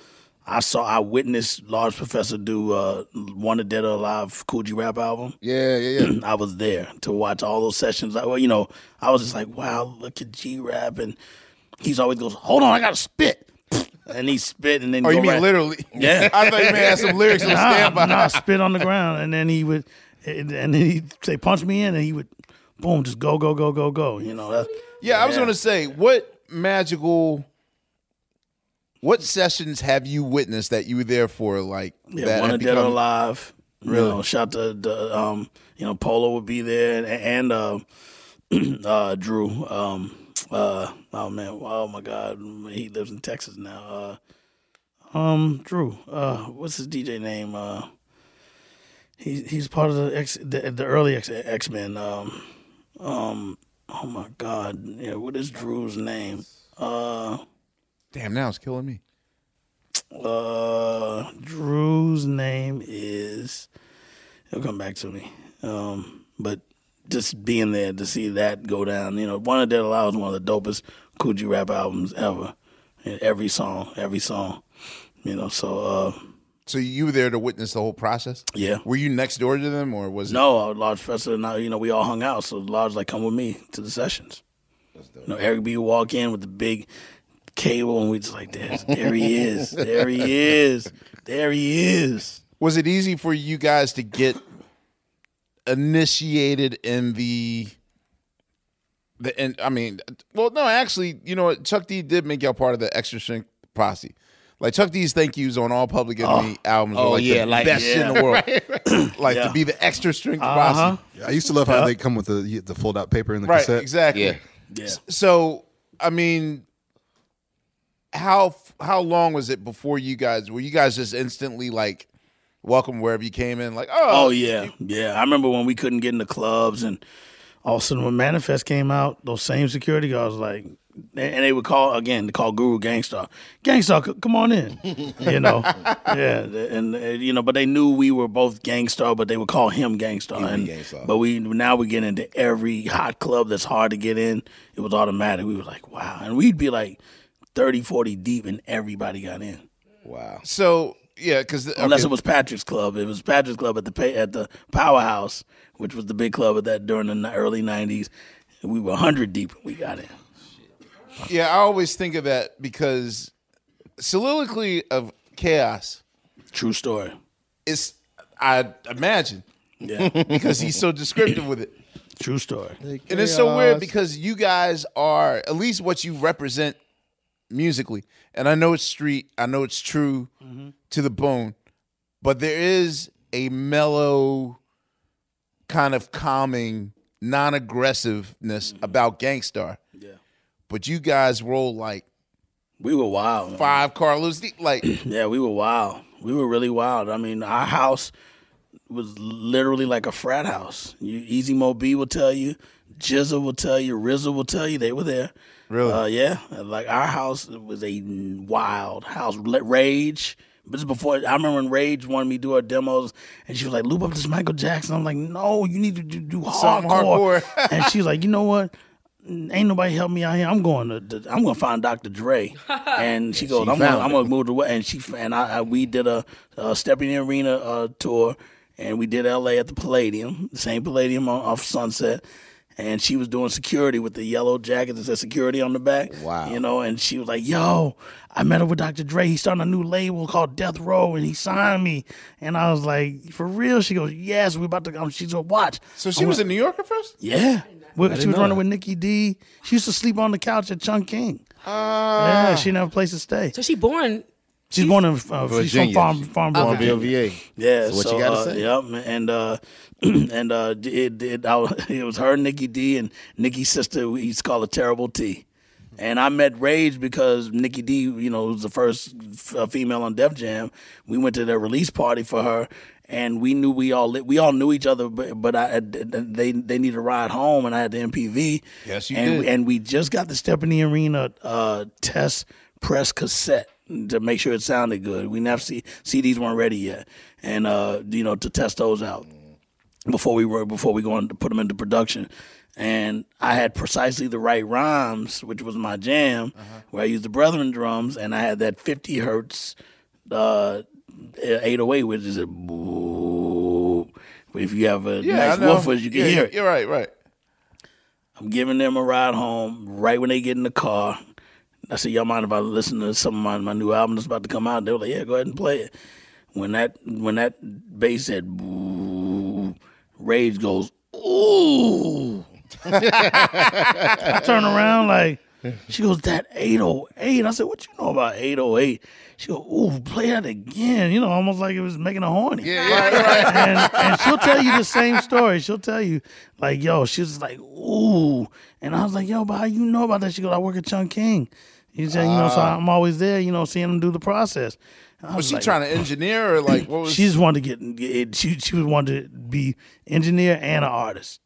Speaker 8: I saw I witnessed Large Professor do uh, Wanted Dead or Alive Kool G Rap album.
Speaker 5: Yeah, yeah, yeah.
Speaker 8: I was there to watch all those sessions. I, well, you know, I was just like, wow, look at G rap, and he's always goes, hold on, I gotta spit. And he spit, and then
Speaker 4: Oh, you mean
Speaker 8: right-
Speaker 4: literally?
Speaker 8: Yeah,
Speaker 4: I thought you may have some lyrics on
Speaker 8: nah,
Speaker 4: standby.
Speaker 8: Nah, spit on the ground, and then he would, and then he'd say, "Punch me in," and he would, boom, just go, go, go, go, go. You know, that's,
Speaker 4: Yeah, I was going to say, what magical, what sessions have you witnessed that you were there for? Like
Speaker 8: yeah,
Speaker 4: that
Speaker 8: one
Speaker 4: have
Speaker 8: of Dead or
Speaker 4: become-
Speaker 8: Alive.
Speaker 4: Really?
Speaker 8: You know, shout to the, um, you know, Polo would be there, and, and uh, uh, Drew. Um, uh, oh man, oh my God, he lives in Texas now. Uh, um, Drew. Uh, what's his DJ name? Uh, he he's part of the X, the, the early X X Men. Um, um, oh my God, yeah, what is Drew's name? Uh,
Speaker 4: Damn, now it's killing me.
Speaker 8: uh, Drew's name is. He'll come back to me. Um, but just being there to see that go down, you know, one of Dead Alive is one of the dopest Kool G Rap albums ever. And every song, every song, you know. So uh,
Speaker 4: So you were there to witness the whole process?
Speaker 8: Yeah.
Speaker 4: Were you next door to them, or was
Speaker 8: no, uh, Large Professor and I, you know, we all hung out. So Large like, come with me to the sessions. You know, Eric B would walk in with the big cable, and we just like, there, there he is, there he is, there he is.
Speaker 4: Was it easy for you guys to get initiated in the the and I mean, well, no, actually, you know what? Chuck D did make y'all part of the extra strength posse. Like Chuck D's thank yous on all Public Enemy albums.
Speaker 5: Oh,
Speaker 4: were like
Speaker 5: yeah,
Speaker 4: the
Speaker 5: like-
Speaker 4: best shit in the
Speaker 5: yeah.
Speaker 4: world. like
Speaker 8: Yeah.
Speaker 4: to be the extra strength
Speaker 8: Uh-huh.
Speaker 4: posse.
Speaker 9: I used to love how
Speaker 8: Yeah.
Speaker 9: they come with the the fold out paper in the
Speaker 4: Right,
Speaker 9: cassette.
Speaker 4: exactly.
Speaker 5: Yeah.
Speaker 8: Yeah.
Speaker 4: So, I mean, how how long was it before you guys were you guys just instantly like welcome wherever you came in? Like, oh,
Speaker 8: Oh yeah, yeah. I remember when we couldn't get into clubs, and all of a sudden when Manifest came out, those same security guards like, and they would call again to call Guru Gang Starr, Gangstar, come on in, you know, yeah, and, and, you know, but they knew we were both Gang Starr, but they would call him Gang
Speaker 5: Starr,
Speaker 8: and
Speaker 5: Gang Starr.
Speaker 8: but we now we get into every hot club that's hard to get in. It was automatic. We were like, wow, and we'd be like 30, 40 deep, and everybody got in.
Speaker 5: Wow.
Speaker 4: So yeah, because
Speaker 8: Unless it was Patrick's Club. It was Patrick's Club at the pa- at the Powerhouse, which was the big club at that during the early '90s. We were hundred deep. and We got in.
Speaker 4: Yeah, I always think of that because soliloquy of chaos.
Speaker 8: True story.
Speaker 4: It's I imagine.
Speaker 8: Yeah.
Speaker 4: because he's so descriptive with it.
Speaker 8: True story.
Speaker 4: And it's so weird because you guys are at least what you represent musically. And I know it's street, I know it's true
Speaker 8: Mm-hmm.
Speaker 4: to the bone, but there is a mellow kind of calming non-aggressiveness about Gang Starr.
Speaker 8: Yeah.
Speaker 4: But you guys roll like
Speaker 8: We were wild.
Speaker 4: five Carlos deep, like
Speaker 8: Yeah, we were wild. We were really wild. I mean, our house was literally like a frat house. You, Easy Mo Bee will tell you, Jizzle will tell you, RZA will tell you they were there.
Speaker 4: Really?
Speaker 8: Uh, yeah. Like our house was a wild house. Rage. This is before I remember when Rage wanted me to do her demos, and she was like, "Loop up this Michael Jackson." I'm like, "No, you need to do, do
Speaker 4: Something
Speaker 8: hardcore."
Speaker 4: hardcore.
Speaker 8: and she's like, "You know what? Ain't nobody help me out here. I'm going to. to- I'm going to find Dr. Dre." And she goes,
Speaker 5: she
Speaker 8: "I'm going.
Speaker 5: found
Speaker 8: I'm going to move to what?" And she and I, I we did a, a Step in Arena uh, tour, and we did L.A. at the Palladium, the same Palladium on, off Sunset. And she was doing security with the yellow jacket that said security on the back.
Speaker 5: Wow.
Speaker 8: You know, and she was like, Yo, I met up with Dr. Dre. He's starting a new label called Death Row and he signed me. And I was like, For real? She goes, Yes, we're about to come. She's a watch.
Speaker 4: So she was in New York at first?
Speaker 8: Yeah. Well, she was running
Speaker 4: that.
Speaker 8: with Nikki D. She used to sleep on the couch at Chung King.
Speaker 4: Ah.
Speaker 8: yeah, she didn't have a place to stay.
Speaker 10: So she born.
Speaker 8: She's born in uh, she's from
Speaker 5: Virginia.
Speaker 8: Farm Farmville,
Speaker 5: Farmville, VA.
Speaker 8: Yeah,
Speaker 5: So what you gotta
Speaker 8: uh,
Speaker 5: say?
Speaker 8: Yep, and uh, and uh, it, it, I, was- it was her, Nikki D, and Nikki's sister. We used to call her Terrible T. And I met Rage because Nikki D, you know, was the first f- uh, female on Def Jam. We went to the release party for her, and we knew we all li- we all knew each other, but, but I they they needed a ride home, and I had the MPV.
Speaker 4: Yes, you
Speaker 8: and,
Speaker 4: did.
Speaker 8: And we just got the Step in the Arena uh, test press cassette to make sure it sounded good. We never see CDs weren't ready yet, and uh, you know to test those out before we were before we go on to put them into production. And I had precisely the right rhymes, which was my jam,
Speaker 4: Uh-huh.
Speaker 8: where I used the Brethren drums, and I had that 50 hertz uh, 808, which is a boo. If you have a
Speaker 4: Yeah,
Speaker 8: nice woofers, you can
Speaker 4: Yeah,
Speaker 8: hear it.
Speaker 4: You're right, right.
Speaker 8: I'm giving them a ride home right when they get in the car. I said, y'all mind if I listen to some of my, my new album that's about to come out? They were like, yeah, go ahead and play it. When that when that bass said boo, Rage goes, ooh. I turn around like, she goes, that 808. I said, what you know about 808? She goes, ooh, play that again. You know, almost like it was making a horny.
Speaker 4: Yeah, right, right.
Speaker 8: and, and she'll tell you the same story. She'll tell you, like, yo, she was like, ooh. And I was like, yo, but how you know about that? She goes, I work at Chung King. You said, you know, so
Speaker 4: Ah.
Speaker 8: I'm always there, you know, seeing them do the process. I
Speaker 4: Was she
Speaker 8: like-
Speaker 4: trying to engineer or like what was
Speaker 8: she just wanted to get, get she she was wanted to be engineer and an artist.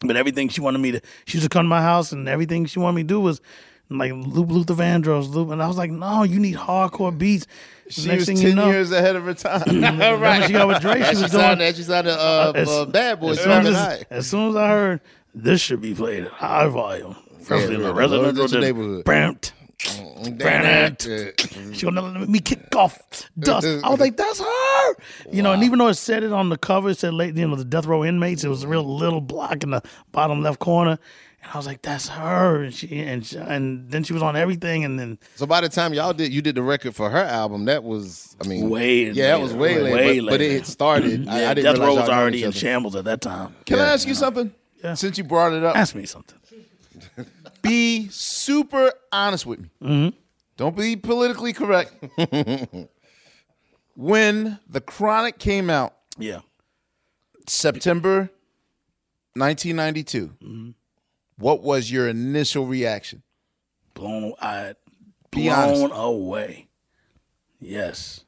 Speaker 8: But everything she wanted me to she used to come to my house and everything she wanted me to do was like loop Luther Vandross loop and I was like, no, you need hardcore beats.
Speaker 4: She
Speaker 8: Next
Speaker 4: was
Speaker 8: thing
Speaker 4: ten
Speaker 8: you know,
Speaker 4: years ahead of her time.
Speaker 8: Remember when she got with Drake, she was
Speaker 5: she
Speaker 8: doing
Speaker 5: sounded- and she sounded, uh,
Speaker 8: as-
Speaker 5: uh, Bad Boy
Speaker 8: As soon
Speaker 5: sounding
Speaker 8: as,
Speaker 5: high.
Speaker 8: as soon as I heard this should be played at high volume, first in
Speaker 5: yeah,
Speaker 8: the
Speaker 5: the
Speaker 8: residential
Speaker 5: residential neighborhood.
Speaker 8: Bampt. Bampt.
Speaker 5: Yeah.
Speaker 8: She gonna let me kick off dust. I was like, that's her. You know, and even though it said it on the cover, it said, late, you know, the death row inmates. It was a real little block in the bottom left corner. And I was like, that's her. And she and she, and then she was on everything. And then
Speaker 5: So by the time y'all did, you did the record for her album. That was, I mean,
Speaker 8: way,
Speaker 5: yeah, that was way, later,
Speaker 8: way
Speaker 5: but, but it started. I,
Speaker 8: Yeah,
Speaker 5: I didn't
Speaker 8: death row was already in shambles at that time.
Speaker 4: Can I ask you uh-huh. something? Since you brought it up,
Speaker 8: Ask me something.
Speaker 4: Be super honest with me.
Speaker 8: Mm-hmm.
Speaker 4: Don't be politically correct. when the Chronic came out,
Speaker 8: Yeah.
Speaker 4: September 1992,
Speaker 8: Mm-hmm.
Speaker 4: what was your initial reaction?
Speaker 8: Blown, I,
Speaker 4: Be honest.
Speaker 8: blown away. Yes.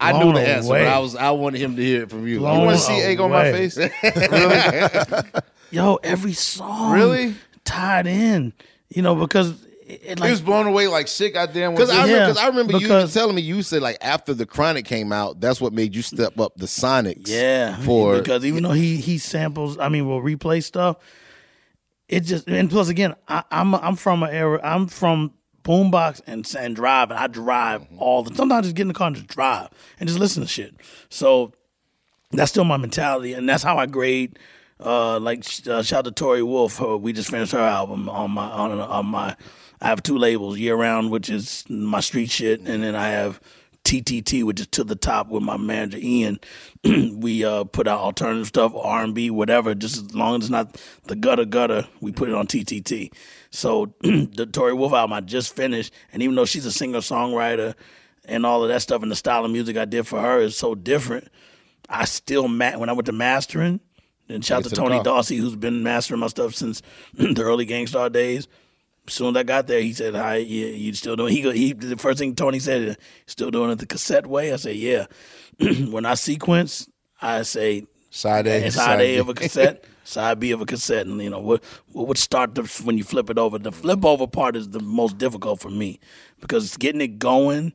Speaker 5: I knew the answer,
Speaker 8: away.
Speaker 5: but I was I wanted him to hear it from you.
Speaker 8: Blown
Speaker 4: You want to see egg on my face? really?
Speaker 8: Yo, every song
Speaker 4: Really?
Speaker 8: Tied in. You know, because it, it
Speaker 4: he was blown away like shit. Goddamn.
Speaker 5: Because I,
Speaker 8: Yeah,
Speaker 5: I remember you telling me you said like after the Chronic came out, that's what made you step up the Sonics.
Speaker 8: Yeah,
Speaker 5: for
Speaker 8: because even though he he samples, I mean, will replay stuff. It just and plus again, I, I'm I'm from an era. I'm from boombox and and drive, and I drive mm-hmm. all the. Sometimes I just get in the car and just drive and just listen to shit. So that's still my mentality, and that's how I grade Uh, like uh, shout out to Tori Wolf. Her, we just finished her album on my on, on my. I have two labels: Year Round, which is my street shit, and then I have TTT, which is to the top with my manager Ian. we uh, put out alternative stuff, R and B, whatever. Just as long as it's not the gutter gutter, we put it on TTT. So the Tori Wolf album I just finished, and even though she's a singer songwriter and all of that stuff, and the style of music I did for her is so different, I still when I went to mastering. And shout out to
Speaker 5: to
Speaker 8: Tony
Speaker 5: car.
Speaker 8: Dawsey, who's been mastering my stuff since the early Gang Starr days. As soon as I got there, he said, "Hi, you, you still doing?" He, go- he the first thing Tony said, "Still doing it the cassette way?" I said, "Yeah." when I sequence, I say
Speaker 4: Side A,
Speaker 8: side,
Speaker 4: side
Speaker 8: A of a cassette, side B of a cassette, and you know what what would start the, when you flip it over. The flip over part is the most difficult for me because getting it going.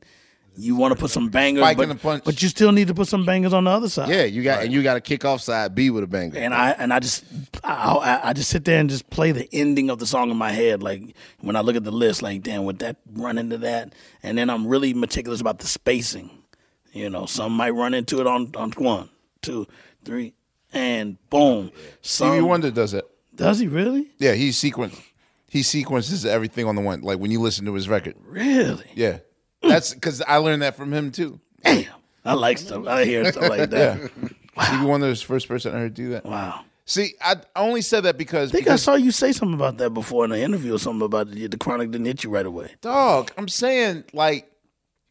Speaker 8: You want to put some bangers,
Speaker 5: Spiking
Speaker 8: but,
Speaker 5: the punch.
Speaker 8: but you still need to put some bangers on the other side.
Speaker 5: Yeah, you got and you got to kick off side B with a banger.
Speaker 8: And I and I just I, I, I just sit there and just play the ending of the song in my head. Like when I look at the list, like damn, would that run into that? And then I'm really meticulous about the spacing. You know, some might run into it on on one, two, three, and boom.
Speaker 4: Stevie
Speaker 8: Some,
Speaker 4: Wonder does it.
Speaker 8: Does he really?
Speaker 4: Yeah, he sequence he sequences everything on the one. Like when you listen to his record.
Speaker 8: Really?
Speaker 4: Yeah, that's because I learned that from him too.
Speaker 8: Damn, I like stuff. I hear stuff like that.
Speaker 4: Yeah. Stevie Wonder is the first person I heard do that.
Speaker 8: Wow.
Speaker 4: See, I I only said that because
Speaker 8: I think I saw you say something about that before in an interview or something about it. The chronic didn't hit you right away.
Speaker 4: Dog, I'm saying like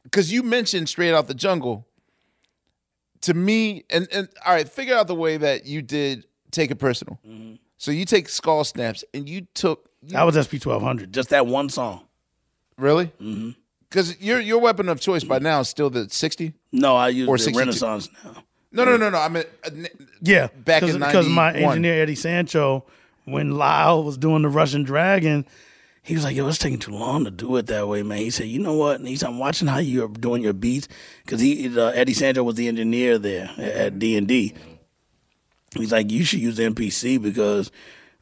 Speaker 4: because you mentioned straight out the jungle. To me, and and all right, figure out the way that you did take it personal.
Speaker 8: Mm-hmm.
Speaker 4: So you take skull snaps and you took
Speaker 8: That was SP twelve hundred. Just that one song.
Speaker 4: really
Speaker 8: Mm-hmm.
Speaker 4: Because your your weapon of choice by now is still the sixty.
Speaker 8: No, I use
Speaker 4: Or
Speaker 8: the
Speaker 4: 62.
Speaker 8: Renaissance now.
Speaker 4: No, no, no, no. I mean, uh,
Speaker 8: Yeah,
Speaker 4: back in
Speaker 8: because my engineer Eddie Sancho, when Lisle was doing the Russian Dragon, he was like, "Yo, it's taking too long to do it that way, man." He said, "You know what?" And he's I'm watching how you're doing your beats because he uh, Eddie Sancho was the engineer there at D and D. He's like, "You should use MPC because."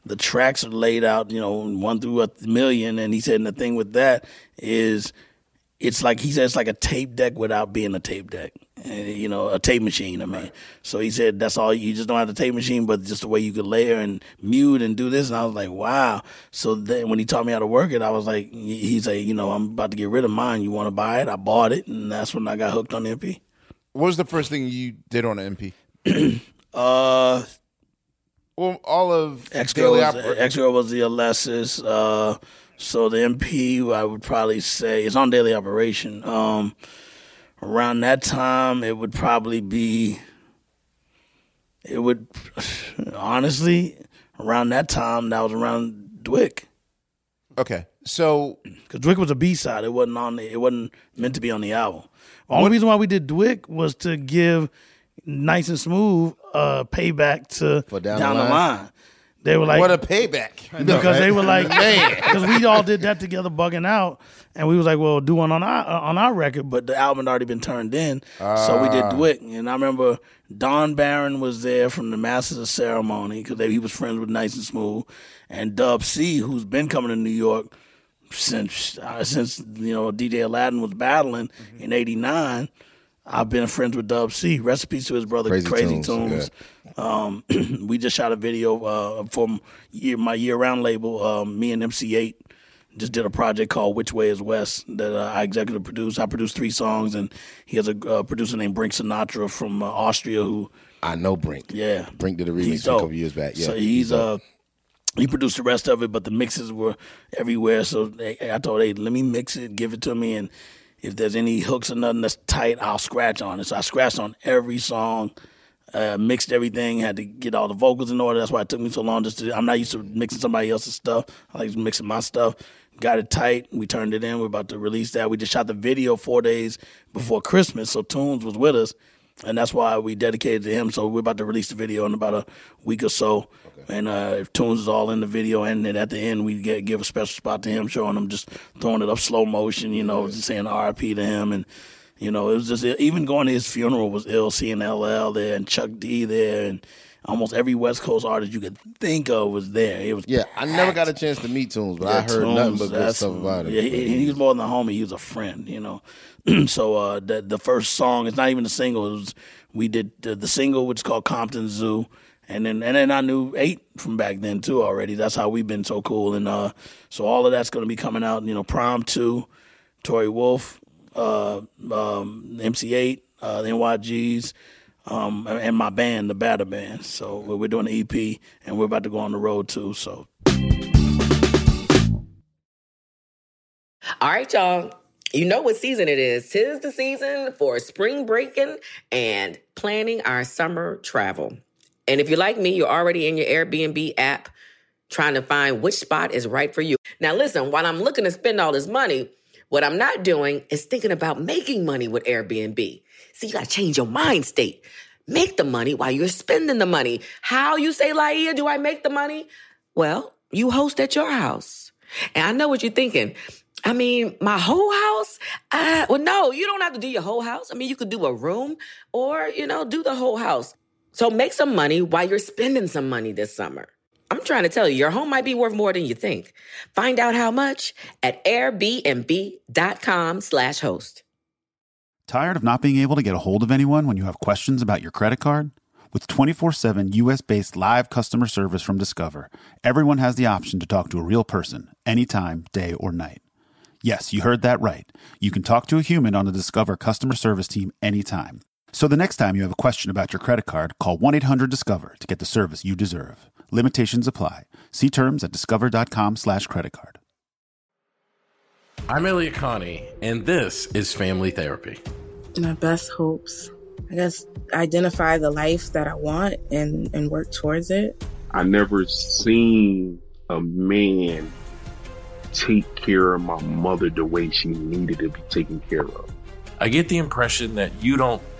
Speaker 8: The tracks are laid out, you know, one through a million, and he said, and the thing with that is, it's like he said, it's like a tape deck without being a tape deck, and, you know, a tape machine. I mean, so he said that's all. You just don't have the tape machine, but just the way you could layer and mute and do this. And I was like, wow. So then when he taught me how to work it, I was like, he said, you know, I'm about to get rid of mine. You want to buy it? I bought it, and that's when I got hooked on MP.
Speaker 4: What was the first thing you did on an MP?
Speaker 8: Uh,
Speaker 4: well, all of
Speaker 8: X Girl was, Girl was the Alesis. Uh, so the MP, I would probably say, is on Daily Operation. Um, around that time, it would probably be. It would, honestly, around that time, that was around DWYCK.
Speaker 4: Okay, so
Speaker 8: because DWYCK was a B side, it wasn't on. The, it wasn't meant to be on the album. The only reason why we did DWYCK was to give Nice and Smooth uh, payback to
Speaker 5: down
Speaker 8: down,
Speaker 5: the line.
Speaker 8: line. They were like,
Speaker 4: what a payback!
Speaker 8: because they were like,
Speaker 4: man.
Speaker 8: because we all did that together, bugging out, and we was like, well, do one on our on our record, but the album had already been turned in, so we did
Speaker 4: Ah.
Speaker 8: DWYCK, and I remember Don Baron was there from the Masters of Ceremony because he was friends with Nice and Smooth, and Dub C, who's been coming to New York since uh, since you know DJ Aladdin was battling
Speaker 5: Mm-hmm.
Speaker 8: in '89. I've been friends with Dub C. Recipes to his brother
Speaker 5: Crazy
Speaker 8: Crazy,
Speaker 5: Toones,
Speaker 8: Toones. Um, we just shot a video uh, for year, my year round label. Um, me and MC Eiht just did a project called Which Way Is West that uh, I executive produced. I produced three songs, and he has a uh, producer named Brenk Sinatra from uh, Austria who
Speaker 5: I know Brenk.
Speaker 8: Yeah,
Speaker 5: Brenk did a remix a couple years back. Yeah,
Speaker 8: so he's uh he produced the rest of it, but the mixes were everywhere. So they, I told, hey, let me mix it, give it to me, and if there's any hooks or nothing that's tight, I'll scratch on it. So I scratched on every song, uh, mixed everything, had to get all the vocals in order. That's why it took me so long. Just to, I'm not used to mixing somebody else's stuff. I like mixing my stuff. Got it tight. We turned it in. We're about to release that. We just shot the video four days before Christmas, so Toones was with us and that's why we dedicated to him. So we're about to release the video in about a week or so, and uh, if Toones is all in the video, and then at the end we get, give a special spot to him, showing him just throwing it up slow motion, you know, just saying R.I.P. to him, and you know it was just even going to his funeral was ill, seeing LL there and Chuck D there, and almost every West Coast artist you could think of was there. It was
Speaker 5: Yeah, I never got a chance to meet Toones, but I heard
Speaker 8: Toones,
Speaker 5: nothing but good stuff about him.
Speaker 8: Yeah, he, he was more than a homie. He was a friend, you know. so uh, the the first song, it's not even a single. It was, we did the, the single, which is called Compton Zoo, And then and then I knew Eiht from back then too already. That's how we've been so cool. And uh, so all of that's going to be coming out. You know, Prom two, Tory Wolf, uh, um, MC Eiht, uh, the NYGs, um, and my band, the Badder Band. So we're doing an EP, and we're about to go on the road too. So
Speaker 10: All right, y'all. You know what season it is. Tis the season for spring breaking and planning our summer travel. And if you're like me, you're already in your Airbnb app trying to find which spot is right for you. Now, listen, while I'm looking to spend all this money, what I'm not doing is thinking about making money with Airbnb. See, you got to change your mind state. Make the money while you're spending the money. How you say, Laiya, do I make the money? Well, you host at your house. And I know what you're thinking. I mean, my whole house? Uh, well, no, you don't have to do your whole house. I mean, you could do a room or, you know, do the whole house. So make some money while you're spending some money this summer. I'm trying to tell you, your home might be worth more than you think. Find out how much at airbnb.com slash host.
Speaker 2: Tired of not being able to get a hold of anyone when you have questions about your credit card? With 24 7 US based live customer service from Discover, everyone has the option to talk to a real person anytime, day or night. Yes, you heard that right. You can talk to a human on the Discover customer service team anytime. So the next time you have a question about your credit card, call 1 800 Discover to get the service you deserve. Limitations apply. See terms at discover.com slash credit card.
Speaker 15: I'm Elliott Connie, and this is Family Therapy.
Speaker 16: My best hopes. I guess identify the life that I want and, and work towards it.
Speaker 17: I never seen a man take care of my mother the way she needed to be taken care of.
Speaker 15: I get the impression that you don't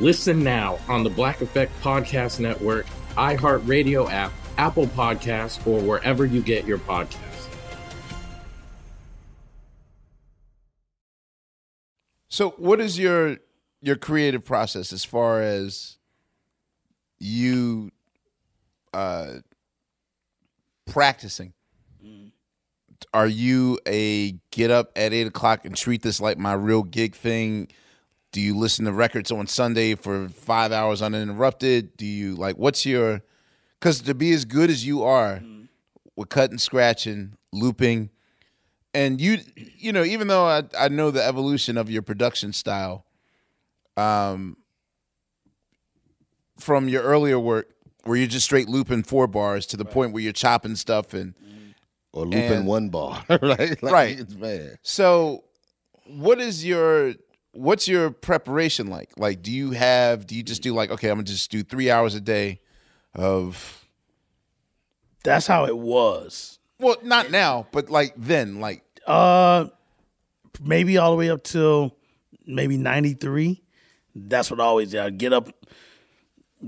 Speaker 15: Listen now on the Black Effect Podcast Network, iHeartRadio app, Apple Podcasts, or wherever you get your podcasts.
Speaker 4: So, what is your your creative process as far as you uh, practicing? Are you a get up at eight o'clock and treat this like my real gig thing? Do you listen to records on Sunday for five hours uninterrupted? Do you like what's your because to be as good as you are with cutting, scratching, looping, and you you know even though I, I know the evolution of your production style um from your earlier work where you're just straight looping four bars to the point where you're chopping stuff and
Speaker 5: or looping
Speaker 4: and-
Speaker 5: one bar, right? Like,
Speaker 4: right
Speaker 5: it's bad.
Speaker 4: so what is your what's your preparation like like do you have do you just do like okay i'm gonna just do three hours a day of
Speaker 8: that's how it was.
Speaker 4: well not now but like then like
Speaker 8: Uh, maybe all the way up till maybe ninety three. That's what I always did. I'd get up,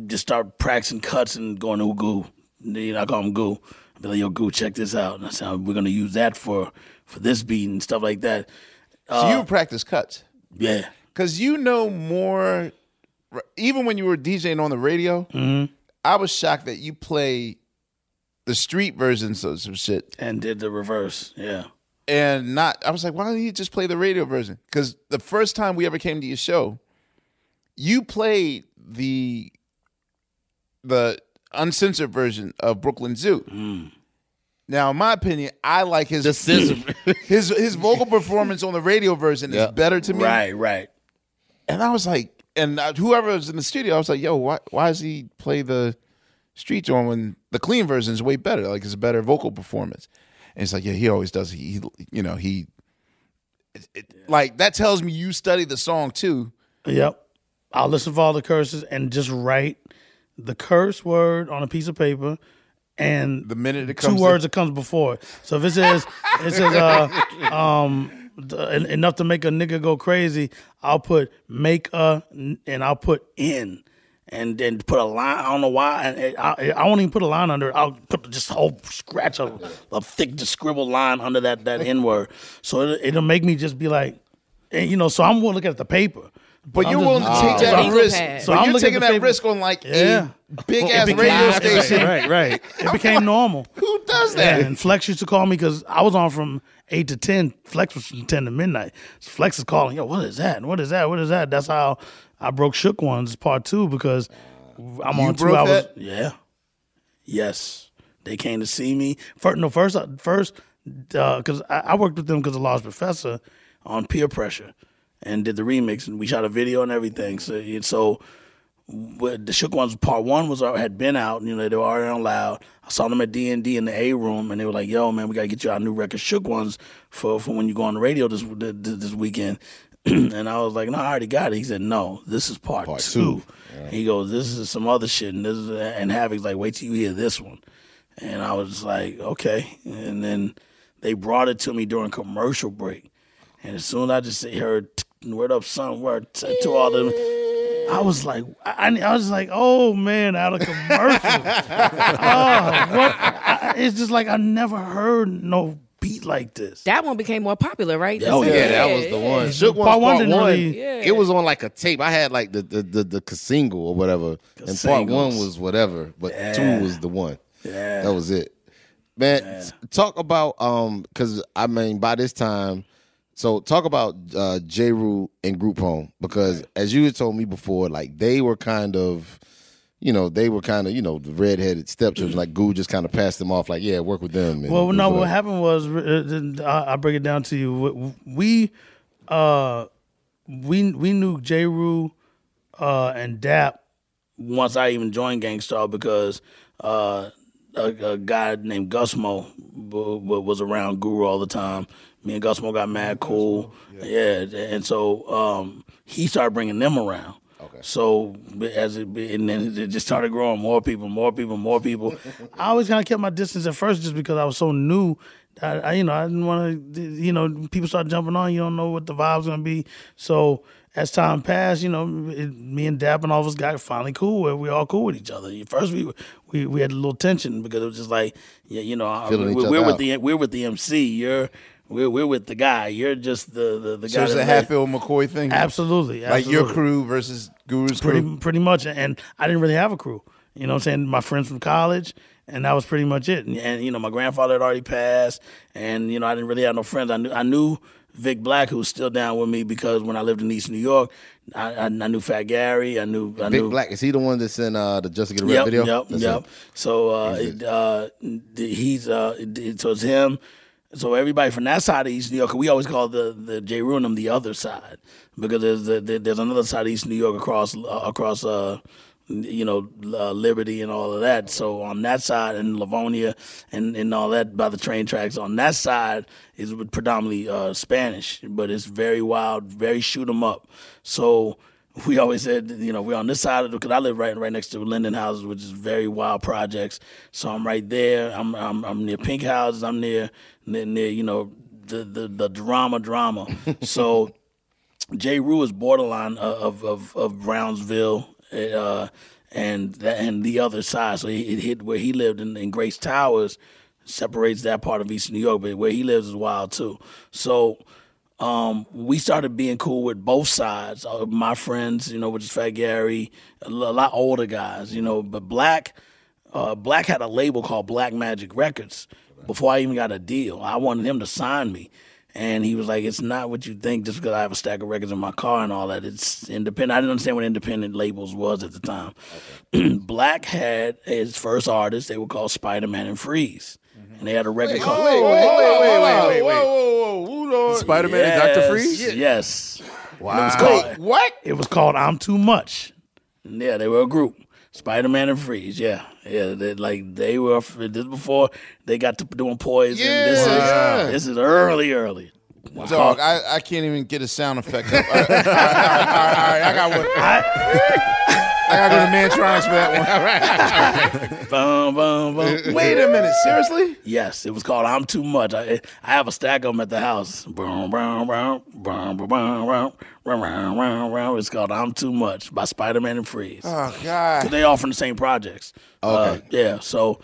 Speaker 8: just start practicing cuts and going to Goo. You know, I call him Goo. I'd be like, "Yo, Goo, check this out." And I said, "We're gonna use that for for this beat and stuff like that."
Speaker 4: so
Speaker 8: Uh,
Speaker 4: you practice cuts
Speaker 8: yeah,
Speaker 4: because you know more even when you were djing on the radio
Speaker 8: Mm-hmm.
Speaker 4: i was shocked that you play the street versions of some shit.
Speaker 8: And did the reverse. Yeah,
Speaker 4: and not i was like why don't you just play the radio version? Because the first time we ever came to your show you played the the uncensored version of brooklyn zoo now in my opinion i like his his his vocal performance on the radio version is better to me.
Speaker 8: Right, right.
Speaker 4: and i was like and uh, whoever was in the studio i was like yo why why does he play the street joint when the clean version is way better? Like it's a better vocal performance. And it's like yeah he always does. He, he you know he it, it- like that tells me you study the song too.
Speaker 8: Yep. I'll listen for all the curses and just write the curse word on a piece of paper and
Speaker 4: the minute it comes two
Speaker 8: words
Speaker 4: to-
Speaker 8: that comes before. So if it says it says uh um enough to make a nigga go crazy, I'll put make a and I'll put in. and then put a line. I don't know why. And I, I won't even put a line under it. I'll put just a whole scratch a, a thick, just scribbled line under that that N word. So it, it'll make me just be like, and you know. So I'm looking at the paper.
Speaker 4: But
Speaker 8: I'm
Speaker 4: you're
Speaker 8: just-
Speaker 4: willing to take
Speaker 8: So
Speaker 4: that
Speaker 8: I'm-
Speaker 4: risk.
Speaker 8: So
Speaker 4: So
Speaker 8: I'm
Speaker 4: you're
Speaker 8: looking
Speaker 4: taking
Speaker 8: at
Speaker 4: that
Speaker 8: paper.
Speaker 4: risk on like
Speaker 8: Yeah.
Speaker 4: a big
Speaker 8: It
Speaker 4: ass
Speaker 8: became-
Speaker 4: radio
Speaker 8: right,
Speaker 4: station.
Speaker 8: Right, right. It became normal.
Speaker 4: Who does
Speaker 8: Yeah,
Speaker 4: that?
Speaker 8: and Flex used to call me because I was on from eight to ten. Flex was from ten to midnight. So Flex is calling, yo, what is that? What is that? What is that? That's how I broke Shook Ones part two because I'm
Speaker 4: You
Speaker 8: on two
Speaker 4: broke
Speaker 8: hours.
Speaker 4: that?
Speaker 8: Yeah. Yes. They came to see me. First, no, first, uh, first, uh, because I, I worked with them because of Large Professor on Peer Pressure, and did the remix, and we shot a video and everything. So, so the Shook Ones part one was uh, had been out. You know, they were already on loud. I saw them at D and D in the A room, and they were like, "Yo, man, we gotta get you our new record, Shook Ones, for for when you go on the radio this this, this weekend." and I was like, "No, I already got it." He said, "No, this is part,
Speaker 5: Part
Speaker 8: two.
Speaker 5: two.
Speaker 8: He goes, "This is some other shit," and this is, and Havoc's like, "Wait till you hear this one." And I was like, "Okay." And then they brought it to me during commercial break, and as soon as I just heard "Word up, son," word to, to all them. I was like, I, I was like, oh man, out of commercial. oh, what? I, it's just like I never heard no beat like this.
Speaker 10: That one became more popular, right?
Speaker 8: Oh,
Speaker 5: yeah,
Speaker 8: yeah,
Speaker 5: that was the
Speaker 10: yeah.
Speaker 5: one. Shook Ones
Speaker 8: Part one
Speaker 5: part one.
Speaker 8: really-
Speaker 5: It was on like a tape. I had like the the the, the single or whatever, and part one was whatever, but
Speaker 8: Yeah.
Speaker 5: two was the one.
Speaker 8: Yeah.
Speaker 5: that was it. Man, s- talk about um, because I mean by this time, so talk about uh Jeru and Group Home because as you had told me before, like they were kind of. You know, they were kind of, you know, the redheaded stepchildren. Like Goo just kind of passed them off, like, yeah, work with them.
Speaker 8: Well, no, what happened was, uh, uh, I- I'll break it down to you. We, uh, we, we knew Jeru uh, and Dap once I even joined Gang Starr because uh, a, a guy named Gusmo was around Guru all the time. Me and Gusmo got mad cool. Yeah. and so um, he started bringing them around. Okay. So as it and then it just started growing, more people, more people, more people. I always kind of kept my distance at first, just because I was so new. I, I you know, I didn't want to. You know, people start jumping on. You don't know what the vibe's gonna be. So as time passed, you know, it, me and Dap and all of us got finally cool. Where we all cool with each other. At First, we we we had a little tension because it was just like, yeah, you know, I-
Speaker 5: each
Speaker 8: we're, with
Speaker 5: out.
Speaker 8: the we're with the MC. You're we're we're with the guy. You're just the the, the
Speaker 4: So
Speaker 8: guy.
Speaker 4: it's a
Speaker 8: that-
Speaker 4: Hatfield McCoy thing.
Speaker 8: Absolutely,
Speaker 4: Like your crew versus Guru's
Speaker 8: pretty
Speaker 4: crew.
Speaker 8: pretty much and i didn't really have a crew you know what i'm saying my friends from college and that was pretty much it and, and, you know my grandfather had already passed and you know i didn't really have no friends i knew i knew vic black who was still down with me because when i lived in east new york i, I, I knew fat gary i knew i
Speaker 5: Big
Speaker 8: knew
Speaker 5: Black is he the one that's in uh, the Just to Get a
Speaker 8: Rep
Speaker 5: video?
Speaker 8: Yep,
Speaker 5: That's
Speaker 8: yep.
Speaker 5: him.
Speaker 8: So uh, it, uh, he's uh, it- so it's him. So everybody from that side of East New York, we always call the the J. Runham the other side because there's the, there's another side of East New York across uh, across uh, you know uh, Liberty and all of that. So on that side and Livonia and and all that by the train tracks on that side is predominantly uh, Spanish, but it's very wild, very shoot 'em up. So we always said, you know, we're on this side of the because I live right right next to Linden Houses, which is very wild projects. So I'm right there. I'm I'm, I'm near Pink Houses. I'm near near, near you know the, the the drama drama. so Jeru is borderline of of of Brownsville. Uh, and that, and the other side, so it hit where he lived in, in Grace Towers, separates that part of East New York, but where he lives is wild too. So um, we started being cool with both sides. Uh, my friends, you know, which is Fat Gary, a lot older guys, you know, but Black, uh, Black had a label called Black Magic Records before I even got a deal. I wanted him to sign me. And he was like, "It's not what you think. Just because I have a stack of records in my car and all that, it's independent." I didn't understand what independent labels was at the time. Black had his first artist. They were called Spider Man and Freeze, and they had a record called.
Speaker 4: Wait, wait, wait, wait, wait, wait, wait. Whoa, whoa, whoa, whoa.
Speaker 3: Spider-Man and Dr. Freeze?
Speaker 8: Yes.
Speaker 4: Wow.
Speaker 8: And It was called,
Speaker 4: what?
Speaker 8: It was called I'm Too Much. Yeah, they were a group. Spider Man and Freeze. Yeah, yeah. They, like they were this before they got to doing poison.
Speaker 4: Yeah,
Speaker 8: this is
Speaker 4: yeah.
Speaker 8: this is early, early.
Speaker 4: Dog, I, I can't even get a sound effect up. All right, all right, all right, all right, I got one. I I gotta go to Mantronix for that one. all right. All right.
Speaker 8: boom, boom, boom.
Speaker 4: Wait a minute. Seriously?
Speaker 8: Yes. It was called I'm Too Much. I, I have a stack of them at the house. Boom, boom, boom, boom, boom, boom. It's called "I'm Too Much" by Spider-Man and Freeze.
Speaker 4: Oh God!
Speaker 8: They all from the same projects. Uh, okay. Uh, yeah. So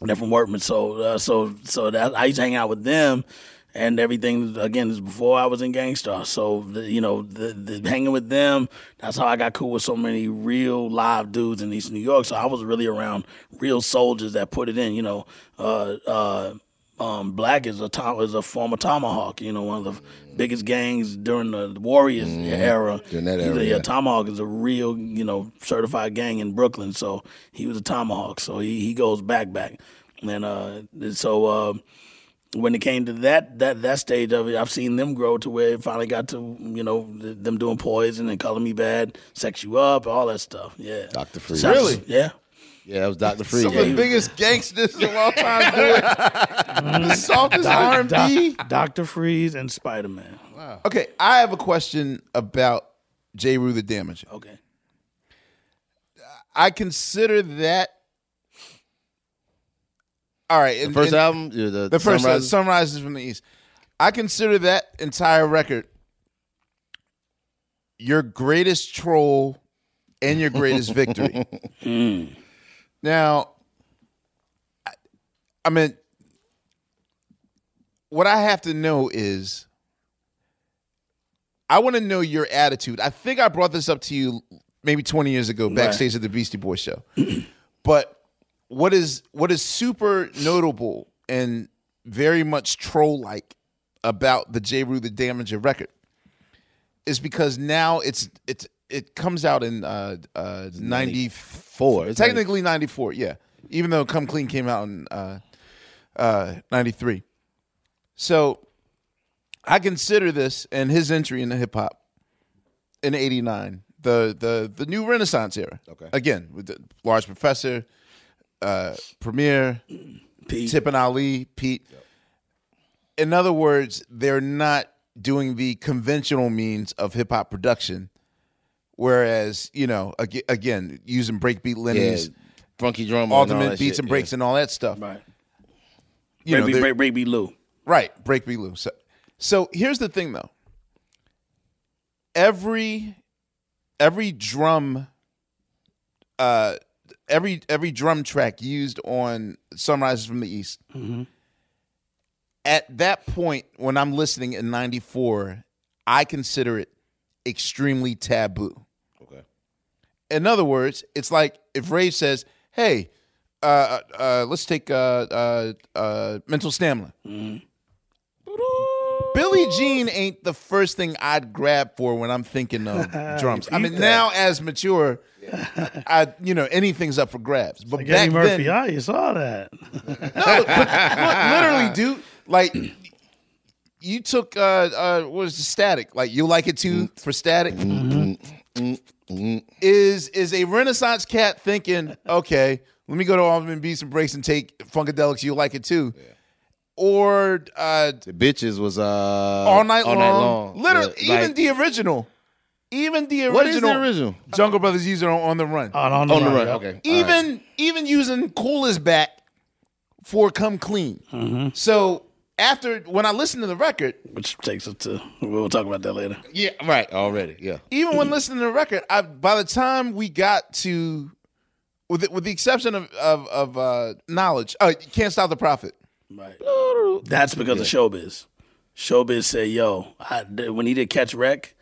Speaker 8: they're from Workman. So uh, so so that I used to hang out with them, and everything again is before I was in Gang Starr, so the, you know, the, the hanging with them. That's how I got cool with so many real live dudes in East New York. So I was really around real soldiers that put it in. You know, uh, uh, um, Black is a tom- is a former Tomahawk. You know, one of the biggest gangs during the Warriors era.
Speaker 5: During that era,
Speaker 8: a-
Speaker 5: yeah.
Speaker 8: Tomahawk is a real, you know, certified gang in Brooklyn. So he was a Tomahawk. So he, he goes back back. And uh, so uh, when it came to that that that stage of it, I've seen them grow to where it finally got to you know them doing poison and calling me bad, sex you up, all that stuff. Yeah,
Speaker 5: Dr. Freeze.
Speaker 4: Really?
Speaker 8: Yeah.
Speaker 5: Yeah, that was Dr. Freeze.
Speaker 4: Some of the biggest gangsters of all time do mm-hmm. the softest R and B.
Speaker 8: Doctor Freeze and Spider Man. Wow.
Speaker 4: Okay, I have a question about Jeru the Damaja.
Speaker 8: Okay.
Speaker 4: I consider that. All right,
Speaker 5: The
Speaker 4: and-
Speaker 5: first
Speaker 4: and-
Speaker 5: album, yeah, the
Speaker 4: the first
Speaker 5: Sunrises?
Speaker 4: Sunrises from the East. I consider that entire record your greatest troll and your greatest victory. Mm. Now, I, I mean, what I have to know is, I want to know your attitude. I think I brought this up to you maybe 20 years ago, backstage at the Beastie Boys show. but what is what is super notable and very much troll like about the Jeru the Damaja record is because now it's it's it comes out in uh uh 94
Speaker 5: It's
Speaker 4: technically 94 yeah. Even though come clean came out in uh uh 93 so i consider this and his entry into hip hop in 89 the the the new renaissance era.
Speaker 5: Okay.
Speaker 4: again with the large professor uh premier tip and ali pete in other words, they're not doing the conventional means of hip hop production. Whereas, you know, ag- again, using breakbeat Lenny's,
Speaker 5: Yeah, funky drum, and
Speaker 4: ultimate
Speaker 5: that
Speaker 4: beats
Speaker 5: shit,
Speaker 4: and breaks
Speaker 5: yeah.
Speaker 4: and all that stuff.
Speaker 8: Right.
Speaker 4: You know,
Speaker 8: break,
Speaker 4: they're-
Speaker 8: break, break, Lou.
Speaker 4: Right, breakbeat Lou. So, so here's the thing, though. Every every drum, uh, every every drum track used on Sunrises from the East. At that point, when I'm listening in '94, I consider it extremely taboo.
Speaker 5: Okay.
Speaker 4: In other words, it's like if Ray says, "Hey, uh, uh, let's take uh, uh, uh, mental stamina." Billie Jean ain't the first thing I'd grab for when I'm thinking of drums. I mean, now as mature, I you know anything's up for grabs. But
Speaker 8: Like
Speaker 4: back
Speaker 8: Eddie Murphy,
Speaker 4: then,
Speaker 8: ah, you saw that.
Speaker 4: no, but look, literally, dude, like you took uh, uh, what is the static? Like you like it too for static. Is is a Renaissance cat thinking, okay, let me go to Alderman Beats and be some Breaks and take Funkadelics, you like it too, or uh,
Speaker 5: The bitches was uh
Speaker 4: all night
Speaker 5: all
Speaker 4: long.
Speaker 5: night long.
Speaker 4: Literally,
Speaker 5: Yeah,
Speaker 4: even the original, even the original.
Speaker 5: What is the original?
Speaker 4: Jungle Brothers use it on, on the run.
Speaker 8: On, on the
Speaker 5: On the
Speaker 8: run,
Speaker 5: run, okay.
Speaker 4: even even using Cool is back for Come Clean.
Speaker 8: Mm-hmm.
Speaker 4: So after when I listen to the record,
Speaker 8: Which takes us to, we'll talk about that later.
Speaker 5: Yeah, right. Already, yeah.
Speaker 4: even when listening to the record, I by the time we got to with the, with the exception of of, of uh, knowledge, uh, can't stop the prophet.
Speaker 8: Right. That's because of Showbiz. Showbiz said, "Yo, I, when he did Catch Wreck,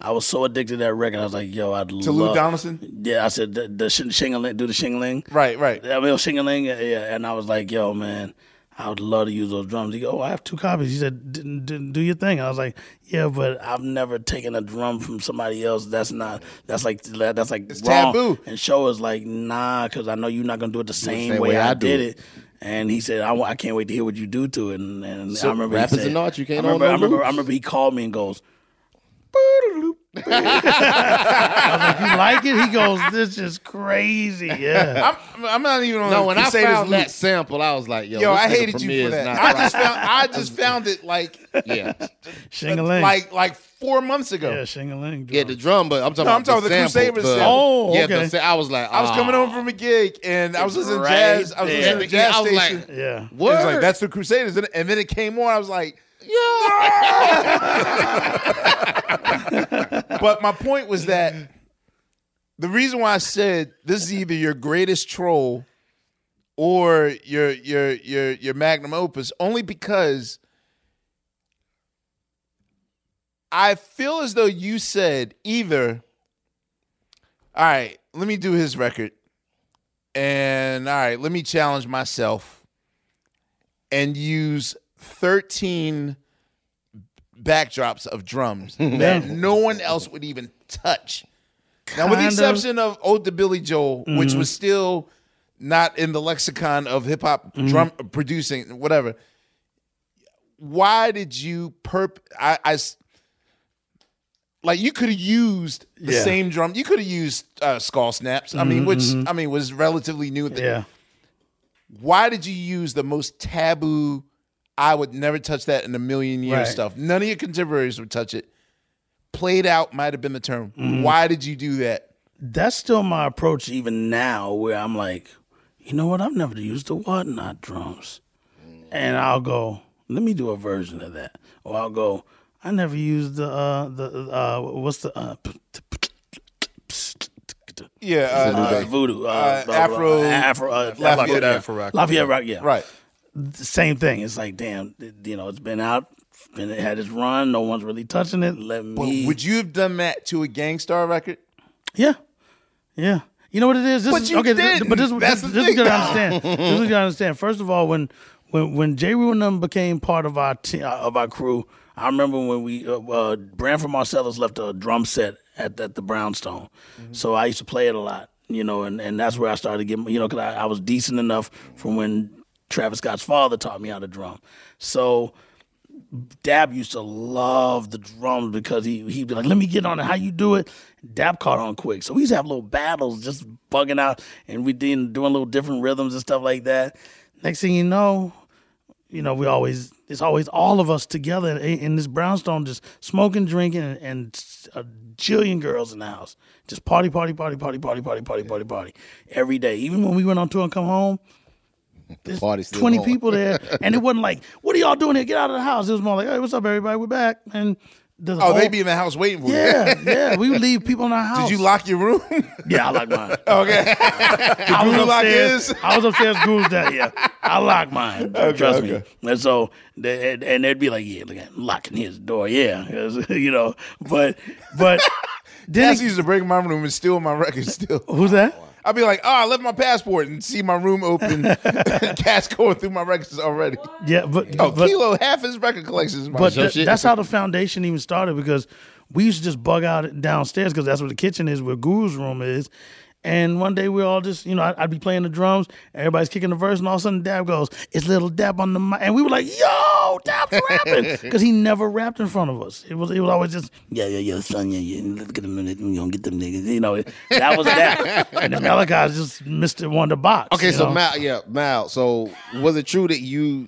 Speaker 8: I was so addicted to that record. I was like, yo, I'd love
Speaker 4: To Lou. Donaldson?
Speaker 8: Yeah, I said the, the shingling, do the shingling.
Speaker 4: Right, right.
Speaker 8: I mean, shingling, yeah. And I was like, yo, man, I would love to use those drums. He go, oh, I have two copies. He said, "D- d- do your thing. I was like, yeah, but I've never taken a drum from somebody else. That's not. That's like that's like
Speaker 4: It's
Speaker 8: wrong.
Speaker 4: taboo.
Speaker 8: And show was like, nah, because I know you're not gonna do it the same,
Speaker 5: same
Speaker 8: way,
Speaker 5: way
Speaker 8: I,
Speaker 5: I
Speaker 8: did
Speaker 5: it.
Speaker 8: it. And he said, I, I can't wait to hear what you do to it. And, and
Speaker 5: So
Speaker 8: I remember he
Speaker 5: rappers
Speaker 8: said-
Speaker 5: and art, you can't
Speaker 8: I remember, I remember, I remember he called me and goes, I was like, "You like it?" He goes, "This is crazy." Yeah.
Speaker 4: I'm, I'm not even on.
Speaker 5: No, when I
Speaker 4: Crusaders
Speaker 5: found
Speaker 4: loop.
Speaker 5: that sample, I was like, yo,
Speaker 4: Yo, I hated you for that. I just found I just found it like
Speaker 5: yeah,
Speaker 4: like like four months ago.
Speaker 8: Yeah, shing-a-ling.
Speaker 5: yeah, the drum, but I'm talking
Speaker 4: No,
Speaker 5: about
Speaker 4: I'm talking
Speaker 5: the
Speaker 4: the
Speaker 5: sample,
Speaker 4: Crusaders
Speaker 5: the-
Speaker 4: sample.
Speaker 8: Oh,
Speaker 5: yeah,
Speaker 8: okay.
Speaker 5: the I was like,
Speaker 4: I was coming
Speaker 5: ah.
Speaker 4: home from a gig and I was listening
Speaker 8: Right
Speaker 4: to jazz. I was
Speaker 8: there.
Speaker 4: listening to jazz
Speaker 5: I was like,
Speaker 4: station.
Speaker 8: Yeah.
Speaker 4: what? was like that's the Crusaders, and and then it came on. I was like, but my point was that the reason why I said this is either your greatest troll or your your your your magnum opus, only because I feel as though you said either. All right, let me do his record, and all right, let me challenge myself and use thirteen backdrops of drums that no one else would even touch. Now, with the
Speaker 8: Kind of.
Speaker 4: exception of Ode to Billie Joe, which mm-hmm. was still not in the lexicon of hip hop mm-hmm. drum uh, producing, whatever. Why did you perp? I, I like you could have used the
Speaker 8: Yeah.
Speaker 4: same drum. You could have used uh, skull snaps. I mean, mm-hmm, which I mean was relatively new. At the,
Speaker 8: Yeah.
Speaker 4: why did you use the most taboo? I would never touch that in a million years
Speaker 8: Right.
Speaker 4: stuff. None of your contemporaries would touch it. Played out might have been the term.
Speaker 8: Mm-hmm.
Speaker 4: Why did you do that?
Speaker 8: That's still my approach even now, where I'm like, you know what? I've never used the whatnot drums, and I'll go. Let me do a version of that, or I'll go. I never used the uh the uh what's the uh
Speaker 4: Yeah, uh,
Speaker 8: uh, voodoo uh,
Speaker 4: uh,
Speaker 8: blah, blah,
Speaker 4: Afro-
Speaker 8: blah, Afro uh,
Speaker 4: Lafayette-
Speaker 8: Lafayette,
Speaker 9: Afro rock.
Speaker 8: Lafayette rock yeah
Speaker 4: right.
Speaker 8: The same thing. It's like, damn, you know, it's been out, been it had its run. No one's really touching it. Let
Speaker 4: But
Speaker 8: me.
Speaker 4: would you have done that to a Gang Starr record?
Speaker 8: yeah, yeah. You know what it is? This
Speaker 4: But
Speaker 8: is
Speaker 4: you
Speaker 8: okay. th-
Speaker 4: didn't.
Speaker 8: but this,
Speaker 4: That's
Speaker 8: this, this is good to understand. this is good to understand. First of all, when when when Jeru and them became part of our te- uh, of our crew, I remember when we uh, uh, Branford Marsalis left a drum set at, at the Brownstone, so I used to play it a lot. You know, and, and that's where I started getting. You know, because I, I was decent enough from when Travis Scott's father taught me how to drum. So Dap used to love the drums because he he'd be like, "Let me get on it. How you do it?" Dap caught on quick, so we used to have little battles, just bugging out, and we did doing little different rhythms and stuff like that. Next thing you know, you know, we always it's always all of us together in, this brownstone, just smoking, drinking, and, and a jillion girls in the house, just party, party, party, party, party, party, party, party, party, every day. Even when we went on tour and come home, there's
Speaker 5: Party still
Speaker 8: 20
Speaker 5: going.
Speaker 8: people there, and it wasn't like, "What are y'all doing here? Get out of the house." It was more like, "Hey, what's up, everybody? We're back." And the
Speaker 4: Oh,
Speaker 8: whole-
Speaker 4: they'd be in the house waiting for
Speaker 8: yeah,
Speaker 4: you.
Speaker 8: yeah. yeah. We would leave people in our house.
Speaker 4: Did you lock your room?
Speaker 8: Yeah, I locked mine.
Speaker 4: okay.
Speaker 8: I was
Speaker 4: Guru lock
Speaker 8: upstairs. I was upstairs. Guru's that. Yeah, I locked mine.
Speaker 4: Okay,
Speaker 8: trust
Speaker 4: okay.
Speaker 8: me. And so, they, and, and they'd be like, "Yeah, look at locking his door." Yeah, you know. But, but then
Speaker 4: Cass used to break my room and steal my records still.
Speaker 8: who's that?
Speaker 4: Oh, I'd be like, oh, I left my passport and see my room open. Cass going through my records already.
Speaker 8: Yeah, but
Speaker 4: Oh,
Speaker 8: but,
Speaker 4: Kilo, half his record collection is my
Speaker 8: But
Speaker 4: shit.
Speaker 8: th- that's how the foundation even started because we used to just bug out downstairs because that's where the kitchen is, where Guru's room is. And one day we all just, you know, I'd, I'd be playing the drums, everybody's kicking the verse, and all of a sudden Dap goes, "It's little Dap on the mic," and we were like, "Yo, Dap's rapping," because he never rapped in front of us. It was, it was always just, "Yeah, yeah, yeah, son, yeah, yeah, look at them, you gonna get them niggas," you know. That was that, and the Malachi just missed it one the box.
Speaker 5: Okay, so
Speaker 8: know?
Speaker 5: Mal, yeah, Mal. So was it true that you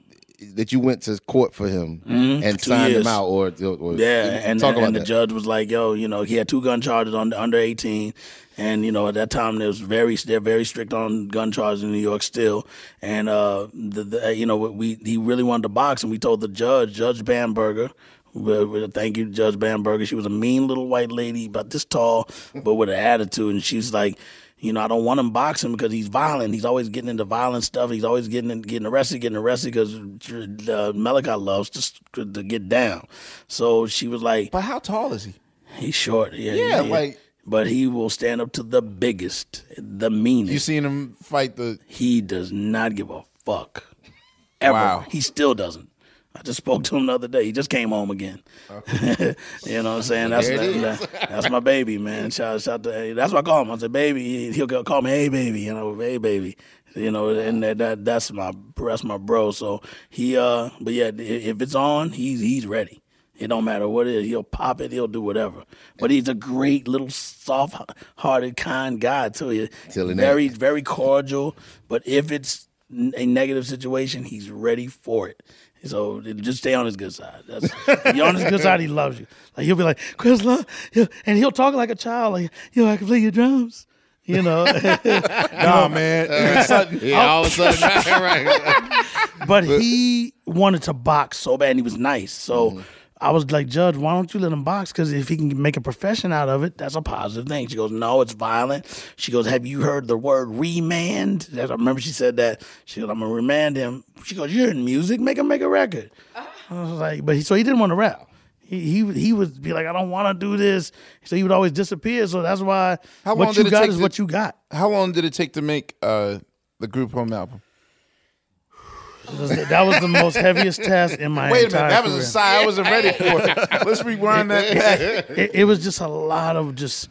Speaker 5: that you went to court for him
Speaker 8: Mhm,
Speaker 5: and
Speaker 8: two
Speaker 5: signed
Speaker 8: years.
Speaker 5: him out, or, or
Speaker 8: Yeah, and,
Speaker 5: talk
Speaker 8: and,
Speaker 5: about
Speaker 8: and the judge was like, "Yo, you know, he had two gun charges on under eighteen, and you know, at that time, there was very they're very strict on gun charges in New York still, and uh, the, the you know, we he really wanted to box, and we told the judge, Judge Bamberger." Thank you, Judge Bamberger. She was a mean little white lady, about this tall, but with an attitude. And she's like, you know, I don't want him boxing because he's violent. He's always getting into violent stuff. He's always getting getting arrested, getting arrested because uh, Malachi loves to, to get down. So she was like,
Speaker 4: but how tall is he?
Speaker 8: He's short. Yeah,
Speaker 4: Yeah, like-
Speaker 8: But he will stand up to the biggest, the meanest.
Speaker 4: You seen him fight the.
Speaker 8: He does not give a fuck. Ever.
Speaker 4: Wow.
Speaker 8: He still doesn't. I just spoke to him the other day. He just came home again. you know what I'm saying? That's that, that- that's my baby, man. Shout, shout to, that's what I call him. I said, baby. He'll call me, hey, baby. You know, hey, baby. You know, and that, that that's my that's my bro. So he, uh, but yeah, if it's on, he's he's ready. It don't matter what it is. He'll pop it. He'll do whatever. But he's a great little soft-hearted, kind guy too. He-
Speaker 5: Till the
Speaker 8: very, very cordial. But if it's a negative situation, he's ready for it. So just stay on his good side. That's, if you're on his good side, he loves you. Like he'll be like, Chris, love, he'll- and he'll talk like a child. Like, yo, I can play your drums. You know,
Speaker 4: Nah, man. All of a sudden-
Speaker 5: Yeah, all of a sudden, right, right.
Speaker 8: but he wanted to box so bad and he was nice. So
Speaker 5: Mm-hmm.
Speaker 8: I was like, Judge, why don't you let him box? Because if he can make a profession out of it, that's a positive thing. She goes, No, it's violent. She goes, Have you heard the word remand? I remember she said that. She goes, I'm going to remand him. She goes, You're in music, make him make a record. I was like, But he, so he didn't want to rap. He, he he would be like, I don't want to do this. So he would always disappear. So that's why
Speaker 4: How long
Speaker 8: what
Speaker 4: did
Speaker 8: you
Speaker 4: it
Speaker 8: got
Speaker 4: take
Speaker 8: is
Speaker 4: to-
Speaker 8: what you got.
Speaker 4: How long did it take to make uh, the group home album?
Speaker 8: That was the- that was the most heaviest task in my life.
Speaker 4: Wait a minute, that was
Speaker 8: career.
Speaker 4: a sigh I wasn't ready for. It. Let's rewind that back.
Speaker 8: it, it was just a lot of just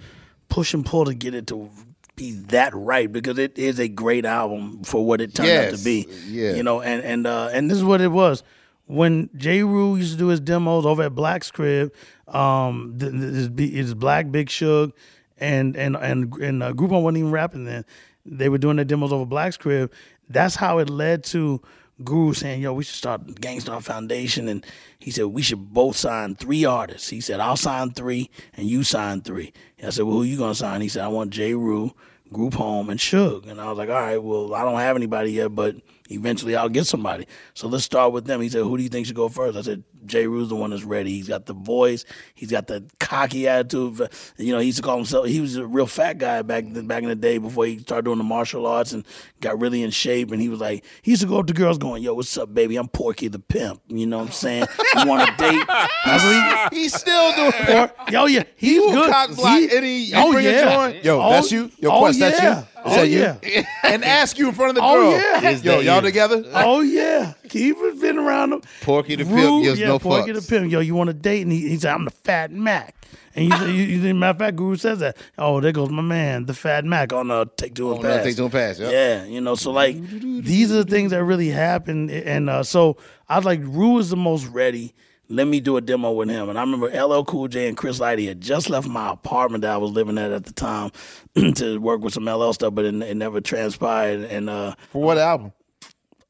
Speaker 8: push and pull to get it to be that right because it is a great album for what it turned out to be.
Speaker 5: yeah.
Speaker 8: You know, and and uh, and this is what it was. When Jeru used to do his demos over at Black's crib, um, th- th- his, his Black Big Shug and and and and uh, Group Home wasn't even rapping then. They were doing their demos over Black's crib. That's how it led to Guru saying, "Yo, we should start Gang Starr Foundation." And he said we should both sign three artists. He said, "I'll sign three, and you sign three. I said, "Well, who you gonna sign?" He said, "I want Jeru, Group Home, and Shug." And I was like, "All right, well, I don't have anybody yet, but eventually I'll get somebody. So let's start with them." He said, "Who do you think should go first? I said, "Jeru's the one that's ready. He's got the voice. He's got the cocky attitude. You know, he used to call himself. He was a real fat guy back back in the day before he started doing the martial arts and got really in shape. And he was like, he used to go up to girls going, "Yo, what's up, baby? I'm Porky the pimp. You know what I'm saying? You want a date?" I
Speaker 4: He's still doing
Speaker 8: Or, yo, yeah, he's
Speaker 4: will
Speaker 8: good.
Speaker 4: cock block
Speaker 8: He-
Speaker 4: any. You
Speaker 8: oh,
Speaker 4: bring
Speaker 8: yeah.
Speaker 4: a joint. Yo,
Speaker 8: Oh,
Speaker 4: that's you. Yo,
Speaker 8: oh,
Speaker 4: Quest, that's you.
Speaker 8: yeah.
Speaker 4: Is
Speaker 8: Oh,
Speaker 4: that you?
Speaker 8: yeah.
Speaker 4: and ask you in front of the
Speaker 8: Oh,
Speaker 4: girl.
Speaker 8: yeah.
Speaker 4: Yo, y'all
Speaker 5: you?
Speaker 4: together?
Speaker 8: Oh yeah, keep it been around him.
Speaker 5: Porky the
Speaker 8: Rue,
Speaker 5: Pimp gives
Speaker 8: yeah,
Speaker 5: no
Speaker 8: Porky
Speaker 5: fucks.
Speaker 8: the pimp. Yo, you want a date? And he, he said, "I'm the Fat Mac." And you, you, you, matter of fact, Guru says that. Oh, there goes my man, the Fat Mac on uh, Take Two and Pass.
Speaker 5: Take Two and Pass, yep.
Speaker 8: Yeah, you know, so like these are the things that really happen, and uh, so I was like, Rue is the most ready. Let me do a demo with him. And I remember LL Cool J and Chris Lighty had just left my apartment that I was living at at the time to work with some LL stuff, but it, it never transpired. And uh,
Speaker 4: For what album?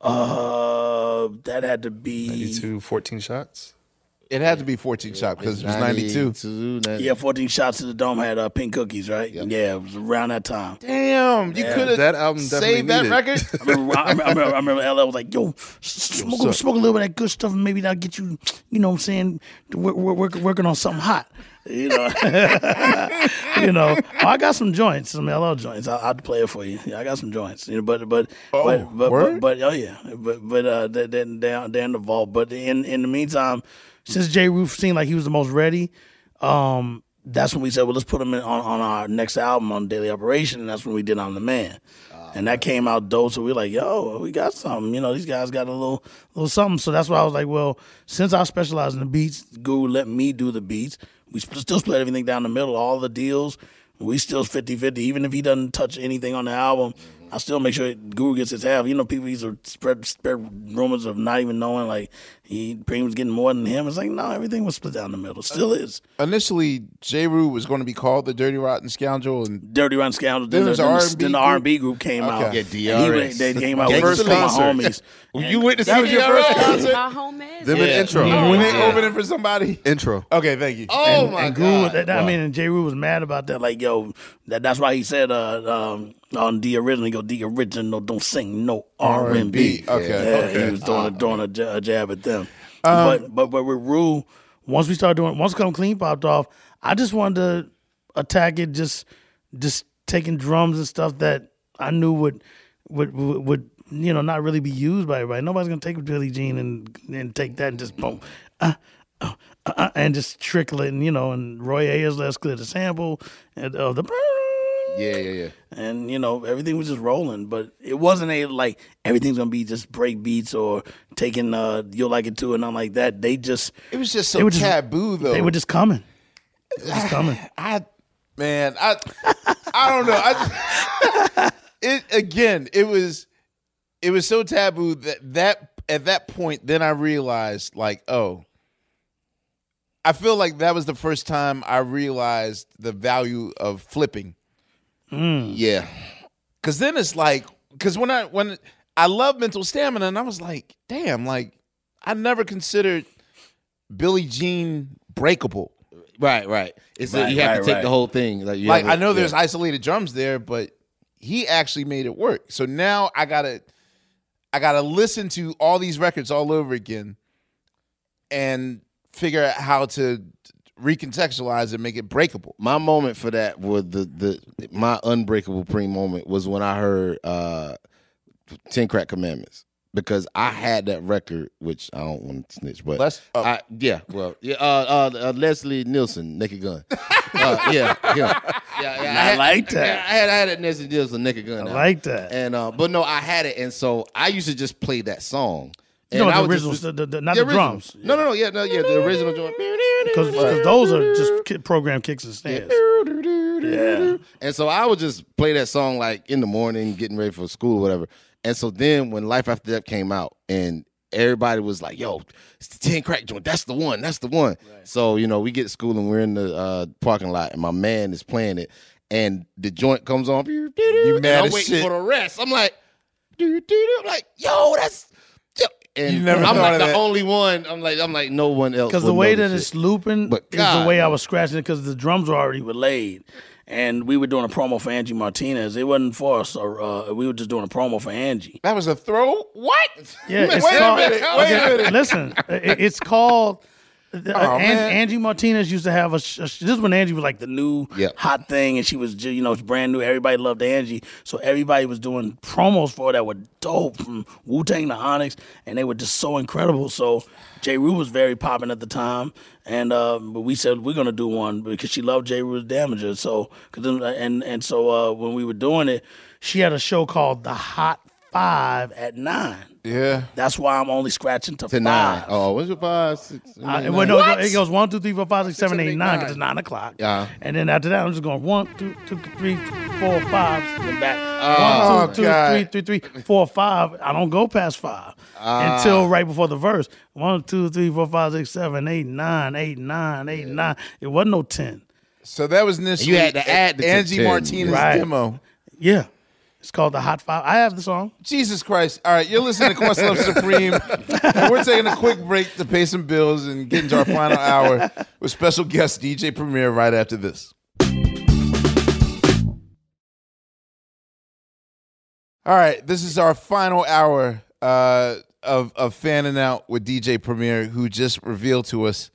Speaker 8: Uh, that had to be
Speaker 9: 92, 14 shots.
Speaker 4: It had to be 14 shots because it was 92.
Speaker 8: Yeah, 14 shots to the dome had uh, pink cookies, right? Yeah, it was around that time.
Speaker 4: Damn, you
Speaker 8: Yeah.
Speaker 4: could have
Speaker 9: That album
Speaker 4: saved that
Speaker 9: needed.
Speaker 4: record.
Speaker 8: I remember, I remember, I remember LL was like, yo, smoke, a- smoke a little bit of that good stuff and maybe that'll get you, you know what I'm saying, work, work, work, working on something hot. You know, you know. Oh, I got some joints, some LL joints. I'll, I'll play it for you. Yeah, I got some joints. You know, but but
Speaker 4: Oh,
Speaker 8: but, but, but but oh yeah, but but uh, they, they, they're, they're in the vault. But in in the meantime, since Jeru seemed like he was the most ready, um, that's when we said, well, let's put him in, on on our next album on Daily Operation, and that's when we did I'm the Man. And that came out dope, so we were like, "Yo, we got something." You know, these guys got a little, little something. So that's why I was like, "Well, since I specialize in the beats, Guru let me do the beats. We still split everything down the middle, all the deals. We still 50-50. Even if he doesn't touch anything on the album, I still make sure Guru gets his half. You know, people used to spread spread rumors of not even knowing like he Preem was getting more than him. It's like no, everything was split down the middle. Still is.
Speaker 4: Initially, Jeru was going to be called the Dirty Rotten Scoundrel, and
Speaker 8: Dirty Rotten Scoundrel.
Speaker 4: Then
Speaker 8: Then, the,
Speaker 4: R&B
Speaker 8: then the
Speaker 4: group?
Speaker 8: R&B group came
Speaker 4: Okay.
Speaker 8: out.
Speaker 4: Yeah,
Speaker 8: And he
Speaker 5: DRS.
Speaker 8: went- they came out
Speaker 9: Gangsta
Speaker 8: with my
Speaker 9: concert.
Speaker 8: homies.
Speaker 5: You went to
Speaker 4: That
Speaker 5: see
Speaker 4: was your
Speaker 5: DRS?
Speaker 4: first concert?
Speaker 10: My homies.
Speaker 9: Them in intro.
Speaker 4: Oh, when they
Speaker 10: Yeah.
Speaker 4: opening for somebody.
Speaker 9: Intro.
Speaker 4: Okay, thank you.
Speaker 5: Oh
Speaker 8: and,
Speaker 5: my
Speaker 8: and Guru,
Speaker 5: god!
Speaker 8: that, I mean, and Jeru was mad about that. Like, yo, that, that's why he said uh, um, on the original, the original don't sing no R and B.
Speaker 4: Okay,
Speaker 8: Yeah,
Speaker 4: okay.
Speaker 8: he was throwing, a, throwing a, ja- a jab at them.
Speaker 4: Um,
Speaker 8: but but but with Rue, once we started doing, once Come Clean popped off, I just wanted to attack it, just just taking drums and stuff that I knew would would would, would you know not really be used by everybody. Nobody's gonna take Billie Jean and and take that and just boom. Uh, uh, uh, and just trickle it, and you know, and Roy Ayers let's clear the sample and of the
Speaker 5: Yeah, yeah, yeah.
Speaker 8: and you know everything was just rolling but it wasn't a like everything's gonna be just break beats or taking uh you'll like it too and nothing like that they just
Speaker 4: It was just so
Speaker 8: were just-
Speaker 4: taboo, though.
Speaker 8: they were just coming just coming
Speaker 4: I, man, I, I don't know. I, it again. It was, it was so taboo that that at that point, then I realized, like, oh, I feel like that was the first time I realized the value of flipping. Mm.
Speaker 5: Yeah.
Speaker 4: Cause then it's like, cause when I when I love mental stamina, and I was like, damn, like I never considered Billie Jean breakable.
Speaker 5: Right, right. It's
Speaker 4: Right,
Speaker 5: you have
Speaker 4: right,
Speaker 5: to take
Speaker 4: right.
Speaker 5: the whole thing. Like, you
Speaker 4: like
Speaker 5: have
Speaker 4: I know
Speaker 5: yeah.
Speaker 4: there's isolated drums there, but he actually made it work. So now I gotta I gotta listen to all these records all over again and figure out how to recontextualize and make it breakable.
Speaker 5: My moment for that was the the my unbreakable pre moment was when I heard uh Ten Crack Commandments. Because I had that record, which I don't want to snitch, but
Speaker 4: Les- oh.
Speaker 5: I, yeah, well, yeah, uh, uh, uh, Leslie Nielsen, Naked Gun, uh, yeah, yeah, yeah, yeah.
Speaker 8: I
Speaker 5: had-
Speaker 8: like that.
Speaker 5: yeah, I had, I had that Leslie Nielsen, Naked Gun.
Speaker 8: I
Speaker 5: out.
Speaker 8: like that.
Speaker 5: and uh, but no, I had it, and so I used to just play that song.
Speaker 8: You
Speaker 5: And
Speaker 8: know the
Speaker 5: would just
Speaker 8: originals, the- the- not
Speaker 5: the
Speaker 8: the drums.
Speaker 5: No, no, no, yeah, no, yeah, the original joint.
Speaker 8: Because those are just program kicks and snares.
Speaker 5: Yeah. And so I would just play that song like in the morning, getting ready for school or whatever. And so then when Life After Death came out and everybody was like, yo, it's the 10 crack joint. That's the one. That's the one. So, you know, we get to school and we're in the uh, parking lot and my man is playing it and the joint comes on. You
Speaker 4: mad
Speaker 5: I'm
Speaker 4: as
Speaker 5: waiting
Speaker 4: shit.
Speaker 5: for the rest. I'm like. I'm like, yo, that's yo. And
Speaker 4: You never
Speaker 5: I'm
Speaker 4: thought
Speaker 5: like the
Speaker 4: that.
Speaker 5: only one. I'm like, I'm like no one else.
Speaker 8: Because the way that
Speaker 5: this
Speaker 8: it's looping
Speaker 5: But
Speaker 8: is the way I was scratching it because the drums were already relayed. And we were doing a promo for Angie Martinez. It wasn't for us. Or, uh, we were just doing a promo for Angie.
Speaker 4: That was a throw? What?
Speaker 8: Yeah,
Speaker 4: wait
Speaker 8: called,
Speaker 4: a minute. Wait
Speaker 8: okay,
Speaker 4: a minute.
Speaker 8: Listen, it- it's called. Uh,
Speaker 4: Oh,
Speaker 8: An- Angie Martinez used to have a. sh- This is when Angie was like the new
Speaker 5: Yep.
Speaker 8: hot thing, and she was ju- you know brand new. Everybody loved Angie, so everybody was doing promos for her that were dope from Wu Tang to Onyx, and they were just so incredible. So Jeru was very popping at the time, and uh, but we said we're gonna do one because she loved Jeru's Damages. So 'cause then, and and so uh, when we were doing it, she had a show called The Hot Five at nine.
Speaker 4: Yeah.
Speaker 8: That's why I'm only scratching to,
Speaker 5: to
Speaker 8: five.
Speaker 5: nine. Oh, what's your five, six,
Speaker 8: Uh,
Speaker 5: nine,
Speaker 8: well, no,
Speaker 5: nine?
Speaker 8: it goes one, two, three, four, five, six, seven,
Speaker 5: seven,
Speaker 8: eight,
Speaker 5: eight,
Speaker 8: nine,
Speaker 5: nine.
Speaker 8: because it's nine o'clock.
Speaker 5: Yeah.
Speaker 8: And then after that, I'm just going one, two, two, three, four, five, then back.
Speaker 4: Oh,
Speaker 8: one, two, two,
Speaker 4: God.
Speaker 8: three, three, three, four, five. I don't go past five
Speaker 5: Ah.
Speaker 8: until right before the verse. One, two, three, four, five, six, seven, eight, nine, eight, nine, eight, nine. It wasn't no ten.
Speaker 4: So that was initially
Speaker 5: You had to add the
Speaker 4: Angie Martinez
Speaker 8: right.
Speaker 4: demo.
Speaker 8: Yeah. It's called the Hot Five. I have the song.
Speaker 4: Jesus Christ. All right, you're listening to Questlove Supreme. we're taking a quick break to pay some bills and get into our final hour with special guest DJ Premier right after this. All right, this is our final hour uh, of, of fanning out with DJ Premier, who just revealed to us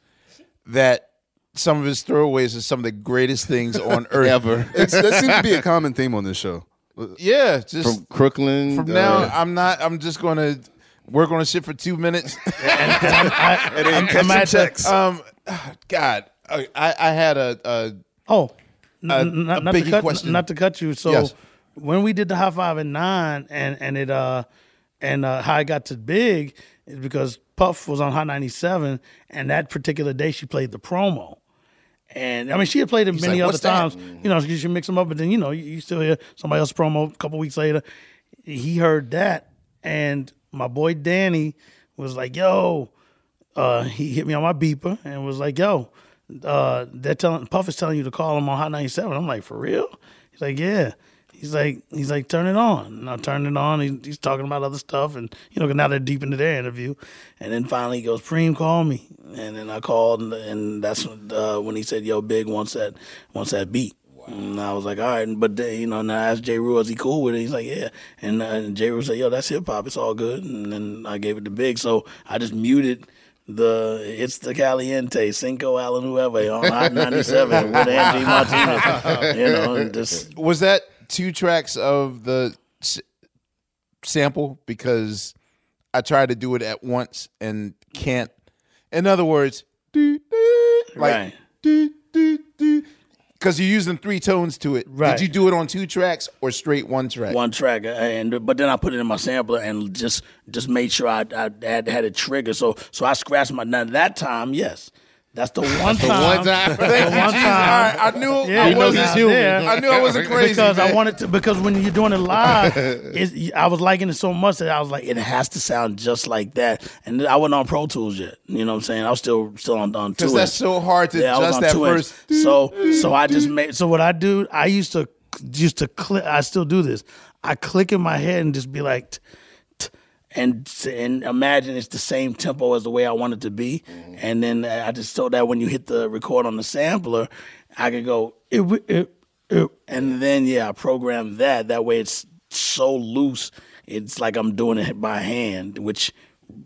Speaker 4: that some of his throwaways are some of the greatest things on earth
Speaker 5: Ever.
Speaker 9: It's, that seems to be a common theme on this show.
Speaker 4: Yeah, just
Speaker 5: From Crooklyn.
Speaker 4: From
Speaker 5: uh,
Speaker 4: now, I'm not. I'm just going to work on a shit for two minutes.
Speaker 8: I,
Speaker 9: And then
Speaker 8: I'm,
Speaker 9: catch
Speaker 8: I'm
Speaker 9: some
Speaker 8: at the-
Speaker 9: checks.
Speaker 4: um, God, I, I had a, a
Speaker 8: Oh, n-
Speaker 4: A-
Speaker 8: n- not,
Speaker 4: a
Speaker 8: not to
Speaker 4: Biggie
Speaker 8: cut,
Speaker 4: question.
Speaker 8: not to cut you. So
Speaker 4: Yes.
Speaker 8: when we did the high five at nine, and and it uh and uh, how I got to big is because Puff was on Hot ninety seven, and that particular day she played the promo. And I mean, she had played it many
Speaker 5: like,
Speaker 8: other
Speaker 5: "What's that?"
Speaker 8: times. You know, you should mix them up, but then you know, you, you still hear somebody else promo a couple weeks later. He heard that, and my boy Danny was like, "Yo," uh, he hit me on my beeper and was like, "Yo, uh, they're telling Puff is telling you to call him on Hot 97." I'm like, "For real?" He's like, "Yeah." He's like, he's like, turn it on. And I turned it on. He, he's talking about other stuff, and you know, now they're deep into their interview. And then finally, he goes, "Preem, call me." And then I called, and, and that's when, uh, when he said, "Yo, Big wants that, wants that beat." And I was like, all right, but then, you know, and I asked Jeru, is he cool with it? He's like, yeah. And, uh, and J. Said, yo, that's hip hop, it's all good. And then I gave it to Big, so I just muted the it's the Caliente, Cinco Allen, whoever on Hot 97 with Angie Martinez. You know, just
Speaker 4: was that two tracks of the s- sample because I tried to do it at once and can't. In other words, do, do, like
Speaker 8: Right.
Speaker 4: do do do, because you're using three tones to it.
Speaker 8: Right.
Speaker 4: Did you do it on two tracks or straight one track?
Speaker 8: one track, uh, and but then I put it in my sampler and just just made sure I, I had had it triggered. So so I scratched my now that time, yes. That's the one
Speaker 5: the
Speaker 8: time.
Speaker 5: one time.
Speaker 8: The
Speaker 4: Thank you,
Speaker 8: one
Speaker 4: Jesus.
Speaker 8: time.
Speaker 4: Right, I knew
Speaker 8: Yeah,
Speaker 4: I wasn't
Speaker 8: human.
Speaker 4: I knew I wasn't crazy
Speaker 8: because I wanted to. Because when you're doing it live, I was liking it so much that I was like, it has to sound just like that. And I wasn't on Pro Tools yet. You know what I'm saying? I was still still on on two.
Speaker 4: Because that's so hard to
Speaker 8: yeah, I
Speaker 4: adjust that first.
Speaker 8: So so I just made. So what I do, I used to used to click. I still do this. I click in my head and just be like. And and imagine it's the same tempo as the way I want it to be, and then I just so that when you hit the record on the sampler, I could go it, it, it, and then yeah, I program that. That way it's so loose, it's like I'm doing it by hand, which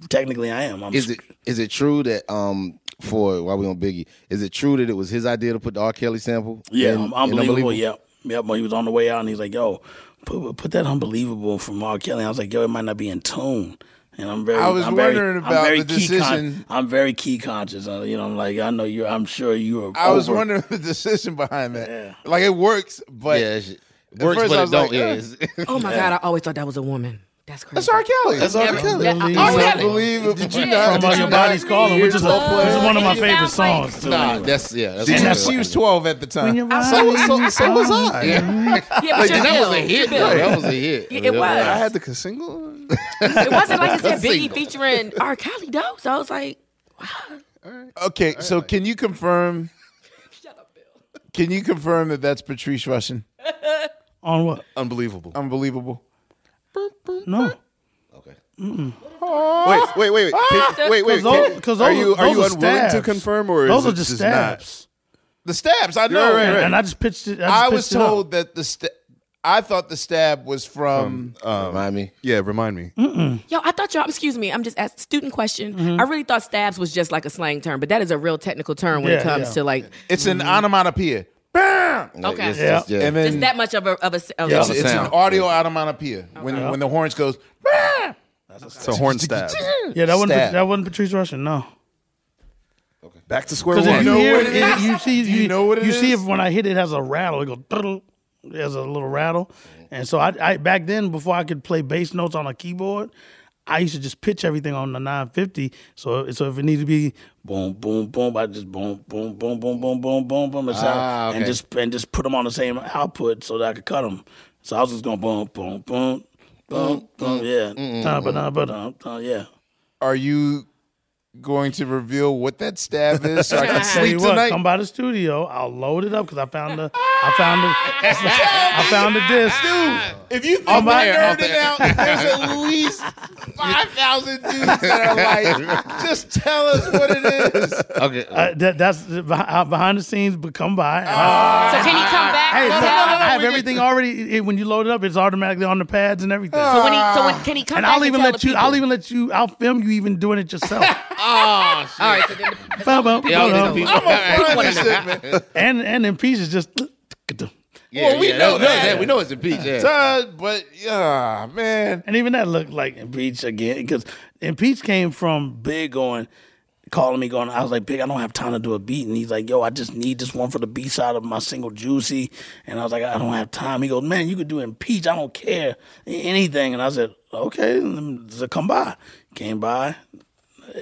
Speaker 8: technically I am. I'm
Speaker 5: Is it is it true that um for while we on Biggie, is it true that it was his idea to put the R. Kelly sample?
Speaker 8: Yeah,
Speaker 5: in- in
Speaker 8: unbelievable. Yep, yep. When he was on the way out, and he's like, "Yo, put put that unbelievable from R. Kelly." I was like, "Yo, it might not be in tune." And I'm very,
Speaker 4: I was
Speaker 8: I'm
Speaker 4: wondering
Speaker 8: very,
Speaker 4: about
Speaker 8: I'm very
Speaker 4: the
Speaker 8: key con-
Speaker 4: decision.
Speaker 8: I'm very key conscious. Uh, you know, I'm like, I know you. I'm sure you are.
Speaker 4: I was wondering the decision behind that. Like it works, but
Speaker 5: Yeah, it works, but it don't.
Speaker 4: like,
Speaker 5: yeah.
Speaker 10: Oh my God, I always thought that was a woman. That's crazy.
Speaker 4: That's R. Kelly.
Speaker 5: That's R.
Speaker 10: Never-
Speaker 5: Kelly.
Speaker 10: that-
Speaker 8: Believe
Speaker 10: R.
Speaker 8: it.
Speaker 10: Kelly.
Speaker 4: Unbelievable.
Speaker 10: Did you
Speaker 8: From
Speaker 10: not-
Speaker 8: All
Speaker 10: did
Speaker 8: Your Body's
Speaker 10: not
Speaker 8: Calling, which is, a,
Speaker 10: hear
Speaker 8: which is one of my favorite
Speaker 10: sounds like-
Speaker 8: songs. too,
Speaker 5: Nah, that's yeah. That's
Speaker 4: Did you? She was twelve at the time.
Speaker 8: When
Speaker 10: So-
Speaker 8: your
Speaker 10: so-
Speaker 8: body's
Speaker 9: so was. I.
Speaker 10: Yeah,
Speaker 5: Like,
Speaker 10: but you're
Speaker 5: that was
Speaker 10: Bill.
Speaker 5: a hit.
Speaker 10: You're
Speaker 5: though.
Speaker 10: Bill.
Speaker 5: That was a hit.
Speaker 10: It was.
Speaker 9: I had the single.
Speaker 10: It wasn't like it said Biggie featuring R. Kelly though. So I was like, wow.
Speaker 4: Okay, so can you confirm? Can you confirm that that's Patrice Rushen?
Speaker 8: On what?
Speaker 9: Unbelievable.
Speaker 4: Unbelievable.
Speaker 8: No. Okay.
Speaker 9: Wait, wait, wait, wait. Can- wait, wait.
Speaker 8: Because
Speaker 9: can-
Speaker 8: those,
Speaker 9: are you are
Speaker 8: those
Speaker 9: you
Speaker 8: are
Speaker 9: unwilling to
Speaker 8: stabs.
Speaker 9: confirm or
Speaker 8: those are
Speaker 9: it
Speaker 8: just
Speaker 9: just
Speaker 8: stabs?
Speaker 4: The stabs, I know.
Speaker 9: Right, right, right.
Speaker 8: And I just pitched it. I, just
Speaker 4: I was
Speaker 8: pitched it up.
Speaker 4: told that the sta- I thought the stab was from.
Speaker 9: Um,
Speaker 5: Remind me.
Speaker 9: yeah, remind me.
Speaker 10: yo, I thought y'all. Excuse me, I'm just asking student question.
Speaker 8: Mm-hmm.
Speaker 10: I really thought stabs was just like a slang term, but that is a real technical term when
Speaker 8: Yeah,
Speaker 10: it comes
Speaker 8: yeah.
Speaker 10: to like.
Speaker 4: it's an onomatopoeia. Bam!
Speaker 10: Okay.
Speaker 5: It's
Speaker 8: Yeah.
Speaker 5: just- yeah.
Speaker 4: And then
Speaker 10: Just that much of a of a. Of
Speaker 8: Yeah.
Speaker 10: a
Speaker 4: it's, it's an
Speaker 5: sound.
Speaker 4: audio onomatopoeia when when the horns goes. Bam!
Speaker 9: It's a horn stab.
Speaker 8: Yeah, that wasn't
Speaker 4: Stab.
Speaker 8: that wasn't Patrice Rushen. No. Okay.
Speaker 9: Back to square
Speaker 8: Because
Speaker 9: one.
Speaker 8: you
Speaker 4: know
Speaker 8: hear
Speaker 4: what
Speaker 8: it,
Speaker 4: it is?
Speaker 8: you see,
Speaker 4: you
Speaker 8: you,
Speaker 4: know what it
Speaker 8: you see
Speaker 4: is?
Speaker 8: if when I hit it, it has a rattle. It goes. "Tuddle." It has a little rattle, and so I, I back then before I could play bass notes on a keyboard, I used to just pitch everything on the 950. So so if it needs to be boom boom boom, I just boom boom boom boom boom boom boom boom, and,
Speaker 5: Ah,
Speaker 8: and just and just put them on the same output so that I could cut them. So I was just going boom boom boom boom boom, yeah, Ta- ba- ba- da- da- yeah.
Speaker 4: Are you going to reveal what that stab is so I can sleep
Speaker 8: what,
Speaker 4: tonight?
Speaker 8: come by the studio. I'll load it up because I found the I found the I found the disc.
Speaker 4: Dude, If you think
Speaker 8: my-
Speaker 4: we're nerding out, there's at least five thousand dudes that are like, just tell us what it is.
Speaker 5: Okay.
Speaker 8: Uh, that, that's uh, behind the scenes, but come by.
Speaker 10: So can he come back?
Speaker 8: Hey,
Speaker 10: No, no, no, no,
Speaker 8: I have
Speaker 10: we
Speaker 8: everything already. it- when you load it up, it's automatically on the pads and everything.
Speaker 10: So when he, so when can he come
Speaker 8: and
Speaker 10: back
Speaker 8: I'll even
Speaker 10: tell
Speaker 8: let you.
Speaker 10: people?
Speaker 8: I'll even let you. I'll film you even doing it yourself.
Speaker 5: Oh, shit.
Speaker 10: All right. So then the,
Speaker 8: Bow, bow,
Speaker 5: Yeah,
Speaker 8: bow, bow.
Speaker 4: I'm gonna
Speaker 5: All right.
Speaker 4: this shit, man.
Speaker 8: and and then pieces just.
Speaker 5: Yeah,
Speaker 4: Well, we
Speaker 5: yeah,
Speaker 4: know
Speaker 5: that-
Speaker 4: that.
Speaker 5: yeah, We know it's a peach. Yeah.
Speaker 4: Todd, but yeah, man.
Speaker 8: And even that looked like Impeach again because Impeach came from Big going, calling me going. I was like, Big, I don't have time to do a beat, and he's like, Yo, I just need this one for the B side of my single Juicy, and I was like, I don't have time. He goes, Man, you could do Impeach. I don't care anything, and I said, Okay, so come by. Came by.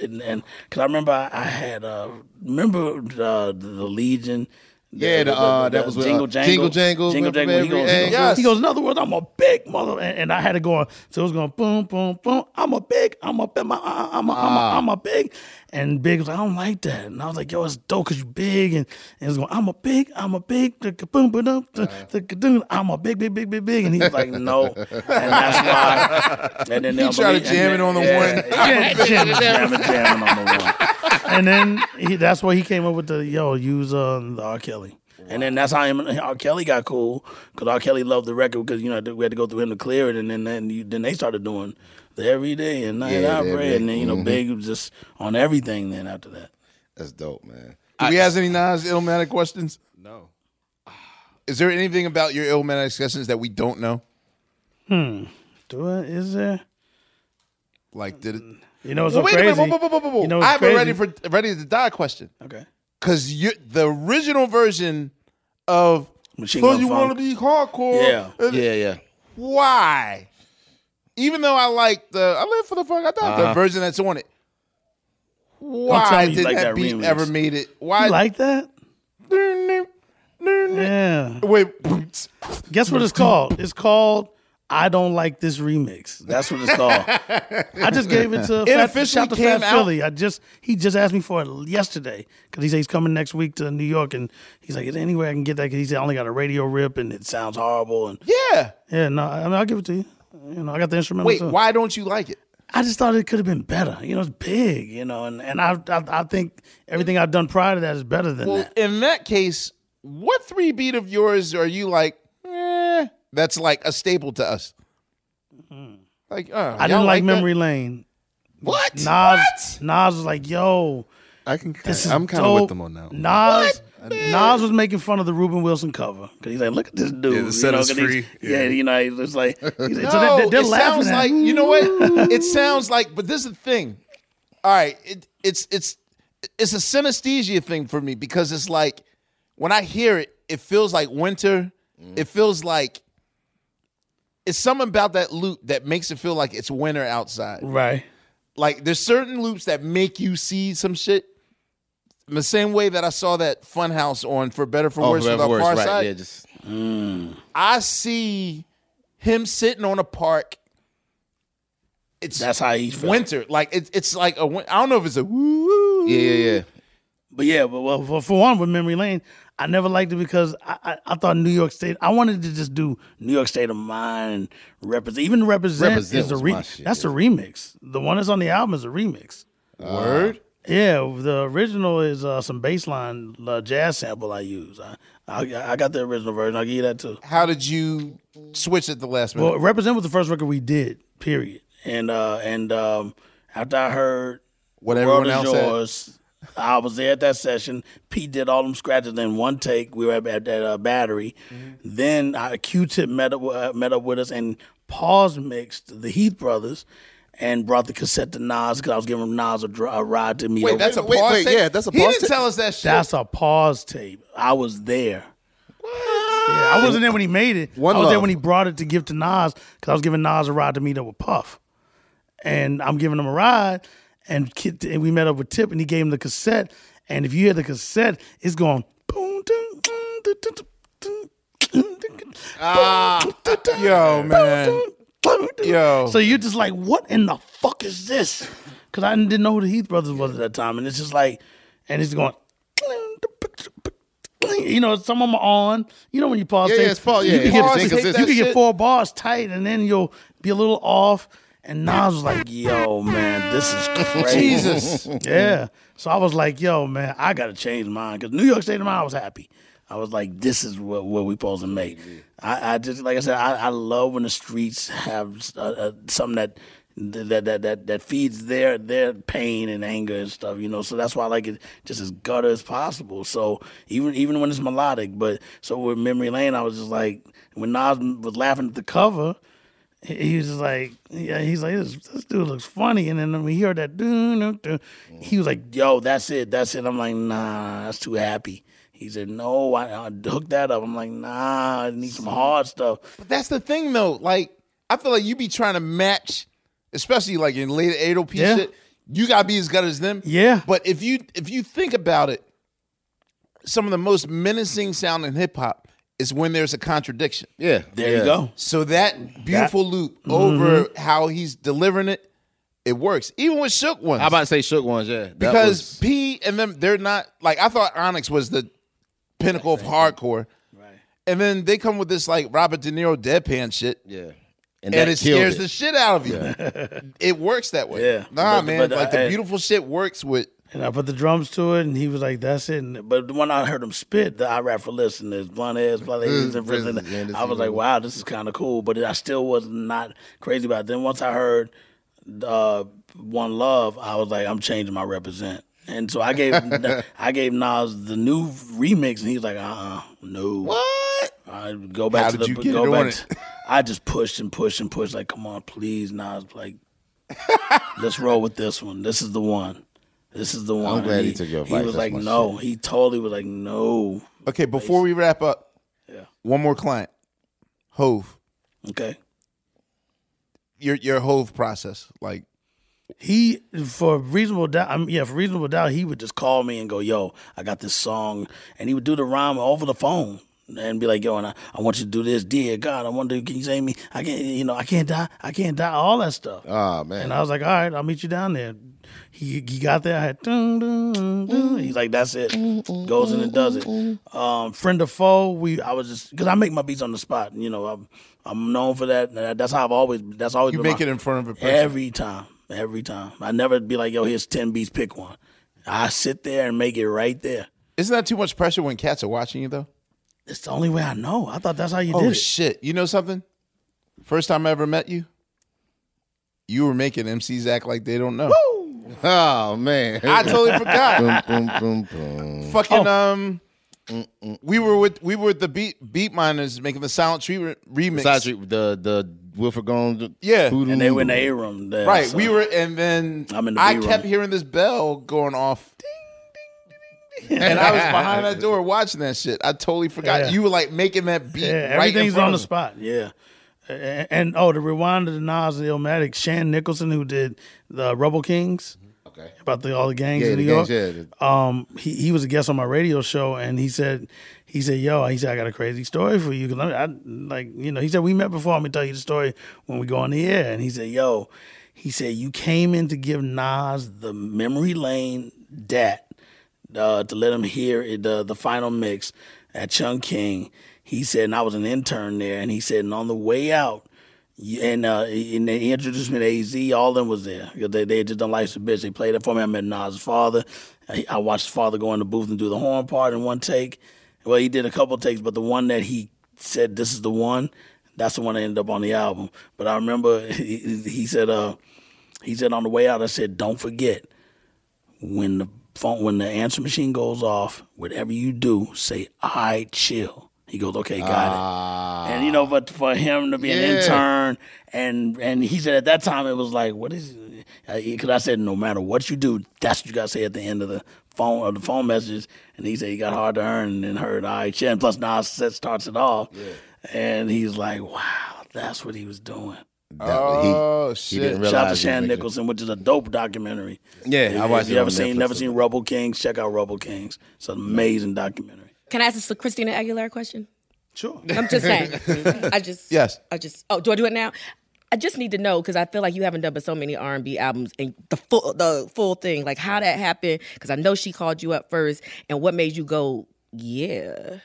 Speaker 8: And because I remember I, I had uh remember uh, the Legion
Speaker 5: Yeah, the, uh, that was with, uh,
Speaker 8: jingle jangle,
Speaker 5: Jingle Jangle,
Speaker 8: jingle jangle. He goes, he, goes, he goes. In other words, I'm a big mother, and, and I had it going. So it was going boom, boom, boom. I'm a big. I'm a big. I'm a. I'm a. I'm a, I'm a big. And Big was like, I don't like that. And I was like, Yo, it's dope because you big. And, and it's going, I'm a big. I'm a big. Boom, boom, boom. I'm a big, big, big, big, big. And he was like, No. And that's why. And then
Speaker 4: He tried to jam it on the one.
Speaker 8: Yeah, jamming, jamming, jamming on the one. And then he, that's why he came up with the yo use uh, the R. Kelly. And then that's how him, and R. Kelly got cool because R. Kelly loved the record because you know we had to go through him to clear it, and then then, you, then they started doing the everyday and night
Speaker 5: Yeah,
Speaker 8: out
Speaker 5: the
Speaker 8: bread, and then you know
Speaker 5: Mhm.
Speaker 8: Big was just on everything. Then after that,
Speaker 5: That's dope, man.
Speaker 4: Do we have any Nas Illmatic questions?
Speaker 9: No.
Speaker 4: Is there anything about your Illmatic questions that we don't know?
Speaker 8: hmm, do it? Is there?
Speaker 4: Like, did it?
Speaker 8: You know, it's
Speaker 4: Well,
Speaker 8: so
Speaker 4: wait
Speaker 8: crazy.
Speaker 4: a minute. Whoa, whoa, whoa, whoa, whoa.
Speaker 8: You know,
Speaker 4: I have
Speaker 8: crazy.
Speaker 4: a ready for ready to die question.
Speaker 8: Okay.
Speaker 4: Because you the original version of
Speaker 8: Machine
Speaker 4: "So you want to be hardcore?"
Speaker 8: Yeah.
Speaker 5: Yeah, yeah.
Speaker 4: Why
Speaker 8: tell me you
Speaker 4: did
Speaker 8: like
Speaker 4: that,
Speaker 8: that
Speaker 4: beat
Speaker 8: remix.
Speaker 4: ever made it? Why
Speaker 8: You like that? Yeah.
Speaker 4: Wait.
Speaker 8: Guess what it's called? It's called I don't like this remix. That's what it's called. I just gave it to
Speaker 4: It
Speaker 8: Fat,
Speaker 4: officially
Speaker 8: shout to
Speaker 4: came
Speaker 8: Fat
Speaker 4: out-
Speaker 8: Philly. I just he just asked me for it yesterday because he said he's coming next week to New York and he's like, "Is there any way I can get that?" Because he said I only got a radio rip and it sounds horrible. And
Speaker 4: Yeah.
Speaker 8: yeah, no, I mean I'll give it to you. You know, I got the instrumental.
Speaker 4: Wait,
Speaker 8: too.
Speaker 4: why don't you like it?
Speaker 8: I just thought it could have been better. You know, it's big. You know, and and I I, I think everything I've done prior to that is better than
Speaker 4: Well,
Speaker 8: that.
Speaker 4: in that case, what three beat of yours are you like? Eh, that's like a staple to us. Like, uh,
Speaker 8: I
Speaker 4: y'all
Speaker 8: didn't like
Speaker 4: that?
Speaker 8: Memory Lane.
Speaker 4: What?
Speaker 8: Nas Nas was like, "Yo,
Speaker 9: I can.
Speaker 8: this is
Speaker 9: I'm kind of with them on that. one.
Speaker 8: Nas Nas was making fun of the Reuben Wilson cover because he's like, "Look at this dude."
Speaker 9: Yeah, the set
Speaker 8: you know,
Speaker 9: is
Speaker 8: 'cause he's-
Speaker 9: free.
Speaker 8: Yeah.
Speaker 9: Yeah.
Speaker 8: you know, he's just like, he's,
Speaker 4: No,
Speaker 8: so they, they're
Speaker 4: it
Speaker 8: laughing
Speaker 4: sounds
Speaker 8: at
Speaker 4: like you know what? it sounds like, but this is the thing. All right, it, it's it's it's a synesthesia thing for me because it's like when I hear it, it feels like winter. Mm-hmm. It feels like it's something about that loop that makes it feel like it's winter outside.
Speaker 8: right.
Speaker 4: Like there's certain loops that make you see some shit. In the same way that I saw that Funhouse on For Better For
Speaker 5: Oh,
Speaker 4: Worse
Speaker 5: For
Speaker 4: with
Speaker 5: Better
Speaker 4: Far
Speaker 5: right,
Speaker 4: Side.
Speaker 5: yeah, just- mm.
Speaker 4: I see him sitting on a park. It's
Speaker 8: That's how he felt.
Speaker 4: winter. Like it's it's like a win- I don't know if it's a woo.
Speaker 5: Yeah, yeah, yeah.
Speaker 8: But yeah, but well, for, for one, with Memory Lane, I never liked it because I, I, I thought New York State. I wanted to just do New York State of Mind and represent. Even represent,
Speaker 5: Represent
Speaker 8: is the
Speaker 5: was
Speaker 8: re-
Speaker 5: my shit,
Speaker 8: that's the remix. The one that's on the album is a remix.
Speaker 4: Word.
Speaker 8: Yeah, the original is uh, some bassline uh, jazz sample I use. I, I I got the original version. I'll give you that too.
Speaker 4: How did you switch at the last minute?
Speaker 8: Well, Represent was the first record we did. Period. And uh and um after I heard
Speaker 4: What everyone else
Speaker 8: yours, I was there at that session. Pete did all them scratches in one take. We were at, at that uh, battery.
Speaker 4: Mm-hmm.
Speaker 8: Then uh, Q-Tip met up uh, met up with us and pause mixed the Heath Brothers. And brought the cassette to Nas because I was giving Nas a, dr- a ride to meet.
Speaker 4: Wait, that's a
Speaker 9: wait,
Speaker 4: pause
Speaker 9: wait,
Speaker 4: tape?
Speaker 9: yeah, that's a
Speaker 4: He
Speaker 9: pause
Speaker 4: didn't
Speaker 9: tape?
Speaker 4: tell us that shit.
Speaker 8: That's a pause tape. I was there. Yeah, I wasn't there when he made it.
Speaker 9: One
Speaker 8: I was there when he brought it to give to Nas because I was giving Nas a ride to meet up with Puff, and I'm giving him a ride, and, Kid, and we met up with Tip, and he gave him the cassette, and if you hear the cassette, it's going. boom, dum, dum, dum, dum, dum, dum, dum,
Speaker 4: Ah, yo, man. Yo.
Speaker 8: So you're just like, what in the fuck is this? Because I didn't know who the Heath Brothers was at that time, and it's just like, and it's going. You know, some of them are on. You know when you pause,
Speaker 5: Yeah, yeah, it's pause,
Speaker 8: you
Speaker 5: yeah,
Speaker 8: can
Speaker 5: it's
Speaker 8: get,
Speaker 5: pause,
Speaker 8: you can get four bars tight, and then you'll be a little off. And Nas was like, "Yo, man, this is crazy."
Speaker 4: Jesus.
Speaker 8: yeah. So I was like, "Yo, man, I got to change mine because New York State of Mind, I was happy. I was like, this is what what we supposed to make. I, I just like I said, I, I love when the streets have uh, uh, something that that that that that feeds their their pain and anger and stuff. You know, so that's why I like it just as gutter as possible. So even even when it's melodic, but so with Memory Lane, I was just like when Nas was laughing at the cover. He he was just like, yeah, he's like, this, this dude looks funny. And then when we heard that, doo, doo, doo, he was like, yo, that's it, that's it. I'm like, nah, that's too happy. He said, no, I, I hooked that up. I'm like, nah, I need some hard stuff.
Speaker 4: But that's the thing, though. Like, I feel like you be trying to match, especially like in later 8 p
Speaker 8: Yeah.
Speaker 4: shit. You gotta be as good as them.
Speaker 8: Yeah.
Speaker 4: But if you if you think about it, some of the most menacing sound in hip hop is when there's a contradiction.
Speaker 5: Yeah.
Speaker 8: There
Speaker 5: yeah.
Speaker 8: you go.
Speaker 4: So that beautiful loop mm-hmm. over how he's delivering it, it works. Even with Shook ones.
Speaker 5: How about to say shook ones? Yeah,
Speaker 4: because
Speaker 5: was-
Speaker 4: P and them, they're not like I thought Onyx was the pinnacle of hardcore. Right. And then they come with this like Robert De Niro deadpan shit.
Speaker 5: yeah,
Speaker 4: And,
Speaker 5: that
Speaker 4: it scares
Speaker 5: it.
Speaker 4: the shit out of you. it works that way.
Speaker 8: Yeah.
Speaker 4: Nah,
Speaker 8: But-
Speaker 4: man.
Speaker 8: but
Speaker 4: like the beautiful shit works with
Speaker 8: And I put the drums to it, and he was like, "That's it." And, but when I heard him spit, the I rap for listeners, blunt ass, blunt ass, and
Speaker 5: prisons, yeah, this
Speaker 8: I was like, "Wow, this is kind of cool." But I still was not crazy about it. Then once I heard uh, "One Love," I was like, "I'm changing my represent." And so I gave I gave Nas the new remix, and he was like, "Uh, uh no."
Speaker 4: what?
Speaker 8: I go back
Speaker 4: How
Speaker 8: to
Speaker 4: did
Speaker 8: the
Speaker 4: you get
Speaker 8: go back. to-? I just pushed and pushed and pushed. Like, come on, please, Nas. Like, let's roll with this one. This is the one. This is the one.
Speaker 5: I'm glad
Speaker 8: And
Speaker 5: he took your advice.
Speaker 8: He was
Speaker 5: That's
Speaker 8: like, no.
Speaker 5: shit.
Speaker 8: He totally was like, no.
Speaker 4: Okay, before we wrap up,
Speaker 8: Yeah.
Speaker 4: one more client. Hove.
Speaker 8: Okay.
Speaker 4: Your your Hove process. Like
Speaker 8: He for reasonable doubt, I mean, yeah, for reasonable doubt, he would just call me and go, "Yo, I got this song," and he would do the rhyme over the phone and be like, "Yo, and I, I want you to do this, dear God, I wonder, can you save me? I can't, you know, I can't die, I can't die, all that stuff."
Speaker 5: Oh man.
Speaker 8: And I was like, "All right, I'll meet you down there." He he got there, I had dun, dun, dun. he's like, "That's it," goes in and does it. Um, friend of foe, we I was just because I make my beats on the spot, you know, I'm I'm known for that. That's how I've always that's always
Speaker 4: You make
Speaker 8: my-
Speaker 4: it in front of a person.
Speaker 8: every time, every time. I never be like, "Yo, here's ten beats, pick one." I sit there and make it right there.
Speaker 4: Isn't that too much pressure when cats are watching you though?
Speaker 8: It's the only way I know. I thought that's how you
Speaker 4: oh
Speaker 8: did it.
Speaker 4: shit! You know something? First time I ever met you, you were making MCs act like they don't know.
Speaker 5: Oh man.
Speaker 4: I totally forgot.
Speaker 5: Boom, boom, boom, boom.
Speaker 4: Fucking um, we were with we were with the beat Beatminerz making the Silent Tree re- remix.
Speaker 5: Besides the the Wilfred Gomes.
Speaker 4: Yeah.
Speaker 8: And they were in the A room. there,
Speaker 4: right.
Speaker 8: so-
Speaker 4: We were, and then
Speaker 8: I'm in the
Speaker 4: I
Speaker 8: B room.
Speaker 4: kept hearing this bell going off. Ding, ding, ding, ding. And I was behind that door watching that shit. I totally forgot
Speaker 8: Yeah.
Speaker 4: you were like making that beat.
Speaker 8: Yeah,
Speaker 4: right in
Speaker 8: everything's
Speaker 4: front
Speaker 8: on the
Speaker 4: me.
Speaker 8: spot. Yeah. And, and oh, the rewind of the Nas and Illmatic, Shan Nicholson, who did the Rubble Kings.
Speaker 5: Okay.
Speaker 8: About the all the gangs
Speaker 5: Yeah,
Speaker 8: in
Speaker 5: the
Speaker 8: New York.
Speaker 5: gangs,
Speaker 8: Um, he he was a guest on my radio show, and he said, he said, "Yo, he said I got a crazy story for you." 'Cause I, like, you know, he said we met before. I'm gonna tell you the story when we go on the air. And he said, "Yo," he said you came in to give Nas the memory lane dat uh, to let him hear it, the the final mix at Chung King. He said, and I was an intern there, and he said, and on the way out, and uh, and they introduced me to AZ. All of them was there. They they just done Life's a Bitch. They played it for me. I met Nas' father. I, I watched his father go in the booth and do the horn part in one take. Well, he did a couple takes, but the one that he said this is the one, that's the one that ended up on the album. But I remember he, he said, uh, he said on the way out, I said, don't forget when the phone when the answer machine goes off, whatever you do, say I chill. He goes, okay, got it. And you know, but for him to be an intern, and and he said at that time it was like, what is? Because I said, no matter what you do, that's what you got to say at the end of the phone or the phone messages. And he said he got hard to earn and then heard I chill. And plus Nas said starts it off, and he's like, wow, that's what he was doing.
Speaker 4: Oh
Speaker 5: he
Speaker 4: shit!
Speaker 5: didn't
Speaker 8: Shout out to
Speaker 5: realize
Speaker 8: Shan
Speaker 5: making-
Speaker 8: Nicholson, which is a dope documentary.
Speaker 5: Yeah, I
Speaker 8: If
Speaker 5: watched
Speaker 8: you ever seen,
Speaker 5: Netflix.
Speaker 8: never seen Rubble Kings? Check out Rubble Kings. It's an amazing documentary.
Speaker 7: Can I ask this a Christina Aguilera question?
Speaker 8: Sure.
Speaker 7: I'm just saying. I just
Speaker 4: Yes.
Speaker 7: I just oh, do I do it now? I just need to know because I feel like you haven't done but so many R and B albums and the full the full thing, like how that happened. Because I know she called you up first, and what made you go, yeah.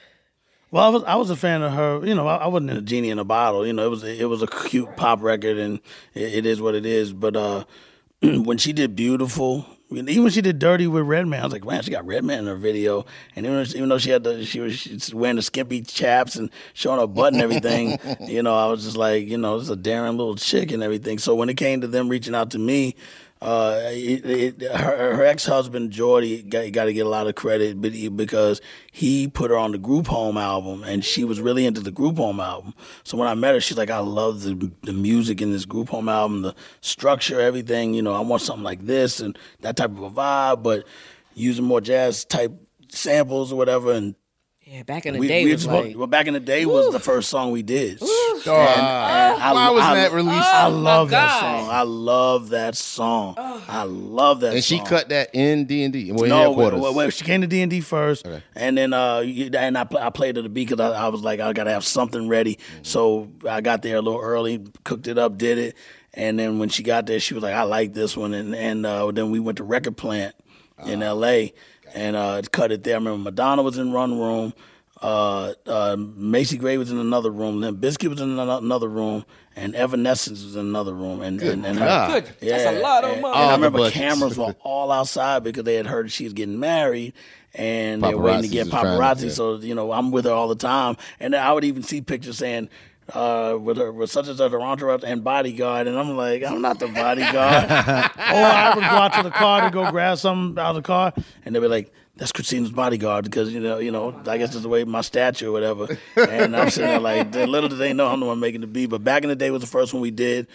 Speaker 8: Well, I was I was a fan of her. You know, I, I wasn't a genie in a bottle. You know, it was it was a cute pop record, and it, it is what it is. But uh, when she did "Beautiful," even when she did "Dirty" with Redman, I was like, man, she got Redman in her video. And even even though she had the she was she's wearing the skimpy chaps and showing her butt and everything, you know, I was just like, you know, this is a daring little chick and everything. So when it came to them reaching out to me. Uh, it, it, her, her ex-husband Jordy got, got to get a lot of credit because he put her on the Group Home album, and she was really into the Group Home album. So when I met her, she's like, "I love the the music in this Group Home album, the structure, everything. You know, I want something like this and that type of a vibe, but using more jazz type samples or whatever." And
Speaker 7: Yeah, back in the
Speaker 8: we,
Speaker 7: day
Speaker 8: we
Speaker 7: was
Speaker 8: supposed-
Speaker 7: like
Speaker 8: well, back in the day was the first song we did. And-
Speaker 4: Dog.
Speaker 8: and I-
Speaker 4: Why wasn't
Speaker 8: I-
Speaker 4: that released?
Speaker 8: I
Speaker 7: Oh, my
Speaker 8: love that song. I love that song. I love that
Speaker 5: And she cut that in D and D. Well,
Speaker 8: no,
Speaker 5: headquarters.
Speaker 8: well, well, she came to D and D first, and then uh, you- and I, pl- I played her the beat because I, I was like, I gotta have something ready. So I got there a little early, cooked it up, did it, and then when she got there, she was like, I like this one, and and uh, then we went to Record Plant in L.A. and uh, cut it there. I remember Madonna was in one room. Uh, uh, Macy Gray was in another room. Then Biscuit was in another room, and Evanescence was in another room. And and, and her-.
Speaker 7: Good. That's a lot of money.
Speaker 8: and
Speaker 5: All
Speaker 8: I remember cameras were all outside because they had heard she was getting married and they were waiting to get
Speaker 5: trying to-
Speaker 8: paparazzi.
Speaker 5: yeah.
Speaker 8: So, you know, I'm with her all the time. And I would even see pictures saying, uh, with her, with such and such her entourage and bodyguard, and I'm like, I'm not the bodyguard. or I would go out to the car to go grab something out of the car, and they'd be like, "That's Christina's bodyguard," because you know, you know, I guess it's the way my stature or whatever. And I'm sitting there like, little did they know I'm the one making the beat. But back in the day was the first one we did.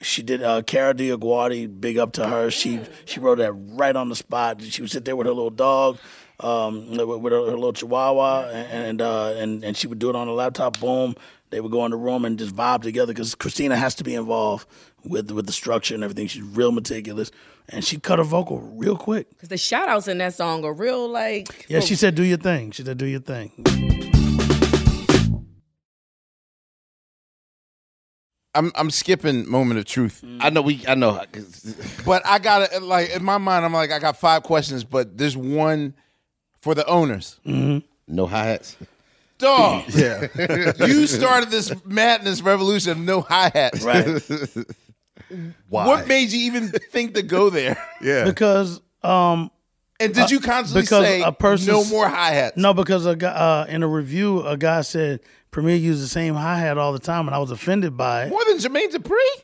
Speaker 8: She did uh, Kara DioGuardi, big up to her. She she wrote that right on the spot. She would sit there with her little dog, um, with, her, her little chihuahua, and uh, and and she would do it on a laptop. Boom,
Speaker 18: they would go in the room and just vibe together because Christina has to be involved with with the structure and everything. She's real meticulous, and she cut her vocal real quick.
Speaker 10: Because the shout outs in that song are real like.
Speaker 8: Yeah, she said, "Do your thing." She said, "Do your thing."
Speaker 4: I'm I'm skipping moment of truth. Mm.
Speaker 5: I know we I know
Speaker 4: but I got to like in my mind I'm like I got five questions but there's one for the owners. Mm-hmm.
Speaker 5: No hi hats.
Speaker 4: Dog.
Speaker 9: Yeah.
Speaker 4: you started this madness revolution of no hi-hats.
Speaker 18: Right.
Speaker 9: Why?
Speaker 4: What made you even think to go there?
Speaker 9: Yeah.
Speaker 8: Because um
Speaker 4: And did you
Speaker 8: uh,
Speaker 4: constantly
Speaker 8: because
Speaker 4: say
Speaker 8: a person
Speaker 4: no more hi-hats?
Speaker 8: No, because a guy, uh, in a review, a guy said Premier used the same hi hat all the time, and I was offended by it.
Speaker 4: More than Jermaine Dupri?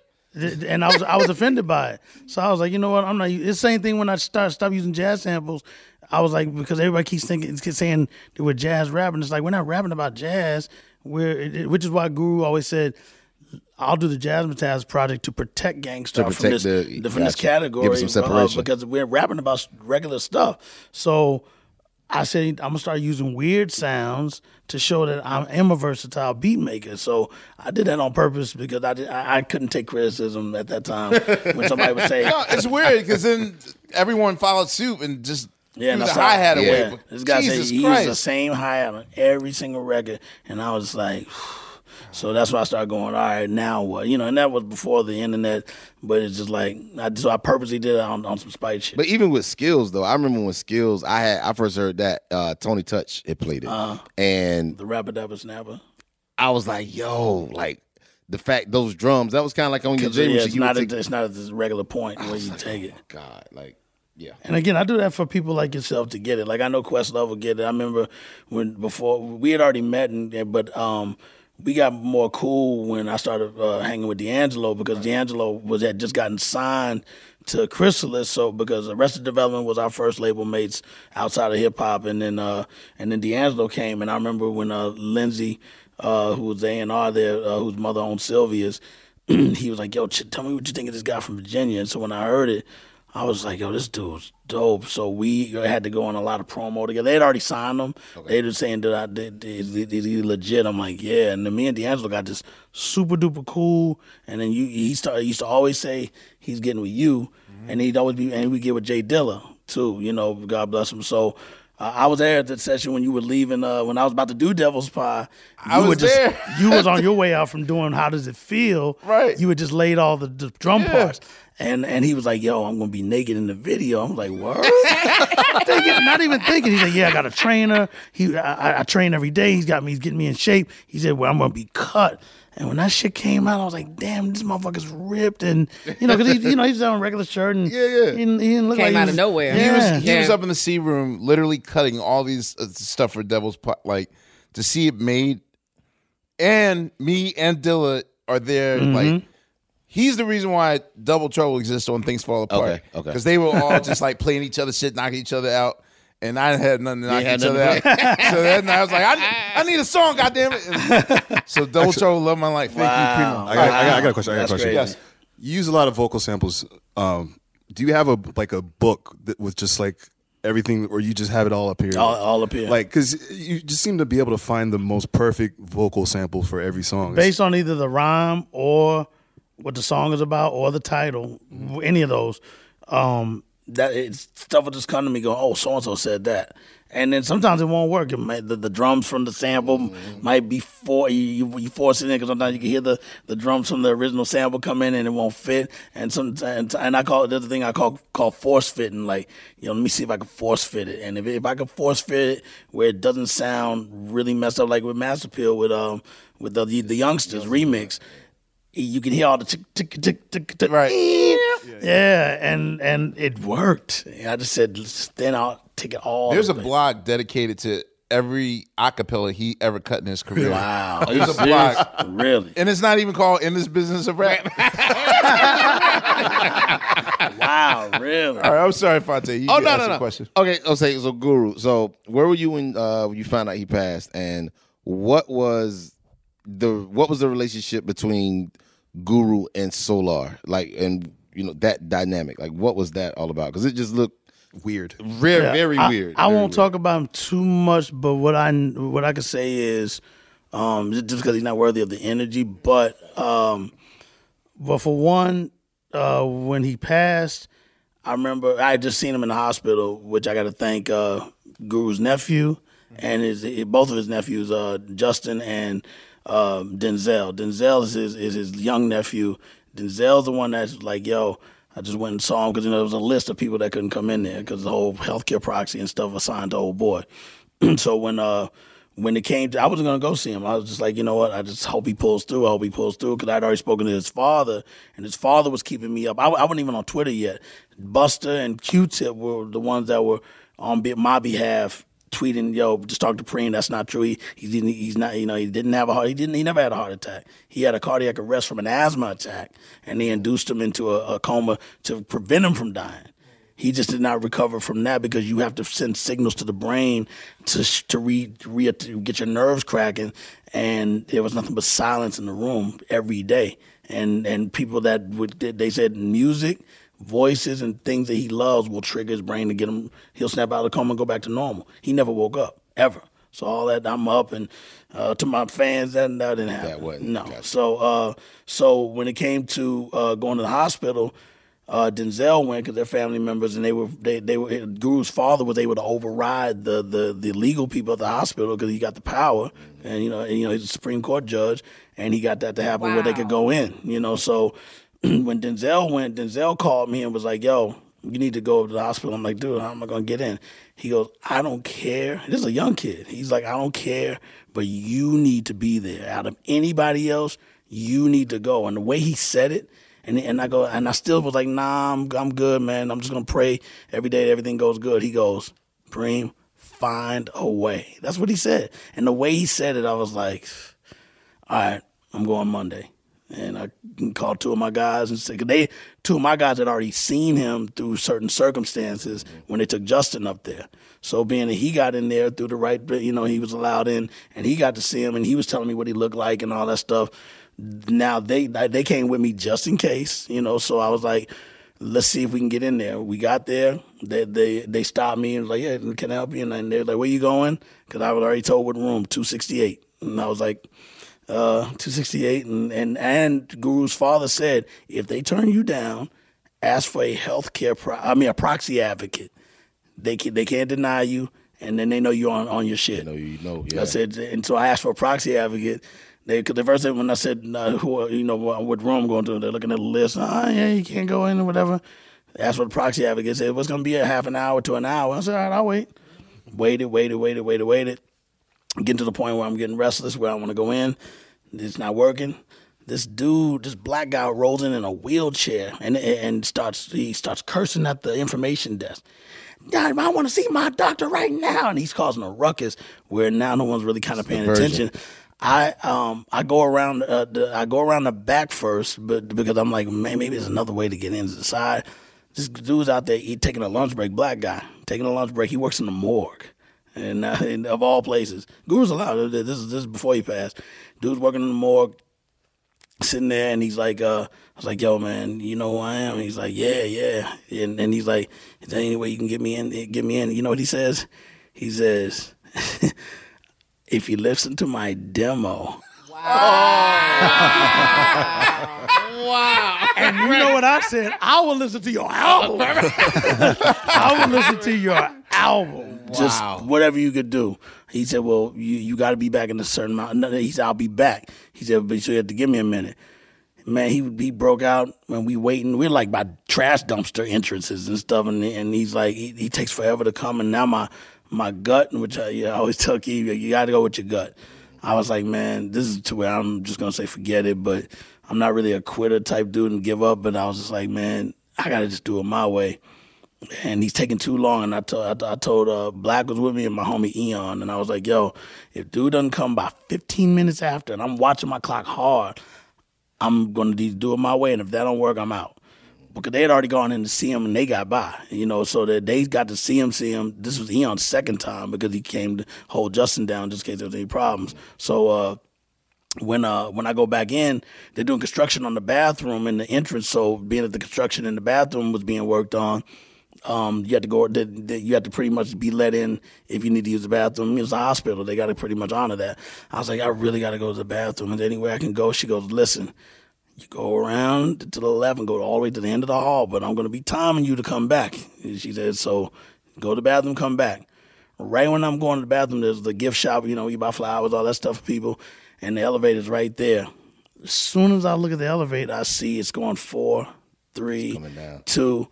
Speaker 8: And I was I was offended by it. So I was like, you know what? I'm not. It's the same thing when I start stop using jazz samples. I was like, because everybody keeps thinking, keeps saying that we're jazz rapping. It's like we're not rapping about jazz. We're, it- it- which is why Guru always said, "I'll do the Jazzmatazz project to protect gangsta
Speaker 5: To
Speaker 8: from this
Speaker 5: the-
Speaker 8: from this
Speaker 5: gotcha. Give it
Speaker 8: category uh, because we're rapping about regular stuff." So I said I'm gonna start using weird sounds to show that I am a versatile beat maker. So I did that on purpose because I did, I, I couldn't take criticism at that time when somebody would say,
Speaker 4: no, it's weird because then everyone followed suit and just
Speaker 8: Yeah,
Speaker 4: threw
Speaker 8: no,
Speaker 4: the
Speaker 8: so-
Speaker 4: hi hat
Speaker 8: yeah.
Speaker 4: away. But
Speaker 8: This guy
Speaker 4: Jesus
Speaker 8: said he
Speaker 4: Christ.
Speaker 8: used the same hi hat on every single record, and I was like, so that's why I started going. All right, now what? You know, and that was before the internet, but it's just like, I, so I purposely did it on, on some spite shit.
Speaker 5: But even with skills though, I remember when skills I had I first heard that uh, Tony Touch it played it,
Speaker 8: Uh,
Speaker 5: and
Speaker 8: the rapper dabba snapper.
Speaker 5: I was like, yo, like the fact those drums that was kind of like on your
Speaker 8: 'Cause,
Speaker 5: J
Speaker 8: yeah, it's
Speaker 5: you would
Speaker 8: not,
Speaker 5: take-
Speaker 8: at, it's not at this regular point where you take it.
Speaker 5: God, like yeah.
Speaker 8: And again, I do that for people like yourself to get it. Like I know Questlove will get it. I remember when before we had already met, and but um, we got more cool when I started uh, hanging with D'Angelo because D'Angelo was had just gotten signed to Chrysalis. So because Arrested Development was our first label mates outside of hip hop, and then uh, and then D'Angelo came, and I remember when uh, Lindsay, uh, who was A and R there, uh, whose mother owned Sylvia's, he was like, "Yo, ch- tell me what you think of this guy from Virginia." And so when I heard it. I was like, yo, this dude's dope. So we had to go on a lot of promo together. They had already signed him. They were saying that I did is, is he legit? I'm like, yeah. And then me and D'Angelo got this super duper cool. And then you he started he used to always say he's getting with you. And he'd always be and we get with J Dilla too, you know, God bless him. So uh, I was there at that session when you were leaving. Uh, when I was about to do Devil's Pie,
Speaker 4: I
Speaker 8: you
Speaker 4: was
Speaker 8: were just,
Speaker 4: there.
Speaker 8: you was on your way out from doing How Does It Feel?
Speaker 4: Right.
Speaker 8: You had just laid all the, the drum
Speaker 4: Yeah.
Speaker 8: parts, and and he was like, "Yo, I'm gonna be naked in the video." I'm like, "What?" thinking, not even thinking. He's like, "Yeah, I got a trainer. He, I, I- I train every day. He's got me. He's getting me in shape." He said, "Well, I'm gonna be cut." And when that shit came out, I was like, "Damn, this motherfucker's ripped." And you know, because he, you know, he's on a regular shirt and yeah, yeah, he, didn't- he didn't look
Speaker 10: Came
Speaker 8: like he
Speaker 10: out of
Speaker 8: was-
Speaker 10: nowhere.
Speaker 4: He was he was up in the C room, literally cutting all these uh, stuff for Devil's Pot, like to see it made. And me and Dilla are there.
Speaker 8: Mhm.
Speaker 4: Like he's the reason why Double Trouble exists on Things Fall Apart.
Speaker 5: Okay, okay.
Speaker 4: Because they were all just like playing each other shit, knocking each other out. And I had nothing to knock each other out. so that night I was like, I, I need a song, goddammit. it. so Double Trouble, love my life. Thank you, Primo.
Speaker 9: I got, I, got, I got a question. I got a question.
Speaker 4: Yes.
Speaker 9: You use a lot of vocal samples. Um, do you have a like a book that with just like everything, or you just have it all up here?
Speaker 8: All- all up here.
Speaker 9: Like, because you just seem to be able to find the most perfect vocal sample for every song.
Speaker 8: based on either the rhyme or what the song is about or the title, any of those. Um, that it's, stuff will just come to me going, oh, so and so said that, and then sometimes it won't work. It the, the drums from the sample might be for you, you, force it in because sometimes you can hear the, the drums from the original sample come in and it won't fit. And some and, I call it the other thing I call call force fitting. Like you know, let me see if I can force fit it, and if if I can force fit it where it doesn't sound really messed up, like with Master Pill with um with the the youngsters remix you can hear all the tick tick tick tick tick. Right. Yeah, and and it worked. I just said, then I'll take it all.
Speaker 4: There's
Speaker 8: the
Speaker 4: a blog dedicated to every acapella he ever cut in his career.
Speaker 8: Wow.
Speaker 4: There's a blog.
Speaker 8: Really?
Speaker 4: And it's not even called In This Business of Rap.
Speaker 8: wow, really?
Speaker 4: All right, I'm sorry, Phonte. You
Speaker 5: oh no, no, no.
Speaker 4: question.
Speaker 5: Okay, I'll say so. Guru. So where were you when uh, when you found out he passed, and what was the what was the relationship between Guru and Solar? Like, and you know that dynamic. Like, what was that all about? Because it just looked
Speaker 9: weird,
Speaker 5: very,
Speaker 8: Yeah,
Speaker 5: very
Speaker 8: I-
Speaker 5: weird.
Speaker 8: I,
Speaker 5: Very
Speaker 8: won't talk about him too much, but what I what I can say is, um, just because he's not worthy of the energy. But um, but for one, uh, when he passed, I remember I had just seen him in the hospital, which I got to thank uh, Guru's nephew and his both of his nephews, uh, Justin and um, Denzel. Denzel is his is his young nephew. Denzel's the one that's like, yo. I just went and saw him because you know there was a list of people that couldn't come in there because the whole healthcare proxy and stuff assigned to old boy. so when uh when it came to, I wasn't gonna go see him. I was just like, you know what? I just hope he pulls through. I hope he pulls through because I'd already spoken to his father, and his father was keeping me up. I, I wasn't even on Twitter yet. Buster and Q-Tip were the ones that were on my behalf tweeting, "Yo, just talk to Preem. That's not true. He, he didn't. He's not. You know, he didn't have a heart. He didn't. He never had a heart attack. He had a cardiac arrest from an asthma attack, and they induced him into a, a coma to prevent him from dying. He just did not recover from that because you have to send signals to the brain to to re, re to get your nerves cracking, and there was nothing but silence in the room every day. And and people that would they said music voices and things that he loves will trigger his brain to get him. He'll snap out of the coma and go back to normal. He never woke up ever. So all that I'm up and uh, to my fans that, that didn't happen.
Speaker 5: That wasn't.
Speaker 8: No. So uh, so when it came to uh, going to the hospital, uh, Denzel went because they're family members, and they were they they were Guru's father was able to override the the the legal people at the hospital because he got the power, and you know and, you know he's a Supreme Court judge, and he got that to happen where they could go in. You know, so when Denzel went, Denzel called me and was like, "Yo, you need to go to the hospital." I'm like, "Dude, how am I gonna get in?" He goes, "I don't care." This is a young kid. He's like, "I don't care, but you need to be there. Out of anybody else, you need to go." And the way he said it. And, and I go and I still was like, nah, I'm I'm good, man. I'm just gonna pray every day everything goes good. He goes, Preem, find a way. That's what he said. And the way he said it, I was like, all right, I'm going Monday. And I called two of my guys and said, they, two of my guys had already seen him through certain circumstances mm-hmm. when they took Justin up there. So being that he got in there through the right, you know, he was allowed in and he got to see him and he was telling me what he looked like and all that stuff. Now they, they came with me just in case, you know, so I was like, let's see if we can get in there. We got there. They they they stopped me and was like, yeah, can I help you? And they're like, where you going? Because I was already told what room, 268. And I was like, uh, 268. And, and, and Guru's father said, if they turn you down, ask for a health care, pro- I mean, a proxy advocate. They, can, they can't deny you, and then they know you're on, on your shit.
Speaker 5: know you know. yeah.
Speaker 8: I said, and so I asked for a proxy advocate. They, cause the first thing when I said, uh, who, you know, what room I'm going to, they're looking at the list. Ah, yeah, you can't go in or whatever. Asked for the proxy advocate. Said, It was going to be a half an hour to an hour? I said, all right, I'll wait. Waited, waited, waited, waited, waited. Getting to the point where I'm getting restless, where I want to go in. It's not working. This dude, this black guy, rolls in in a wheelchair and and starts he starts cursing at the information desk. I want to see my doctor right now, and he's causing a ruckus where now no one's really kind of paying attention. I um I go around uh, the, I go around the back first, but because I'm like, man, maybe there's another way to get into the side. This dude's out there, he taking a lunch break, black guy taking a lunch break. He works in the morgue, and, uh, and of all places, Guru's allowed. This is this is before he passed. Dude's working in the morgue, sitting there, and he's like, uh, I was like, yo, man, you know who I am? And he's like, yeah, yeah, and and he's like, is there any way you can get me in? Get me in? You know what he says? He says. if you listen to my demo.
Speaker 3: Wow. wow.
Speaker 8: And you know what I said? I will listen to your album. I will listen to your album. Just whatever you could do. He said, Well, you, you got to be back in a certain amount. He said, I'll be back. He said, But you have to give me a minute. Man, he he broke out when we waiting. We're like by trash dumpster entrances and stuff, and and he's like he, he takes forever to come. And now my my gut, which I, yeah, I always tell Keith, you got to go with your gut. I was like, man, this is to where I'm just gonna say forget it. But I'm not really a quitter type dude and give up. But I was just like, man, I gotta just do it my way. And he's taking too long. And I told I, I told uh, Black was with me and my homie Eon, and I was like, yo, if dude doesn't come by 15 minutes after, and I'm watching my clock hard, I'm gonna do it my way. And if that don't work, I'm out because they had already gone in to see him and they got by, you know, so that they got to see him, see him. This was Eon's second time because he came to hold Justin down just in case there was any problems. So uh, when uh, when I go back in, they're doing construction on the bathroom in the entrance. So being that the construction in the bathroom was being worked on, Um, you have to go. the- the- You have to pretty much be let in if you need to use the bathroom. It was a hospital. They got to pretty much honor that. I was like, I really got to go to the bathroom. And anywhere I can go, she goes, listen, you go around to the left and go all the way to the end of the hall, but I'm going to be timing you to come back. And she said, so go to the bathroom, come back. Right when I'm going to the bathroom, there's the gift shop, you know, you buy flowers, all that stuff for people, and the elevator's right there. As soon as I look at the elevator, I see it's going four, three, two,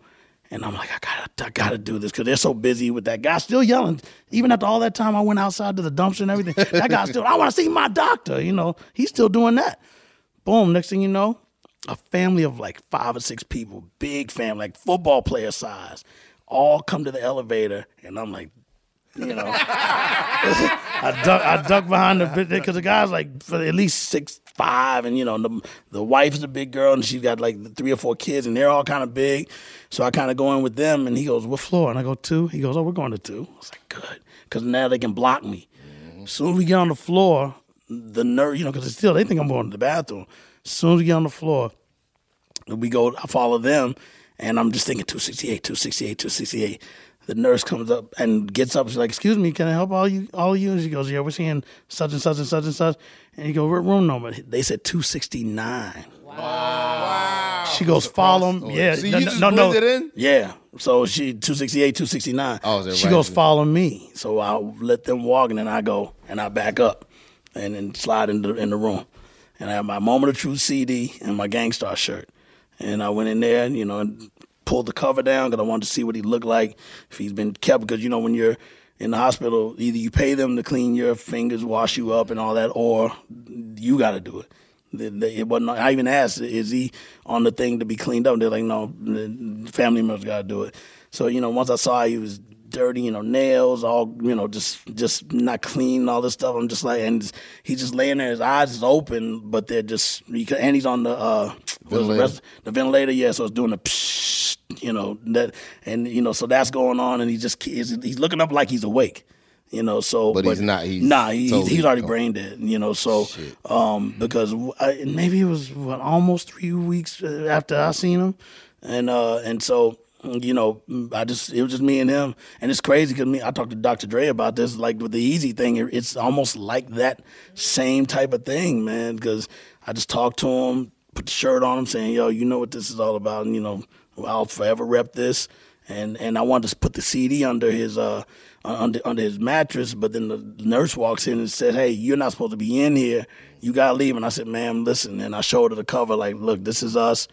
Speaker 8: and I'm like, I gotta, I gotta do this because they're so busy with that guy still yelling. Even after all that time, I went outside to the dumpster and everything. that guy still, I want to see my doctor. You know, he's still doing that. Boom. Next thing you know, a family of like five or six people, big family, like football player size, all come to the elevator, and I'm like, you know, I duck, I duck behind the because the guy's like for at least six five, and you know the the wife is a big girl, and she's got like three or four kids, and they're all kind of big. So I kind of go in with them, and he goes, "What floor?" And I go two. He goes, "Oh, we're going to two. I was like, "Good," because now they can block me. As soon as we get on the floor, the nurse, you know, because still they think I'm going to the bathroom. As soon as we get on the floor, we go. I follow them, and I'm just thinking 268, 268, 268. The nurse comes up and gets up. She's like, "Excuse me, can I help all you? All of you?" And she goes, "Yeah, we're seeing such and such and such and such." And you go, "What room number?" They said 269. Wow. She goes, "Follow him." Oh, yeah.
Speaker 4: So you
Speaker 8: no,
Speaker 4: just
Speaker 8: no, no.
Speaker 4: blended in?
Speaker 8: Yeah. So she 268, 269.
Speaker 5: Oh, is it
Speaker 8: she
Speaker 5: right?
Speaker 8: goes, "Follow me." So I let them walk, and then I go and I back up, and then slide in the in the room, and I have my Moment of Truth CD and my Gang Starr shirt, and I went in there, and, you know, and pulled the cover down because I wanted to see what he looked like if he's been kept. Because you know when you're in the hospital, either you pay them to clean your fingers, wash you up, and all that, or you got to do it. It wasn't. I even asked, "Is he on the thing to be cleaned up?" They're like, "No, the family members got to do it." So you know, once I saw he was dirty, you know, nails all, you know, just just not clean, all this stuff. I'm just like, and he's just laying there, his eyes is open, but they're just, and he's on the uh, what's the,
Speaker 5: Ventilator.
Speaker 8: rest, the ventilator, yeah. So it's doing the, psh, you know, that, and you know, so that's going on, and he just he's, he's looking up like he's awake. You know, so
Speaker 5: But he's not, he's
Speaker 8: nah, he,
Speaker 5: totally
Speaker 8: he's already
Speaker 5: gone.
Speaker 8: brain dead. You know, so um, because I, maybe it was what almost three weeks after I seen him, and uh, and so you know, I just it was just me and him, and it's crazy because me I talked to Dr. Dre about this. Like with the easy thing, it's almost like that same type of thing, man. Because I just talked to him, put the shirt on him, saying, "Yo, you know what this is all about," and you know, I'll forever rep this. And and I wanted to put the CD under his uh under under his mattress, but then the nurse walks in and said, "Hey, you're not supposed to be in here. You gotta leave." And I said, "Ma'am, listen." And I showed her the cover, like, "Look, this is us."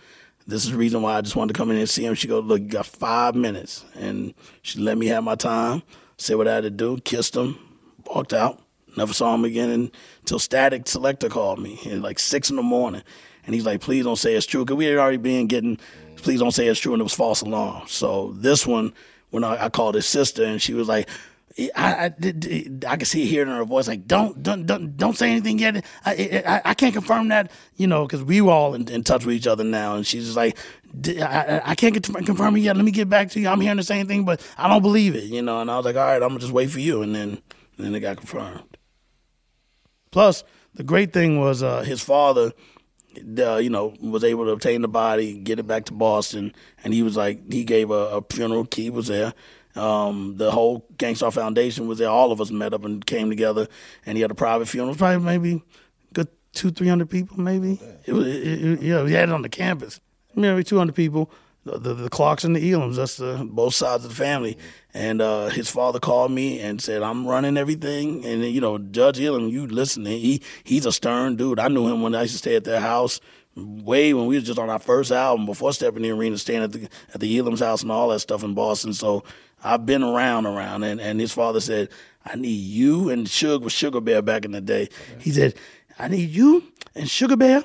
Speaker 8: This is the reason why I just wanted to come in and see him. She goes, Look, you got five minutes. And she let me have my time, said what I had to do, kissed him, walked out, never saw him again until Static Selektah called me at like six in the morning. And he's like, Please don't say it's true. Because we had already been getting, Please don't say it's true. And it was false alarm. So this one, when I, I called his sister and she was like, I, I, I could see it here in her voice, like don't don't don't don't say anything yet. I I, I can't confirm that, you know, because we were all in, in touch with each other now. And she's just like, "D- I, can't confirm it yet. Let me get back to you. I'm hearing the same thing, but I don't believe it, you know. And I was like, all right, I'm gonna just wait for you. And then and then it got confirmed. Plus, the great thing was uh, his father, uh, you know, was able to obtain the body, get it back to Boston, and he was like, he gave a, a funeral. Key was there. Um, the whole Gang Starr Foundation was there. All of us met up and came together, and he had a private funeral. It was probably maybe good two, three hundred people, maybe. It was, it, it, yeah, we had it on the campus. Maybe two hundred people. The, the, the Clarks and the Elams, that's the, both sides of the family. And uh, his father called me and said, I'm running everything. And, you know, Judge Elam, you listen, he, he's a stern dude. I knew him when I used to stay at their house way when we was just on our first album before stepping in the arena, staying at the, at the Elam's house and all that stuff in Boston. So I've been around, around. And, and his father said, I need you and Shug was Sugar Bear back in the day. He said, I need you and Sugar Bear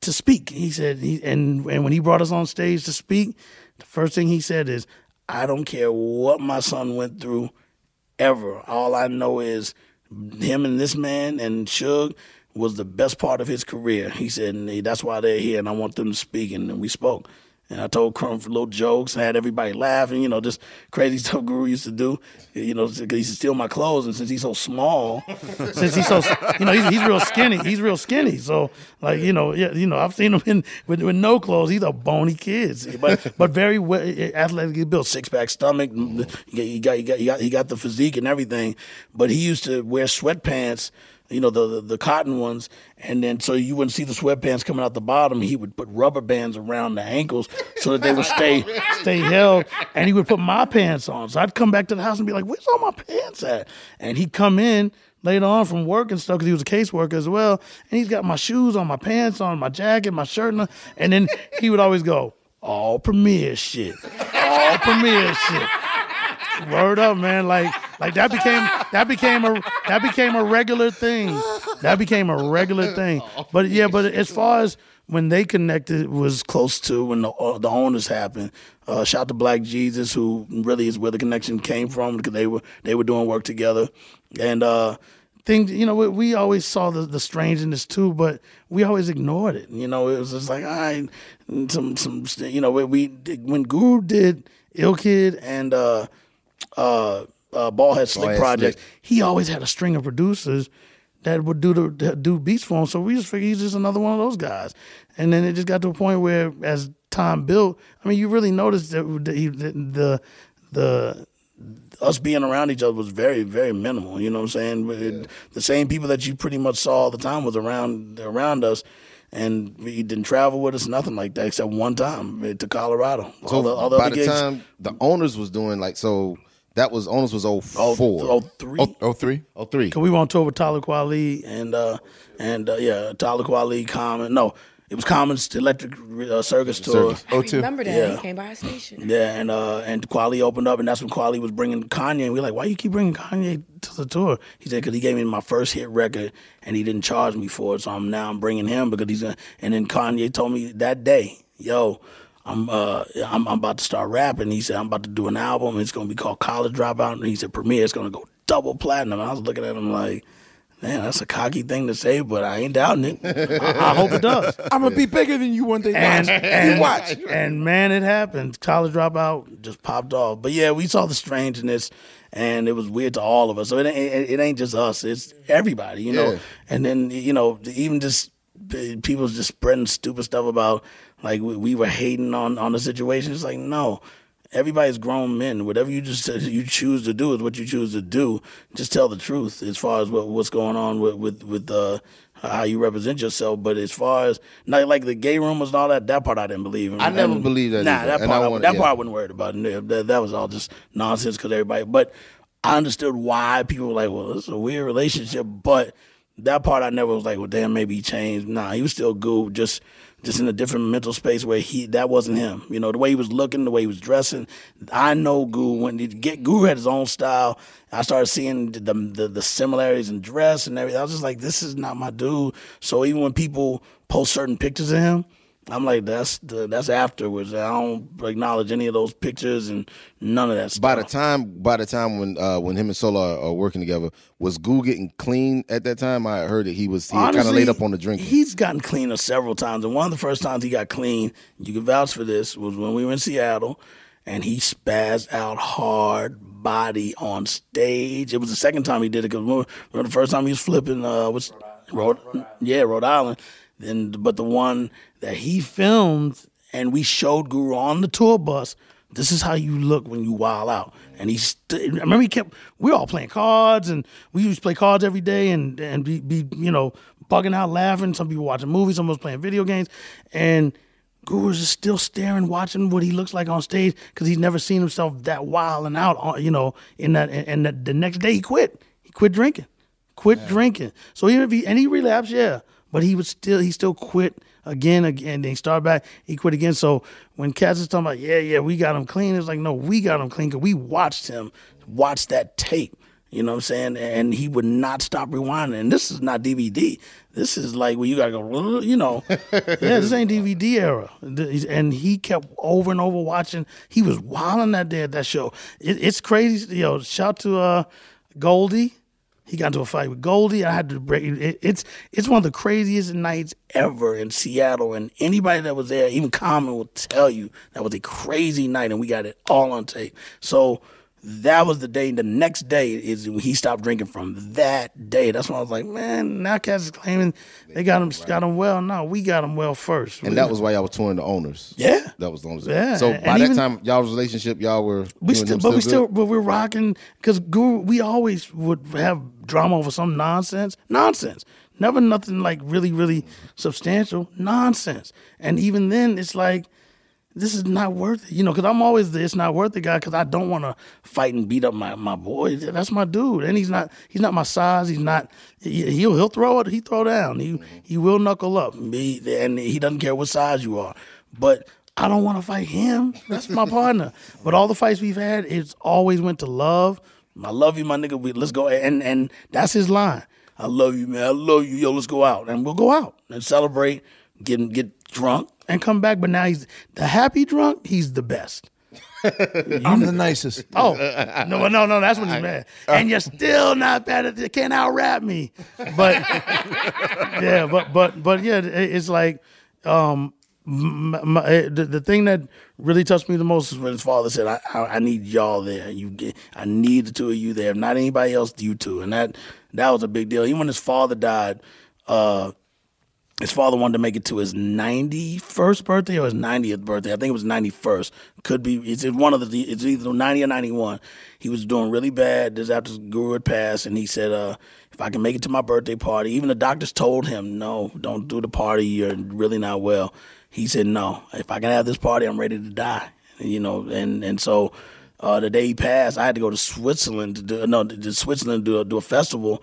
Speaker 8: to speak. He said, he, and and when he brought us on stage to speak, the first thing he said is, "I don't care what my son went through, ever. All I know is him and this man and Shug was the best part of his career." He said, and that's why they're here, and I want them to speak. And we spoke. And I told Crumb little jokes, had everybody laughing, you know, just crazy stuff Guru used to do. You know, he used to steal my clothes, and since he's so small, since he's so, you know, he's, he's real skinny. He's real skinny. So, like, you know, yeah, you know, I've seen him in with, with no clothes. He's a bony kid, but but very well, athletically built, six pack stomach. He got, he got he got he got the physique and everything. But he used to wear sweatpants you know the, the the cotton ones, and then so you wouldn't see the sweatpants coming out the bottom. He would put rubber bands around the ankles so that they would stay stay held, and he would put my pants on. So I'd come back to the house and be like, "Where's all my pants at?" And he'd come in later on from work and stuff because he was a caseworker as well, and he's got my shoes on, my pants on, my jacket, my shirt, on, and then he would always go, "All Premier shit, all Premier shit." Word up, man! Like, like that became that became a that became a regular thing. That became a regular thing. But yeah, but as far as when they connected was close to when the uh, the Ownerz happened. Uh, shout to Black Jesus, who really is where the connection came from because they were they were doing work together, and uh, things you know we, we always saw the, the strangeness too, but we always ignored it. You know, it was just like I some some you know we, we when Guru did Ill Kid and uh, uh, uh, Ballhead Slick
Speaker 5: Ballhead
Speaker 8: project,
Speaker 5: Slick.
Speaker 8: he always had a string of producers that would do the do beats for him. So we just figured he's just another one of those guys. And then it just got to a point where, as time built, I mean, you really noticed that the he- the the us being around each other was very very minimal. You know what I'm saying? It- The same people that you pretty much saw all the time was around around us. And he didn't travel with us, nothing like that, except one time eh, to Colorado.
Speaker 5: So
Speaker 8: all the, all the
Speaker 5: by
Speaker 8: other
Speaker 5: the
Speaker 8: gigs,
Speaker 5: time the Ownerz was doing like so, that was Ownerz was 04.
Speaker 8: Oh, three.
Speaker 4: Oh, three.
Speaker 5: Oh, three.
Speaker 8: Cause we were on tour with Talib Kweli and uh and uh, yeah, Talib Kweli, Common. No, it was Common's Electric uh, Circus tour.
Speaker 4: Circus. Oh, two.
Speaker 7: Remember that
Speaker 8: Yeah.
Speaker 7: he came by our station.
Speaker 8: Yeah, and uh, and Kweli opened up, and that's when Kweli was bringing Kanye. And we were like, why you keep bringing Kanye to the tour? He said, because he gave me my first hit record, and he didn't charge me for it. So I'm now I'm bringing him because he's. A, and then Kanye told me that day, yo. I'm uh I'm, I'm about to start rapping. He said I'm about to do an album. It's gonna be called College Dropout. And he said Premier. It's gonna go double platinum. And I was looking at him like, man, that's a cocky thing to say, but I ain't doubting it. I, I hope it does.
Speaker 4: I'm gonna be bigger than you one day.
Speaker 8: And,
Speaker 4: watch.
Speaker 8: and
Speaker 4: you watch.
Speaker 8: And man, it happened. College dropout just popped off. But yeah, we saw the strangeness, and it was weird to all of us. So it ain't, it ain't just us; it's everybody, you know.
Speaker 5: Yeah.
Speaker 8: And then you know, even just uh, people just spreading stupid stuff about like we, we were hating on on the situation. It's like no. Everybody's grown men. Whatever you just you choose to do is what you choose to do. Just tell the truth as far as what, what's going on with with with uh, how you represent yourself. But as far as not like the gay rumors and all that, that part I didn't believe in.
Speaker 5: I never
Speaker 8: And-
Speaker 5: believed that
Speaker 8: Nah,
Speaker 5: either.
Speaker 8: that part
Speaker 5: I
Speaker 8: I,
Speaker 5: wanna-
Speaker 8: that
Speaker 5: yeah.
Speaker 8: part I wasn't worried about. That, that was all just nonsense because everybody. But I understood why people were like, "Well, it's a weird relationship," but that part I never was like, "Well, damn, maybe he changed." Nah, he was still good, just just in a different mental space where he that wasn't him. You know, the way he was looking, the way he was dressing. I know Guru when he get Guru had his own style. I started seeing the, the the similarities in dress and everything. I was just like, this is not my dude. So even when people post certain pictures of him. I'm like that's the, that's afterwards. I don't acknowledge any of those pictures and none of that stuff.
Speaker 5: By the time, by the time when uh, when him and Solar are, are working together, was Goo getting clean at that time? I heard that he was he kind of laid up on the drink.
Speaker 8: He's gotten cleaner several times, and one of the first times he got clean, you can vouch for this, was when we were in Seattle, and he spazzed out hard body on stage. It was the second time he did it because remember, remember the first time he was flipping uh, was Rhode, yeah, Rhode Island. Then, but the one that he filmed and we showed Guru on the tour bus. This is how you look when you wild out. And he, st- I remember he kept. We were all playing cards, and we used to play cards every day, and and be, be you know bugging out, laughing. Some people watching movies, some was playing video games, and Guru was just still staring, watching what he looks like on stage because he's never seen himself that wild and out. On, you know, in that and the, the next day he quit. He quit drinking, quit drinking. So even if he and he relapsed, yeah, but he was still he still quit again, again. Then he started back, he quit again. So when Cats is talking about, yeah, yeah, we got him clean, it's like no, we got him clean because we watched him watch that tape. You know what I'm saying? And he would not stop rewinding. And this is not DVD. This is like where you gotta go, you know. yeah, this ain't DVD era. And he kept over and over watching. He was wilding that day at that show. It, it's crazy. You know, shout to uh, Goldie. He got into a fight with Goldie. I had to break. It, it's it's one of the craziest nights ever in Seattle, and anybody that was there, even Common, will tell you that was a crazy night, and we got it all on tape. So that was the day. The next day is when he stopped drinking from that day. That's when I was like, man, now cats is claiming they got him got him well. No, we got him well first.
Speaker 5: And that was why y'all were touring the Ownerz.
Speaker 8: Yeah.
Speaker 5: That was the Ownerz.
Speaker 8: Yeah,
Speaker 5: So
Speaker 8: and
Speaker 5: by that
Speaker 8: even-
Speaker 5: time, y'all's relationship, y'all were
Speaker 8: We
Speaker 5: and
Speaker 8: still, but we
Speaker 5: good?
Speaker 8: still, but we're rocking because Guru. We always would have drama over some nonsense, nonsense. Never nothing like really, really substantial nonsense. And even then, it's like this is not worth it, you know. Because I'm always the it's not worth it guy because I don't want to fight and beat up my my boy. That's my dude, and he's not he's not my size. He's not he, he'll he'll throw it. He throw down. He mm-hmm. he will knuckle up. Me and he doesn't care what size you are, but. I don't want to fight him. That's my partner. But all the fights we've had, it's always went to love. I love you, my nigga. We, let's go. And and that's his line. I love you, man. I love you. Yo, let's go out. And we'll go out and celebrate, get get drunk, and come back. But now he's the happy drunk. He's the best.
Speaker 4: I'm the nicest.
Speaker 8: Oh no, no, no! That's when he's mad, and you're still not bad at. You can't out rap me, but yeah, but but but yeah, it- it's like um, m- m- eh, the, the thing that really touched me the most is when his father said, "I I, I need y'all there. You get, I need the two of you there. If not anybody else, you two." And that that was a big deal. Even when his father died, uh, his father wanted to make it to his 91st birthday or his 90th birthday. I think it was 91st. Could be, it's one of the, it's either 90 or 91. He was doing really bad just after Guru had passed, and he said, uh, if I can make it to my birthday party, even the doctors told him, no, don't do the party. You're really not well. He said, no, if I can have this party, I'm ready to die. You know, and, and so uh, the day he passed, I had to go to Switzerland to do, no, to Switzerland to do do a festival.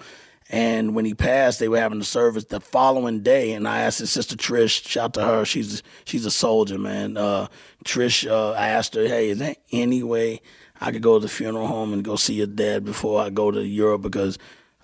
Speaker 8: And when he passed, they were having the service the following day, and I asked his sister Trish, shout to her, she's she's a soldier, man. Uh, Trish, uh, I asked her, hey, is there any way I could go to the funeral home and go see your dad before I go to Europe? Because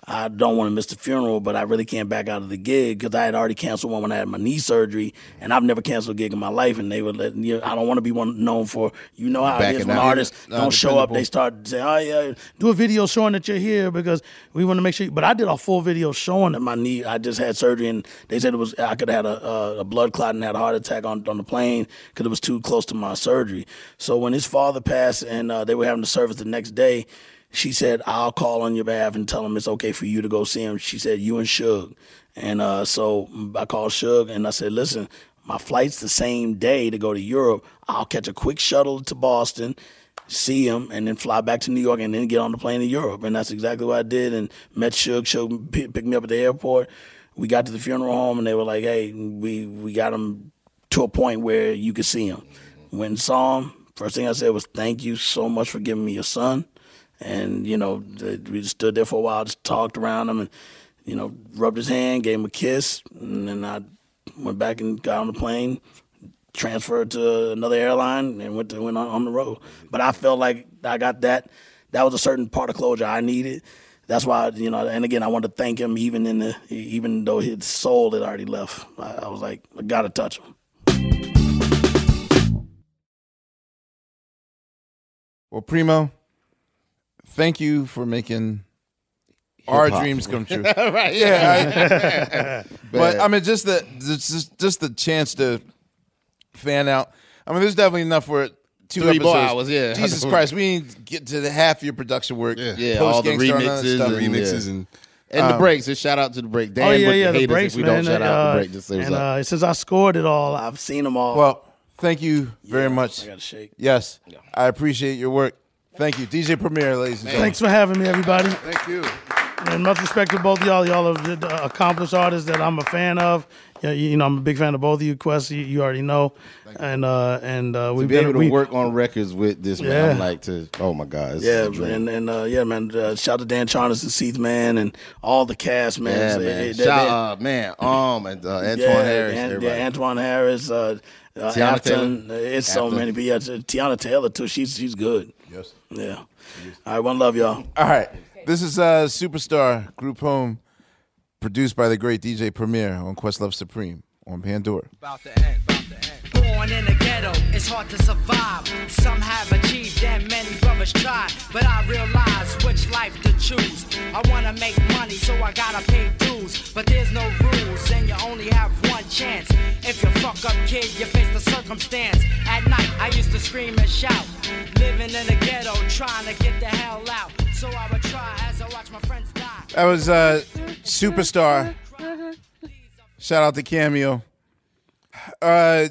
Speaker 8: I don't want to miss the funeral, but I really can't back out of the gig because I had already canceled one when I had my knee surgery, and I've never canceled a gig in my life. And they would let you know, I don't want to be one known for you know how it is
Speaker 5: Backing
Speaker 8: when
Speaker 5: out.
Speaker 8: artists
Speaker 5: Not
Speaker 8: don't show up, they start saying, "Oh yeah, do a video showing that you're here because we want to make sure." You, but I did a full video showing that my knee. I just had surgery, and they said it was I could have had a, a, a blood clot and had a heart attack on on the plane because it was too close to my surgery. So when his father passed, and uh, they were having the service the next day. She said, I'll call on your behalf and tell him it's okay for you to go see him. She said, You and Shug. And uh, so I called Shug and I said, Listen, my flight's the same day to go to Europe. I'll catch a quick shuttle to Boston, see him, and then fly back to New York and then get on the plane to Europe. And that's exactly what I did. And met Shug. Shug picked me up at the airport. We got to the funeral home and they were like, Hey, we, we got him to a point where you could see him. And saw him. First thing I said was, Thank you so much for giving me your son and you know we stood there for a while, just talked around him, and you know rubbed his hand, gave him a kiss, and then I went back and got on the plane, transferred to another airline, and went to went on, on the road. But I felt like I got that. That was a certain part of closure I needed. That's why you know, and again, I want to thank him, even in the even though his soul had already left. I, I was like, I gotta touch him.
Speaker 4: Well, Primo, thank you for making our
Speaker 5: Hip-hop.
Speaker 4: dreams come true.
Speaker 5: Right,
Speaker 4: yeah.
Speaker 5: yeah.
Speaker 4: I- but I mean, just the just, just the chance to fan out. I mean, there's definitely enough for two
Speaker 5: Three more
Speaker 4: episodes.
Speaker 5: hours, yeah.
Speaker 4: Jesus Christ, we didn't get to the half of your production work.
Speaker 5: Yeah, all the
Speaker 4: post-Gang Starr,
Speaker 5: remixes
Speaker 4: stuff.
Speaker 5: and- Remixes yeah. and- and the breaks. Just shout out to the break. Dan
Speaker 8: oh yeah,
Speaker 5: with the
Speaker 8: yeah, the
Speaker 5: haters if
Speaker 8: breaks,
Speaker 5: we
Speaker 8: man.
Speaker 5: don't shout out
Speaker 8: uh,
Speaker 5: the break, just say what's
Speaker 8: and
Speaker 5: up.
Speaker 8: uh, since I scored it all, I've seen them all.
Speaker 4: Well, thank you very much.
Speaker 8: I gotta shake.
Speaker 4: Yes, I appreciate your work. Thank you, DJ Premier, ladies and gentlemen.
Speaker 8: Thanks for having me, everybody.
Speaker 4: Thank you.
Speaker 8: And much respect to both of y'all. Y'all are the accomplished artists that I'm a fan of. You know, you know, I'm a big fan of both of you, Quest. You, you already know. And uh, and uh,
Speaker 5: to
Speaker 8: we've
Speaker 5: be able to
Speaker 8: we,
Speaker 5: work on records with this man,
Speaker 8: Yeah.
Speaker 5: I'm like to oh my god,
Speaker 8: Yeah,
Speaker 5: a
Speaker 8: and and uh, yeah, man. Uh, shout out to Dan Charnas and Seath, man, and all the cast, man.
Speaker 5: Yeah,
Speaker 8: It's-
Speaker 5: man.
Speaker 8: it- it-
Speaker 5: Shout
Speaker 8: it-
Speaker 5: out, man, um, and uh, Antoine
Speaker 8: yeah,
Speaker 5: Harris,
Speaker 8: and-
Speaker 5: everybody.
Speaker 8: yeah, Antoine Harris, uh, uh,
Speaker 5: Teyana
Speaker 8: Afton.
Speaker 5: Taylor.
Speaker 8: It's so many. But yeah, Teyana Taylor too. She's she's good.
Speaker 4: Yes.
Speaker 8: Yeah. All right, one love, y'all.
Speaker 4: All right. This is uh, Superstar Group Home, produced by the great DJ Premier on Questlove Supreme on Pandora.
Speaker 14: Born
Speaker 19: Born in the ghetto, it's hard to survive. Some have achieved and many brothers try. But I realize which life to choose. I wanna make money, so I gotta pay dues. But there's no rules, and you only have one chance. If you fuck up, kid, you face the circumstance. At night, I used to scream and shout. Living in the ghetto, trying to get the hell out. So I would try as I watch my friends die.
Speaker 4: That was uh, Superstar. Shout out to Cameo. Uh,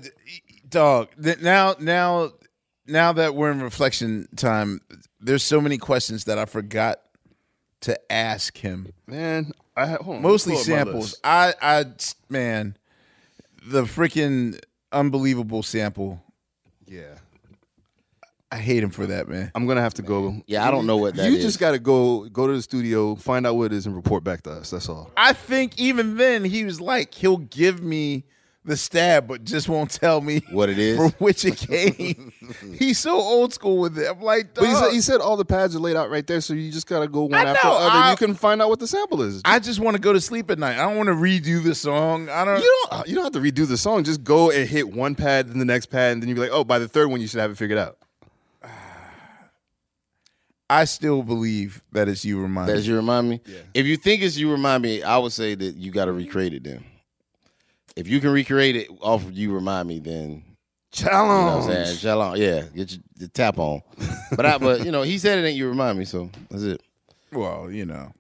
Speaker 4: dog. th- Now, now, now that we're in reflection time, there's so many questions that I forgot to ask him.
Speaker 9: Man, I ha- hold on,
Speaker 4: mostly
Speaker 9: let me pull up my
Speaker 4: samples. I, I, man, the freaking unbelievable sample.
Speaker 9: Yeah.
Speaker 4: I hate him for that, man.
Speaker 9: I'm gonna have to go.
Speaker 5: Yeah, I don't know what that
Speaker 9: you
Speaker 5: is.
Speaker 9: just got to go go to the studio, find out what it is, and report back to us. That's all.
Speaker 4: I think even then he was like, he'll give me the stab, but just won't tell me
Speaker 5: What it is?
Speaker 4: from which it came. He's so old school with it. I'm like,
Speaker 9: But he said, he said all the pads are laid out right there, so you just gotta go one
Speaker 4: I
Speaker 9: after
Speaker 4: know,
Speaker 9: the other.
Speaker 4: I-
Speaker 9: you can find out what the sample is.
Speaker 4: I just want to go to sleep at night. I don't want to redo the song. I don't.
Speaker 9: You don't. Uh, you don't have to redo the song. Just go and hit one pad, then the next pad, and then you be like, oh, by the third one, you should have it figured out.
Speaker 4: I still believe that it's you remind
Speaker 5: That's
Speaker 4: me.
Speaker 5: you remind me. If you think it's you remind me, I would say that you got to recreate it. Then, if you can recreate it off of you remind me, then you know what I'm saying
Speaker 9: Challenge.
Speaker 5: challenge. Yeah, get your, your tap on. But I, but you know, he said it ain't you remind me, so that's it.
Speaker 4: Well, you know,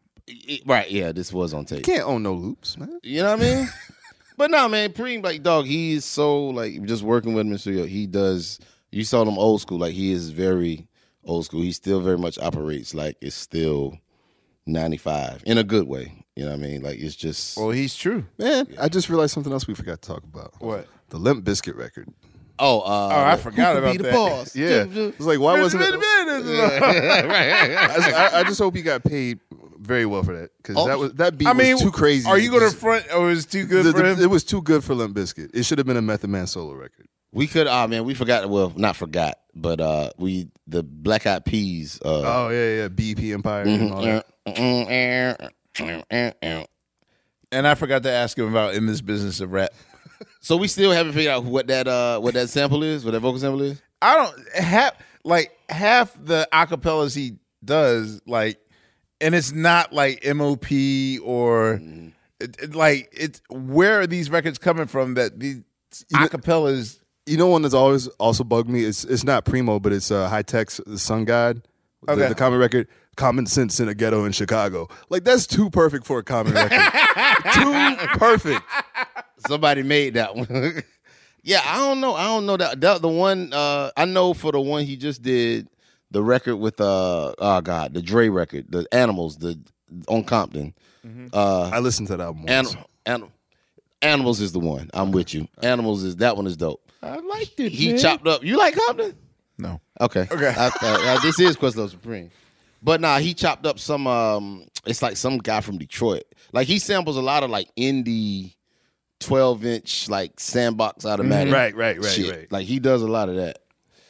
Speaker 5: right? Yeah, this was on tape.
Speaker 9: Can't own no loops, man.
Speaker 5: You know what I mean? but no, man, Preem, like dog, he is so like just working with him in studio. He does. You saw them old school. Like he is very old school. He still very much operates like it's still ninety five in a good way. You know what I mean? Like it's just.
Speaker 4: Well, he's true,
Speaker 9: man. I just realized something else we forgot to talk about.
Speaker 4: What?
Speaker 9: The Limp Bizkit record.
Speaker 5: Oh, uh,
Speaker 4: Oh, I forgot
Speaker 5: who could
Speaker 4: about
Speaker 5: be the
Speaker 4: that.
Speaker 5: boss?
Speaker 9: Yeah, it's like why wasn't it?
Speaker 5: Yeah.
Speaker 9: I, just- I- I just hope he got paid very well for that because
Speaker 5: Oh,
Speaker 9: that was that beat
Speaker 4: I mean,
Speaker 9: was too crazy.
Speaker 4: Are you going to
Speaker 9: Just-
Speaker 4: front? Oh, it was too good
Speaker 9: the-
Speaker 4: for
Speaker 9: the-
Speaker 4: him.
Speaker 9: It was too good for Limp Bizkit. It should have been a Method Man solo record.
Speaker 5: We could. Ah, man, we forgot. Well, not forgot, but uh, we the Black Eyed Peas. Uh,
Speaker 9: Oh yeah, yeah, BEP Empire and all that.
Speaker 5: mhm.
Speaker 4: And I forgot to ask him about in this business of rap.
Speaker 5: So we still haven't figured out what that uh what that sample is, what that vocal sample is.
Speaker 4: I don't have like half the acapellas he does like, and it's not like MOP or it, it- like it's where are these records coming from that these acapellas?
Speaker 9: You know one that's always also bugged me. It's it's not Primo, but it's uh, Hi-Tek's The Sun God, the,
Speaker 4: Okay.
Speaker 9: the common record. Common sense in a ghetto in Chicago. Like that's too perfect for a common record. too perfect.
Speaker 5: Somebody made that one. yeah, I don't know. I don't know that, that the one uh I know for the one he just did the record with uh oh god the Dre record the Animals the on Compton. Uh,
Speaker 9: I listened to that album.
Speaker 5: An-
Speaker 9: once.
Speaker 5: An- Animals is the one. I'm with you. Animals is that one is dope.
Speaker 4: I liked it.
Speaker 5: He
Speaker 4: man.
Speaker 5: chopped up. You like Compton?
Speaker 4: No.
Speaker 5: Okay.
Speaker 4: Okay.
Speaker 5: I, I- I- this is Questlove Supreme. But nah, he chopped up some. um It's like some guy from Detroit. Like he samples a lot of like indie, twelve inch like sandbox automatic.
Speaker 9: Right, right, right,
Speaker 5: shit.
Speaker 9: right.
Speaker 5: Like he does a lot of that.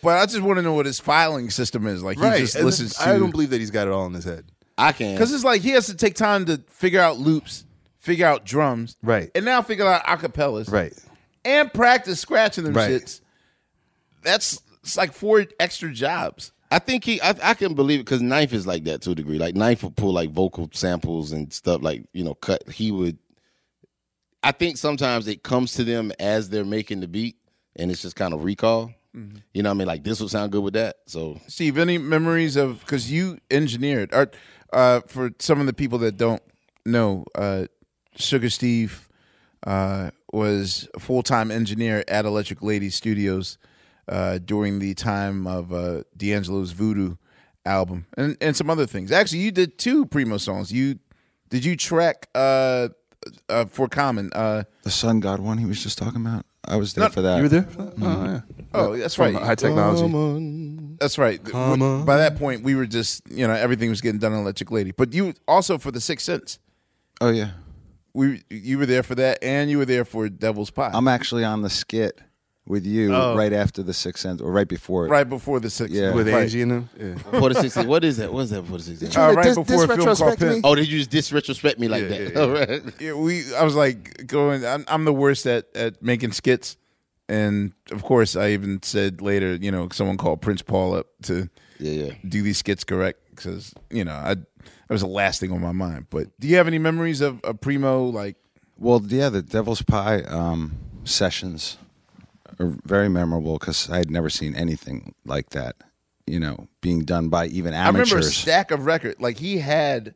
Speaker 4: But I just want to know what his filing system is. Like
Speaker 9: Right.
Speaker 4: he just
Speaker 9: and
Speaker 4: listens to.
Speaker 9: I don't believe that he's got it all in his head.
Speaker 5: I can't
Speaker 4: Because it's like he has to take time to figure out loops, figure out drums,
Speaker 9: Right.
Speaker 4: and now figure out acapellas,
Speaker 9: Right.
Speaker 4: and practice scratching them
Speaker 9: Right.
Speaker 4: shits. That's it's like four extra jobs.
Speaker 5: I think he. I, I can believe it because Knife is like that to a degree. Like Knife would pull like vocal samples and stuff. Like you know, cut. He would. I think sometimes it comes to them as they're making the beat, and it's just kind of recall. You know what I mean? Like this would sound good with that. So
Speaker 4: Steve, any memories of because you engineered? Or, uh, for some of the people that don't know, uh, Sugar Steve uh, was a full time engineer at Electric Lady Studios uh, during the time of uh, D'Angelo's Voodoo album and and some other things. Actually, you did two Primo songs. You did you track uh, uh, for Common? Uh,
Speaker 20: The Sun God one he was just talking about. I was there
Speaker 4: No,
Speaker 20: for that.
Speaker 9: You were there?
Speaker 20: Mhm.
Speaker 9: Oh yeah.
Speaker 4: Oh, that's
Speaker 9: From
Speaker 4: right.
Speaker 9: Hi-Teknology.
Speaker 4: That's right.
Speaker 9: Come on.
Speaker 4: By that point, we were just you know everything was getting done on Electric Lady. But you also for the Sixth Sense.
Speaker 20: Oh yeah.
Speaker 4: We you were there for that, and you were there for Devil's Pie.
Speaker 20: I'm actually on the skit with you
Speaker 4: Oh.
Speaker 20: right after the Sixth Sense, or right before it.
Speaker 4: right before the Sixth.
Speaker 20: Yeah.
Speaker 9: With
Speaker 4: right.
Speaker 9: Angie and them. Yeah.
Speaker 5: for the sixteen, what is that? What is that for the sixteen?
Speaker 4: Uh, right before a film called Pimp.
Speaker 5: Oh, did you just disrespect me like
Speaker 9: Yeah,
Speaker 5: that?
Speaker 9: yeah, yeah.
Speaker 5: All right.
Speaker 4: Yeah, we I was like going. I'm, I'm the worst at at making skits. and of course, I even said later, you know, someone called Prince Paul up to
Speaker 5: yeah, yeah.
Speaker 4: do these skits correct because you know I that was the last thing on my mind. But do you have any memories of, of Primo like?
Speaker 20: Well, yeah, the Devil's Pie um, sessions are very memorable because I had never seen anything like that. You know, being done by even amateurs.
Speaker 4: I remember a stack of record. Like he had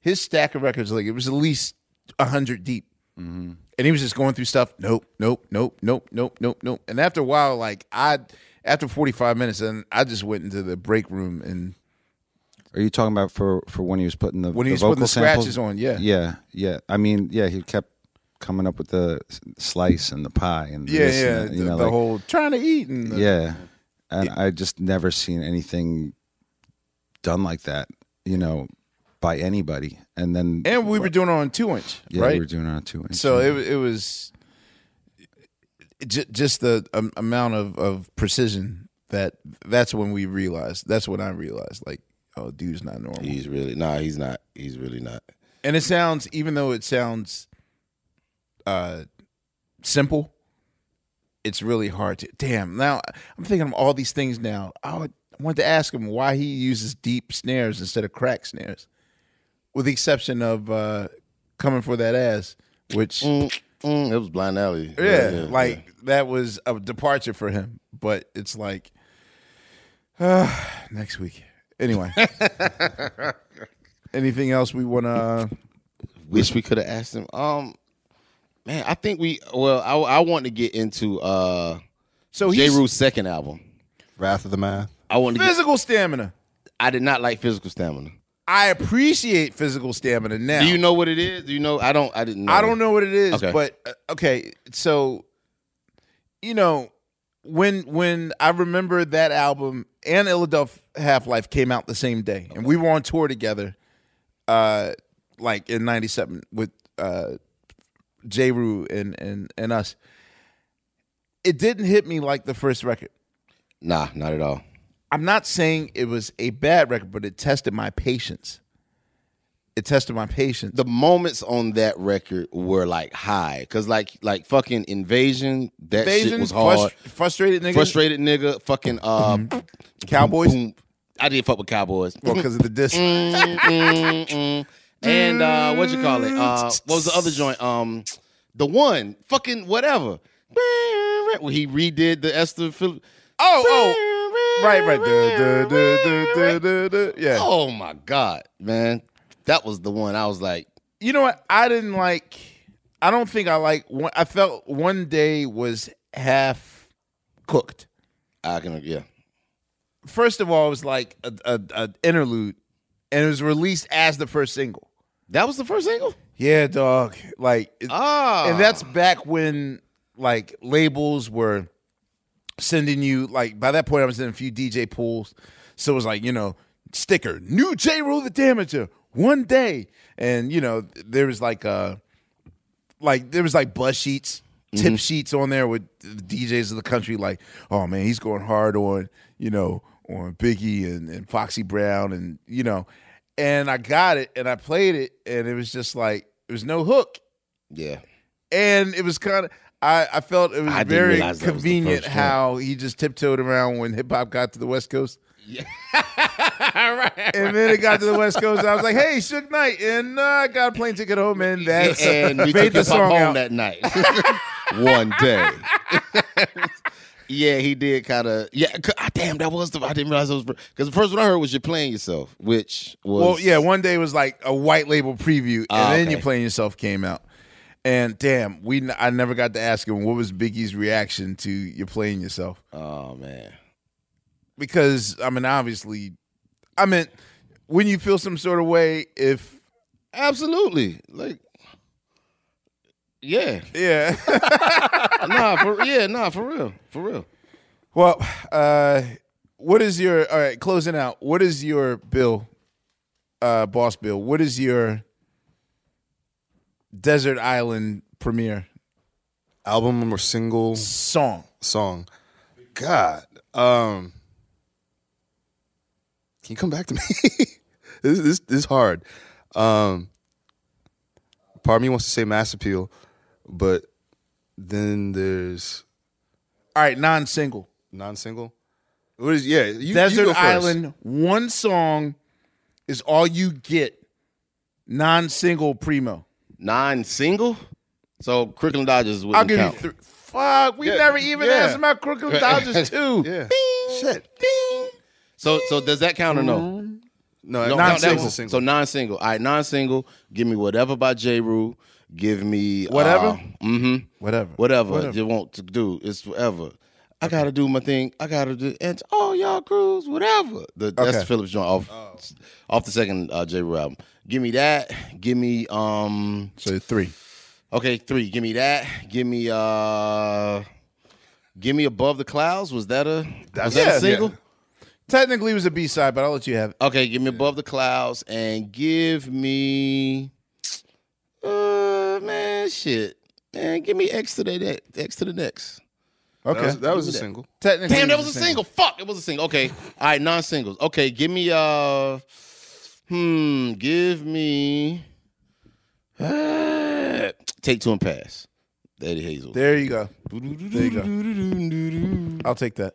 Speaker 4: his stack of records. Like it was at least a hundred deep,
Speaker 20: Mm-hmm.
Speaker 4: and he was just going through stuff. Nope, nope, nope, nope, nope, nope, nope. And after a while, like I, after forty five minutes, and I just went into the break room and
Speaker 20: Are you talking about for for when he was putting the
Speaker 4: When he
Speaker 20: the
Speaker 4: was putting the scratches on, yeah.
Speaker 20: yeah, yeah. I mean, yeah, he kept coming up with the slice and the pie and
Speaker 4: yeah,
Speaker 20: this
Speaker 4: yeah,
Speaker 20: and that, you
Speaker 4: the,
Speaker 20: know,
Speaker 4: the
Speaker 20: like-
Speaker 4: whole trying to eat and the-
Speaker 20: yeah, and I just never seen anything done like that. You know, by anybody. And then
Speaker 4: And we were doing it on two inch,
Speaker 20: yeah,
Speaker 4: right?
Speaker 20: we were doing it on two inch.
Speaker 4: So it it was j- just the um, amount of, of precision that that's when we realized. That's when I realized, like, oh, dude's not normal.
Speaker 5: He's really nah. He's not. He's really not.
Speaker 4: And it sounds, even though it sounds uh, simple, it's really hard to. Damn. Now I'm thinking of all these things. Now I, would, I wanted to ask him why he uses deep snares instead of crack snares, with the exception of uh, coming for that ass, which
Speaker 5: Mm, it was Blind Alley.
Speaker 4: yeah, like that was a departure for him. But it's like uh, next week. Anyway, anything else we want to?
Speaker 5: Wish we could have asked him. Um, man, I think we. Well, I I want to get into uh,
Speaker 4: so
Speaker 5: J.
Speaker 4: he's-
Speaker 5: Rule's second album,
Speaker 9: Wrath of the Math.
Speaker 5: I want to get,
Speaker 4: Physical stamina.
Speaker 5: I did not like physical stamina.
Speaker 4: I appreciate physical stamina now.
Speaker 5: Do you know what it is? Do you know? I don't. I didn't. know.
Speaker 4: I don't know what it is,
Speaker 5: Okay.
Speaker 4: but uh, okay. So, you know, when when I remember that album and Illadelph Half Life came out the same day, and we were on tour together, uh, like in '97 with uh, Jeru and and and us. It didn't hit me like the first record.
Speaker 5: Nah, not at all.
Speaker 4: I'm not saying it was a bad record, but it tested my patience. It tested my patience.
Speaker 5: The moments on that record were like high, because like like fucking invasion. That shit
Speaker 4: Invasion,
Speaker 5: was hard.
Speaker 4: frust- frustrated nigga.
Speaker 5: Frustrated nigga. Fucking uh,
Speaker 4: Cowboys?
Speaker 5: boom, boom. I didn't fuck with Cowboys.
Speaker 4: Well, because of the disc.
Speaker 5: Mm, mm, mm. And uh, what you call it? Uh, what was the other joint? Um, the one fucking whatever. When he redid the Esther Phillips.
Speaker 4: Oh, oh, right, right. Duh, duh, duh. Yeah.
Speaker 5: Oh my god, man, that was the one. I was like,
Speaker 4: You know what? I didn't like. I don't think I like. I felt one day was half cooked.
Speaker 5: I can, yeah.
Speaker 4: First of all, it was like a, a, a interlude, and it was released as the first single.
Speaker 5: That was the first single.
Speaker 4: Yeah, dog. Like,
Speaker 5: Ah.
Speaker 4: and that's back when like labels were sending you like. By that point, I was in a few DJ pools, so it was like you know sticker new Jeru the Damaja one day, and you know there was like uh like there was like buzz sheets. Tip
Speaker 5: Mhm.
Speaker 4: sheets on there with the DJs of the country, like, oh man, he's going hard on, you know, on Biggie and, and Foxy Brown, and you know, and I got it and I played it, and it was just like it was no hook,
Speaker 5: Yeah.
Speaker 4: and it was kind of I, I felt it was
Speaker 5: I
Speaker 4: very
Speaker 5: that was
Speaker 4: convenient how he just tiptoed around when hip hop got to the West Coast. Yeah. And then it got to the West Coast. I was like, "Hey, Suge Knight," and uh, I got a plane ticket home, and that's
Speaker 5: and we
Speaker 4: made
Speaker 5: took
Speaker 4: the song
Speaker 5: home
Speaker 4: out.
Speaker 5: that night. One day. yeah, he did kind of. Yeah, ah, damn, that was the. I didn't realize it was because the first one I heard was "You're Playing Yourself," which was
Speaker 4: Well, yeah, one day was like a white label preview, and
Speaker 5: Ah,
Speaker 4: then
Speaker 5: okay.
Speaker 4: you playing yourself came out. And damn, we I never got to ask him what was Biggie's reaction to you playing yourself.
Speaker 5: Oh man,
Speaker 4: because I mean, obviously, I mean, when you feel some sort of way, if
Speaker 5: absolutely, like, yeah,
Speaker 4: yeah,
Speaker 5: nah, for yeah, nah, for real, for real.
Speaker 4: Well, uh, what is your all right? Closing out. What is your bill, uh, boss bill? What is your desert island Premier
Speaker 9: album or single
Speaker 4: song?
Speaker 9: Song. God. Um Can you come back to me? this, this this is hard. Um part of me wants to say mass appeal, but then there's
Speaker 4: All right, non-single.
Speaker 9: Non-single. What is? Yeah, you,
Speaker 4: Desert
Speaker 9: you.
Speaker 4: Island. One song is all you get. Non-single primo.
Speaker 5: Non-single. So Crooklyn Dodgers
Speaker 4: I'll give
Speaker 5: count.
Speaker 4: you three. Fuck, we
Speaker 5: Yeah,
Speaker 4: never even
Speaker 5: yeah.
Speaker 4: answered my Crooklyn Dodgers too.
Speaker 9: Yeah.
Speaker 5: Shit. So so does that count or no?
Speaker 9: No,
Speaker 5: No,
Speaker 9: non-single.
Speaker 5: that was- So non-single. All right, non-single. Give me whatever by Jeru. Give me
Speaker 4: Whatever?
Speaker 5: mm-hmm.
Speaker 4: Whatever.
Speaker 5: Whatever.
Speaker 4: Whatever.
Speaker 5: You want to do. It's whatever. I gotta do my thing. I gotta do and oh y'all cruise, whatever. The, That's
Speaker 4: Okay.
Speaker 5: the Phillips joint off off the second uh, Jeru album. Give me that. Give me um
Speaker 4: So three.
Speaker 5: Okay, three. Give me that. Give me uh Give me above the clouds. Was that a was that
Speaker 4: Yeah.
Speaker 5: a single?
Speaker 4: Technically, it was a B side, but I'll let you have it.
Speaker 5: Okay, give me above the clouds and give me uh man shit. Man, give me X to the ne- X to the next.
Speaker 4: Okay,
Speaker 9: That was, that was a
Speaker 5: that.
Speaker 9: single.
Speaker 4: Technically,
Speaker 5: Damn, that was a single. Fuck, it was a single. Okay. All right, non-singles. Okay, give me uh hmm, give me uh, take two and pass. Eddie Hazel.
Speaker 4: There you go. There you go. I'll take that.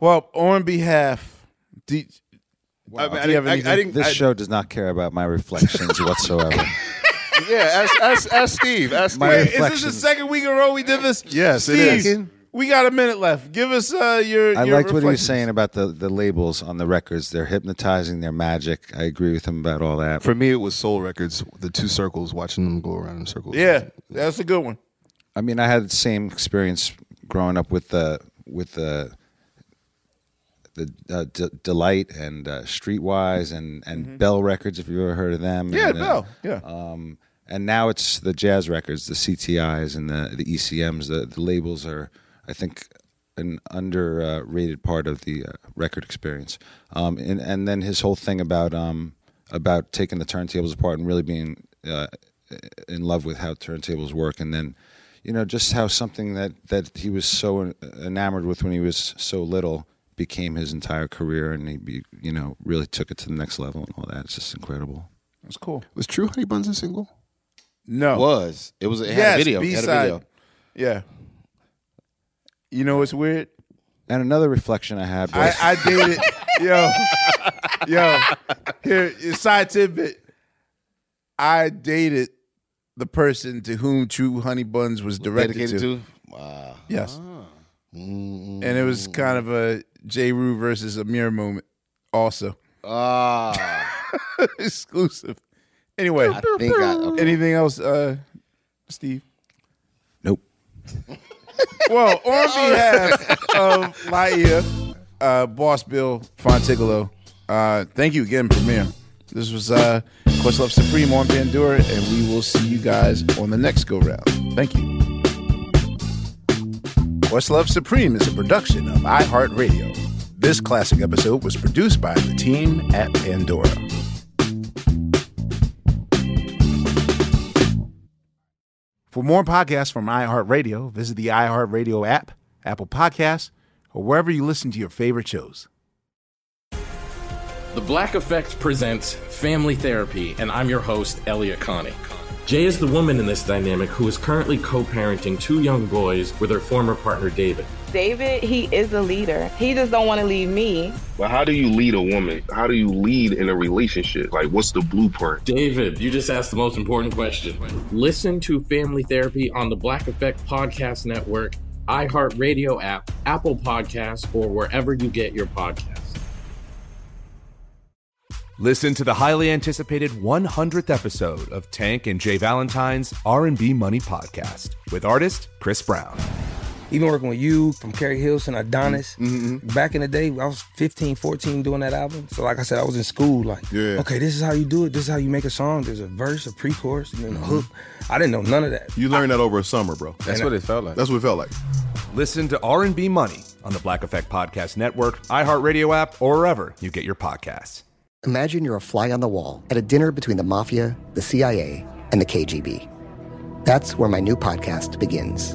Speaker 4: Well, on behalf, do,
Speaker 9: I, mean, I
Speaker 4: do you have
Speaker 9: I- I
Speaker 4: anything?
Speaker 9: didn't-
Speaker 20: This
Speaker 9: I-
Speaker 20: show does not care about my reflections whatsoever.
Speaker 9: Yeah, ask, ask, ask Steve. Ask
Speaker 20: My
Speaker 9: Steve.
Speaker 4: Wait, is this the
Speaker 20: reflections.
Speaker 4: second week in a row we did this?
Speaker 9: Yes, it
Speaker 4: Steve,
Speaker 9: is.
Speaker 4: We got a minute left. Give us uh, your.
Speaker 20: I
Speaker 4: your
Speaker 20: liked what he was
Speaker 4: reflections.
Speaker 20: saying about the, the labels on the records. They're hypnotizing, they're magic. I agree with him about all that.
Speaker 9: For me, it was Soul Records, the two circles, watching them go around in circles.
Speaker 4: Yeah, that's a good one.
Speaker 20: I mean, I had the same experience growing up with the with the the uh, D- Delight and uh, Streetwise and and Bell Records, if you ever heard of them.
Speaker 4: Mm-hmm. Yeah,
Speaker 20: and, uh,
Speaker 4: Bell, yeah.
Speaker 20: Um, and now it's the jazz records, the CTIs and the the ECMs. The the labels are, I think, an underrated part of the uh, record experience. Um, and and then his whole thing about um about taking the turntables apart and really being uh, in love with how turntables work, and then you know just how something that that he was so enamored with when he was so little became his entire career, and he be, you know really took it to the next level and all that. It's just incredible.
Speaker 4: That's cool.
Speaker 9: Was True Honey Buns a single?
Speaker 4: No,
Speaker 5: Was. It was it had
Speaker 4: yes,
Speaker 5: a video. It had a
Speaker 4: B-side.
Speaker 5: video.
Speaker 4: Yeah. You know what's weird?
Speaker 20: And another reflection I had was
Speaker 4: I, I dated, yo, yo. Here, side tidbit. I dated the person to whom True Honey Buns was directed
Speaker 5: Dedicated
Speaker 4: to.
Speaker 5: to? Wow.
Speaker 4: Yes,
Speaker 5: Mm.
Speaker 4: and it was kind of a Jeru versus Amir moment, also
Speaker 5: Ah.
Speaker 4: exclusive. Anyway,
Speaker 5: I think I okay.
Speaker 4: anything else, uh, Steve?
Speaker 20: nope.
Speaker 4: Well, on behalf of Laiya, uh, Boss Bill Phontigallo, uh, thank you again, Premier. This was uh, Questlove Supreme on Pandora, and we will see you guys on the next go round. Thank you. Questlove Supreme is a production of iHeartRadio. This classic episode was produced by the team at Pandora. For more podcasts from iHeartRadio, visit the iHeartRadio app, Apple Podcasts, or wherever you listen to your favorite shows.
Speaker 15: The Black Effect presents Family Therapy, and I'm your host, Elliott Connie. Jay is the woman in this dynamic who is currently co parenting two young boys with her former partner, David.
Speaker 21: David, he is a leader. He just don't want to leave me.
Speaker 17: But how do you lead a woman? How do you lead in a relationship? Like, what's the blueprint?
Speaker 15: David, you just asked the most important question. Listen to Family Therapy on the Black Effect Podcast Network, iHeartRadio app, Apple Podcasts, or wherever you get your podcasts.
Speaker 22: Listen to the highly anticipated 100th episode of Tank and J. Valentine's R&B Money podcast with artist Chris Brown.
Speaker 23: Even working with you from Keri Hilson, Adonis.
Speaker 9: Mm-hmm.
Speaker 23: Back in the day, I was 15, 14 doing that album. So like I said, I was in school like,
Speaker 9: Yeah.
Speaker 23: okay, this is how you do it. This is how you make a song. There's a verse, a pre-chorus, and then
Speaker 9: Mm-hmm.
Speaker 23: a hook. I didn't know none of that.
Speaker 9: You learned that over a summer, bro.
Speaker 23: That's what it
Speaker 9: felt like. That's what it felt like.
Speaker 22: Listen to R&B Money on the Black Effect Podcast Network, iHeartRadio app, or wherever you get your podcasts.
Speaker 24: Imagine you're a fly on the wall at a dinner between the mafia, the CIA, and the KGB. That's where my new podcast begins.